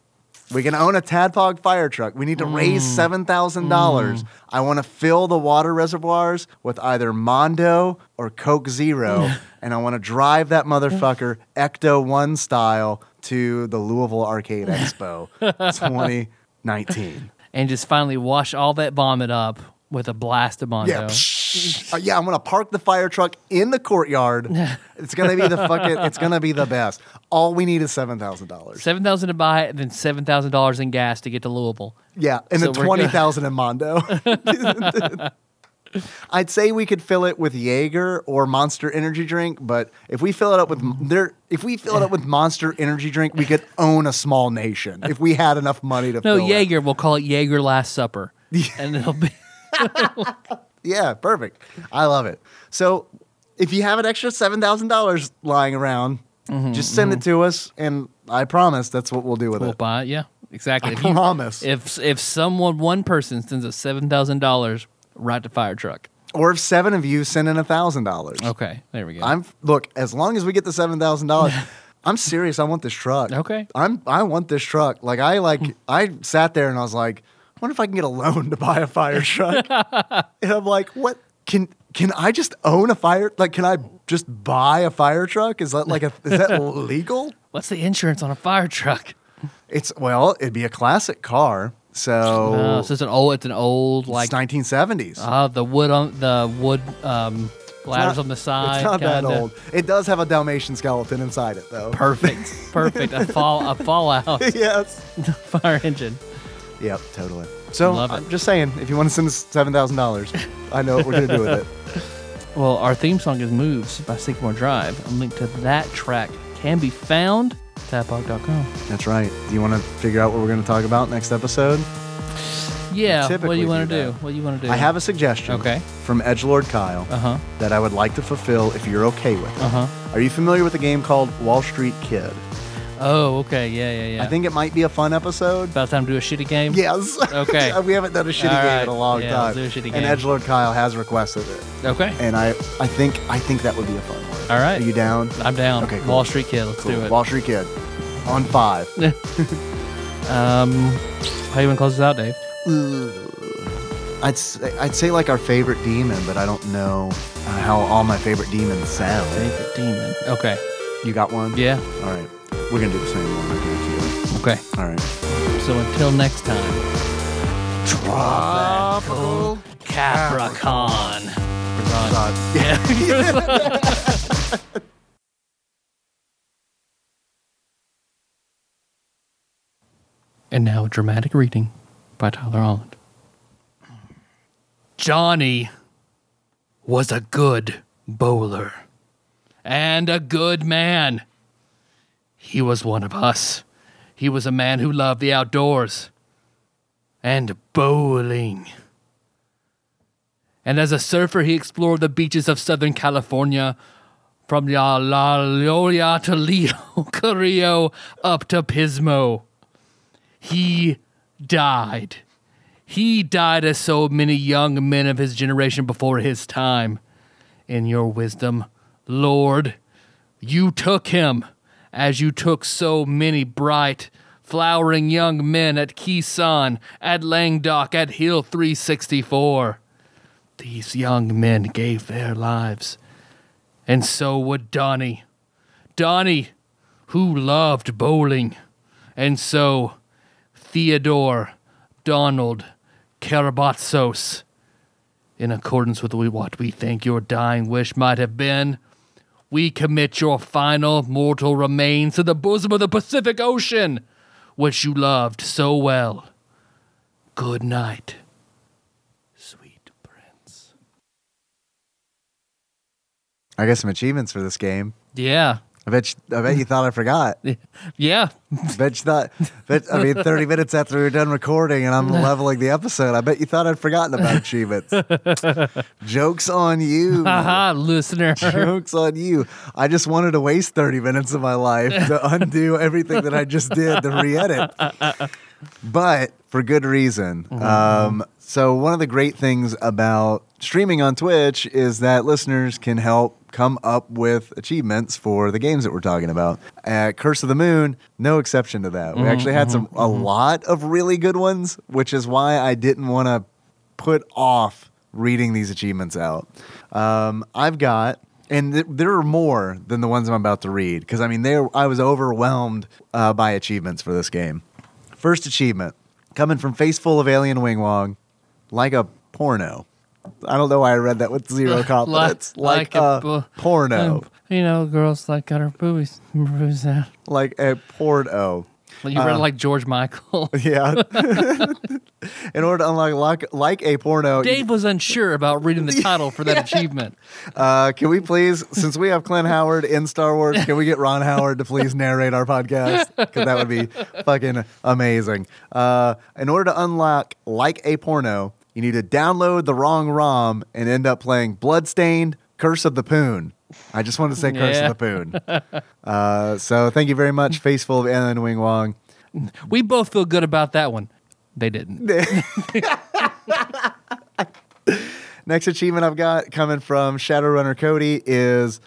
We can own a Tadpog fire truck. We need to raise Mm. seven thousand dollars. I want to fill the water reservoirs with either Mondo or Coke Zero, and I want to drive that motherfucker Ecto One style to the Louisville Arcade Expo 2019. And just finally wash all that vomit up with a blast of Mondo. Yeah. Uh, yeah, I'm gonna park the fire truck in the courtyard. it's gonna be the fucking. It's gonna be the best. All we need is seven thousand dollars. Seven thousand to buy it, and then seven thousand dollars in gas to get to Louisville. Yeah, and So then twenty thousand in Mondo. I'd say we could fill it with Jaeger or Monster Energy drink, but if we fill it up with there, if we fill it up with Monster Energy drink, we could own a small nation if we had enough money to. No, fill it. Jaeger. We'll call it Jaeger Last Supper, and it'll be. Yeah, perfect. I love it. So if you have an extra seven thousand dollars lying around, Mm-hmm, just send it to us, and I promise that's what we'll do with it. We'll buy it. Yeah, exactly. I If you- promise. If if someone one person sends us seven thousand dollars right to fire truck. Or if seven of you send in a thousand dollars, Okay, there we go. I'm look. As long as we get the seven thousand dollars, I'm serious. I want this truck. Okay. I'm. I want this truck. Like I like. I sat there and I was like, wonder if I can get a loan to buy a fire truck. and I'm like, what can can I just own a fire? Like, can I just buy a fire truck? Is that like a is that legal? What's the insurance on a fire truck? It's well, it'd be a classic car. So, Uh, so it's an old. It's an old like like 1970s. uh, the wood on the wood um, ladders not- on the side. It's not that kinda. old. It does have a Dalmatian skeleton inside it, though. Perfect, perfect. A fall a fallout yes. fire engine. Yep, totally. So Love. I'm just saying, if you want to send us seven thousand dollars, I know what we're gonna do with it. Well, our theme song is "Moves" by Sycamore Drive. A link to that track can be found at tadpog.com. That's right. Do you want to figure out what we're gonna talk about next episode? Yeah. What do you want to do? that. What do you want to do? I have a suggestion. Okay. From Edgelord Kyle Uh huh. that I would like to fulfill if you're okay with it. Uh huh. Are you familiar with a game called Wall Street Kid? Oh, okay. Yeah, yeah, yeah. I think it might be a fun episode. about time to do a shitty game. Yes. Okay. we haven't done a shitty All game right. in a long Yeah, time. let's do a shitty game. and. Edgelord Kyle has requested it, Okay. and I, I think, I think that would be a fun one. All right. Are you down? I'm down. Okay, cool. Wall Street Kid. Let's do it. Wall Street Kid on five. um, how you to close this out, Dave? I'd say, I'd say like our favorite demon, but I don't know uh, how all my favorite demons sound. Favorite demon. Okay. You got one? Yeah. All right. We're gonna do the same one. I guarantee Okay. you. All right. So until next time, Tropical Capricorn. God. Yeah. And now, a dramatic reading by Tyler Holland. Johnny was a good bowler and a good man. He was one of us. He was a man who loved the outdoors and bowling. And as a surfer, he explored the beaches of Southern California from La Loya to Leo, Carrillo, up to Pismo he died. He died as so many young men of his generation before his time. In your wisdom, Lord, you took him as you took so many bright, flowering young men at Khe Sanh, at Langdock, at Hill 364. These young men gave their lives, and so would Donnie. Donnie, who loved bowling, and so Theodore Donald Kerabatsos. In accordance with what we think your dying wish might have been, we commit your final mortal remains to the bosom of the Pacific Ocean, which you loved so well. Good night, sweet prince. I got some achievements for this game. Yeah. I bet you, I bet you thought I forgot. Yeah. I bet you thought. Bet, I mean, thirty minutes after we were done recording and I'm leveling the episode, I bet you thought I'd forgotten about achievements. Jokes on you. Haha, listener. Jokes on you. I just wanted to waste 30 minutes of my life to undo everything that I just did to re edit. But for good reason. Um, so, one of the great things about streaming on Twitch is that listeners can help come up with achievements for the games that we're talking about. At Curse of the Moon, no exception to that. We actually had some a lot of really good ones, which is why I didn't want to put off reading these achievements out. Um, I've got, and th- there are more than the ones I'm about to read because I mean, there I was overwhelmed uh, by achievements for this game. First achievement coming from Face Full of Alien Wingwong, like a porno. I don't know why I read that with zero confidence. like, like a a, bu- porno, You know, girls like got her boobies, boobies out. like a porno. Well, you read it like George Michael. Yeah. In order to unlock like, like a porno, Dave was unsure about reading the title for that achievement. Uh, can we please, since we have Clint Howard in Star Wars, can we get Ron Howard to please narrate our podcast? Because that would be fucking amazing. Uh, in order to unlock like a porno, you need to download the wrong ROM and end up playing Bloodstained Curse of the Poon. I just wanted to say Curse Yeah. of the Poon. Uh, so thank you very much, Faceful of Alien Wing Wong. We both feel good about that one. They didn't. Next achievement I've got coming from Shadowrunner Cody is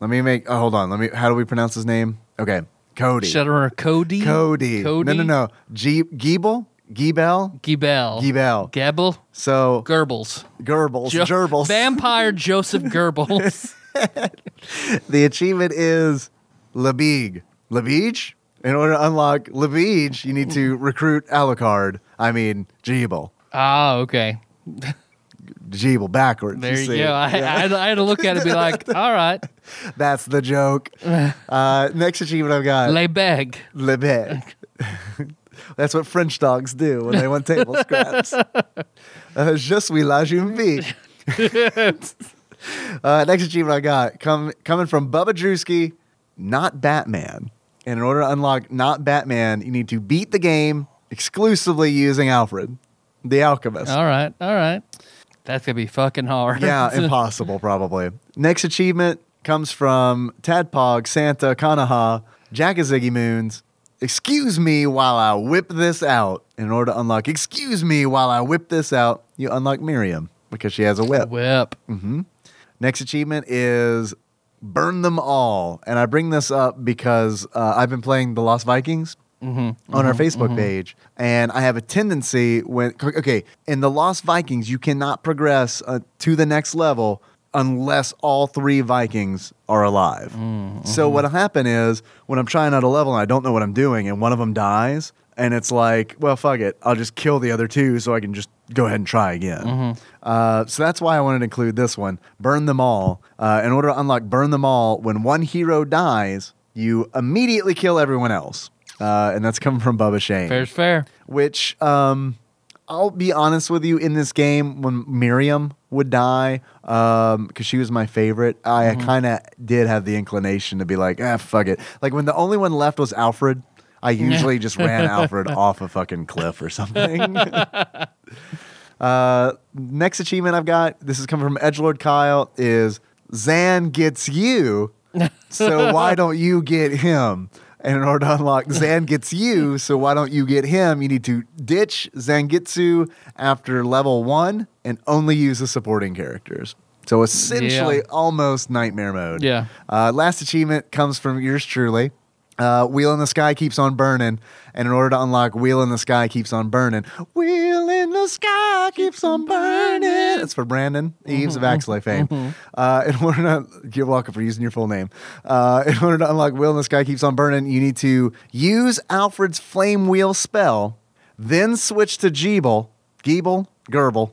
let me make oh hold on, let me how do we pronounce his name? Okay. Cody. Shadowrunner Cody. Cody. Cody. No, no, no. G- Giebel? Giebel? Gibel. Giebel. Gabel. So, Goebbels. Goebbels. Jo- Gerbils. Vampire Joseph Goebbels. The achievement is Labig. Labige? In order to unlock Labige, you need to recruit Alucard. I mean, Giebel. ah, okay. Giebel backwards. There you see. go. I, Yeah. I, had- I had to look at it and be like, all right, That's the joke. Uh, next achievement I've got lay beg. Lebeg. That's what French dogs do when they want table scraps. Uh, je suis la jeune uh, next achievement I got come, coming from Bubba Drewski, not Batman. And in order to unlock not Batman, you need to beat the game exclusively using Alfred, the alchemist. All right, all right. That's gonna be fucking hard. Yeah, impossible, probably. Next achievement comes from Tadpog, Santa, Kanaha, Jack Ziggy Moons. Excuse me while I whip this out. In order to unlock, excuse me while I whip this out, you unlock Miriam because she has a whip. Whip. Next achievement is Burn Them All. And I bring this up because uh, I've been playing The Lost Vikings on our Facebook page. And I have a tendency when, okay, in The Lost Vikings, you cannot progress uh, to the next level unless all three Vikings are alive. So what'll happen is when I'm trying out a level and I don't know what I'm doing, and one of them dies, and it's like, well, fuck it, I'll just kill the other two so I can just go ahead and try again. Uh, so that's why I wanted to include this one: burn them all. Uh, in order to unlock burn them all, when one hero dies, you immediately kill everyone else. Uh, and that's coming from Bubba Shane Fair's fair. which um, I'll be honest with you, in this game, when Miriam would die, because she was my favorite, I kind of did have the inclination to be like, ah, fuck it. Like when the only one left was Alfred, I usually just ran Alfred off a fucking cliff or something. uh, next achievement I've got, this is coming from Edgelord Kyle, is Zan gets you. So why don't you get him? And in order to unlock Zan gets you, so why don't you get him? You need to ditch Zangetsu after level one and only use the supporting characters. So essentially, Yeah. almost nightmare mode. Yeah. Uh, last achievement comes from yours truly. Uh, Wheel in the Sky keeps on burning, and in order to unlock Wheel in the Sky keeps on burning, Wheel in the Sky keeps on burning. It's for Brandon Eves of Axelay fame. Uh, in order to, you're welcome for using your full name. Uh, in order to unlock Wheel in the Sky keeps on burning, you need to use Alfred's Flame Wheel spell, then switch to Geeble, Geeble, Gerbil,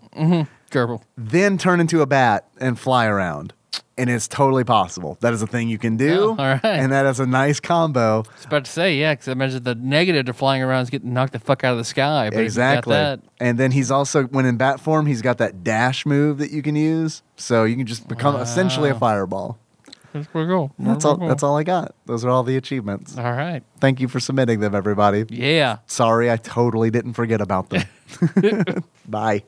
Gerbil. then turn into a bat and fly around. And it's totally possible. That is a thing you can do. Oh, all right. And that is a nice combo. I was about to say, yeah, because I imagine the negative to flying around is getting knocked the fuck out of the sky. But if got exactly. that, And then he's also, when in bat form, he's got that dash move that you can use. So you can just become essentially a fireball. that's pretty cool. That's all. That's all I got. Those are all the achievements. All right. Thank you for submitting them, everybody. Yeah. Sorry, I totally didn't forget about them. Bye.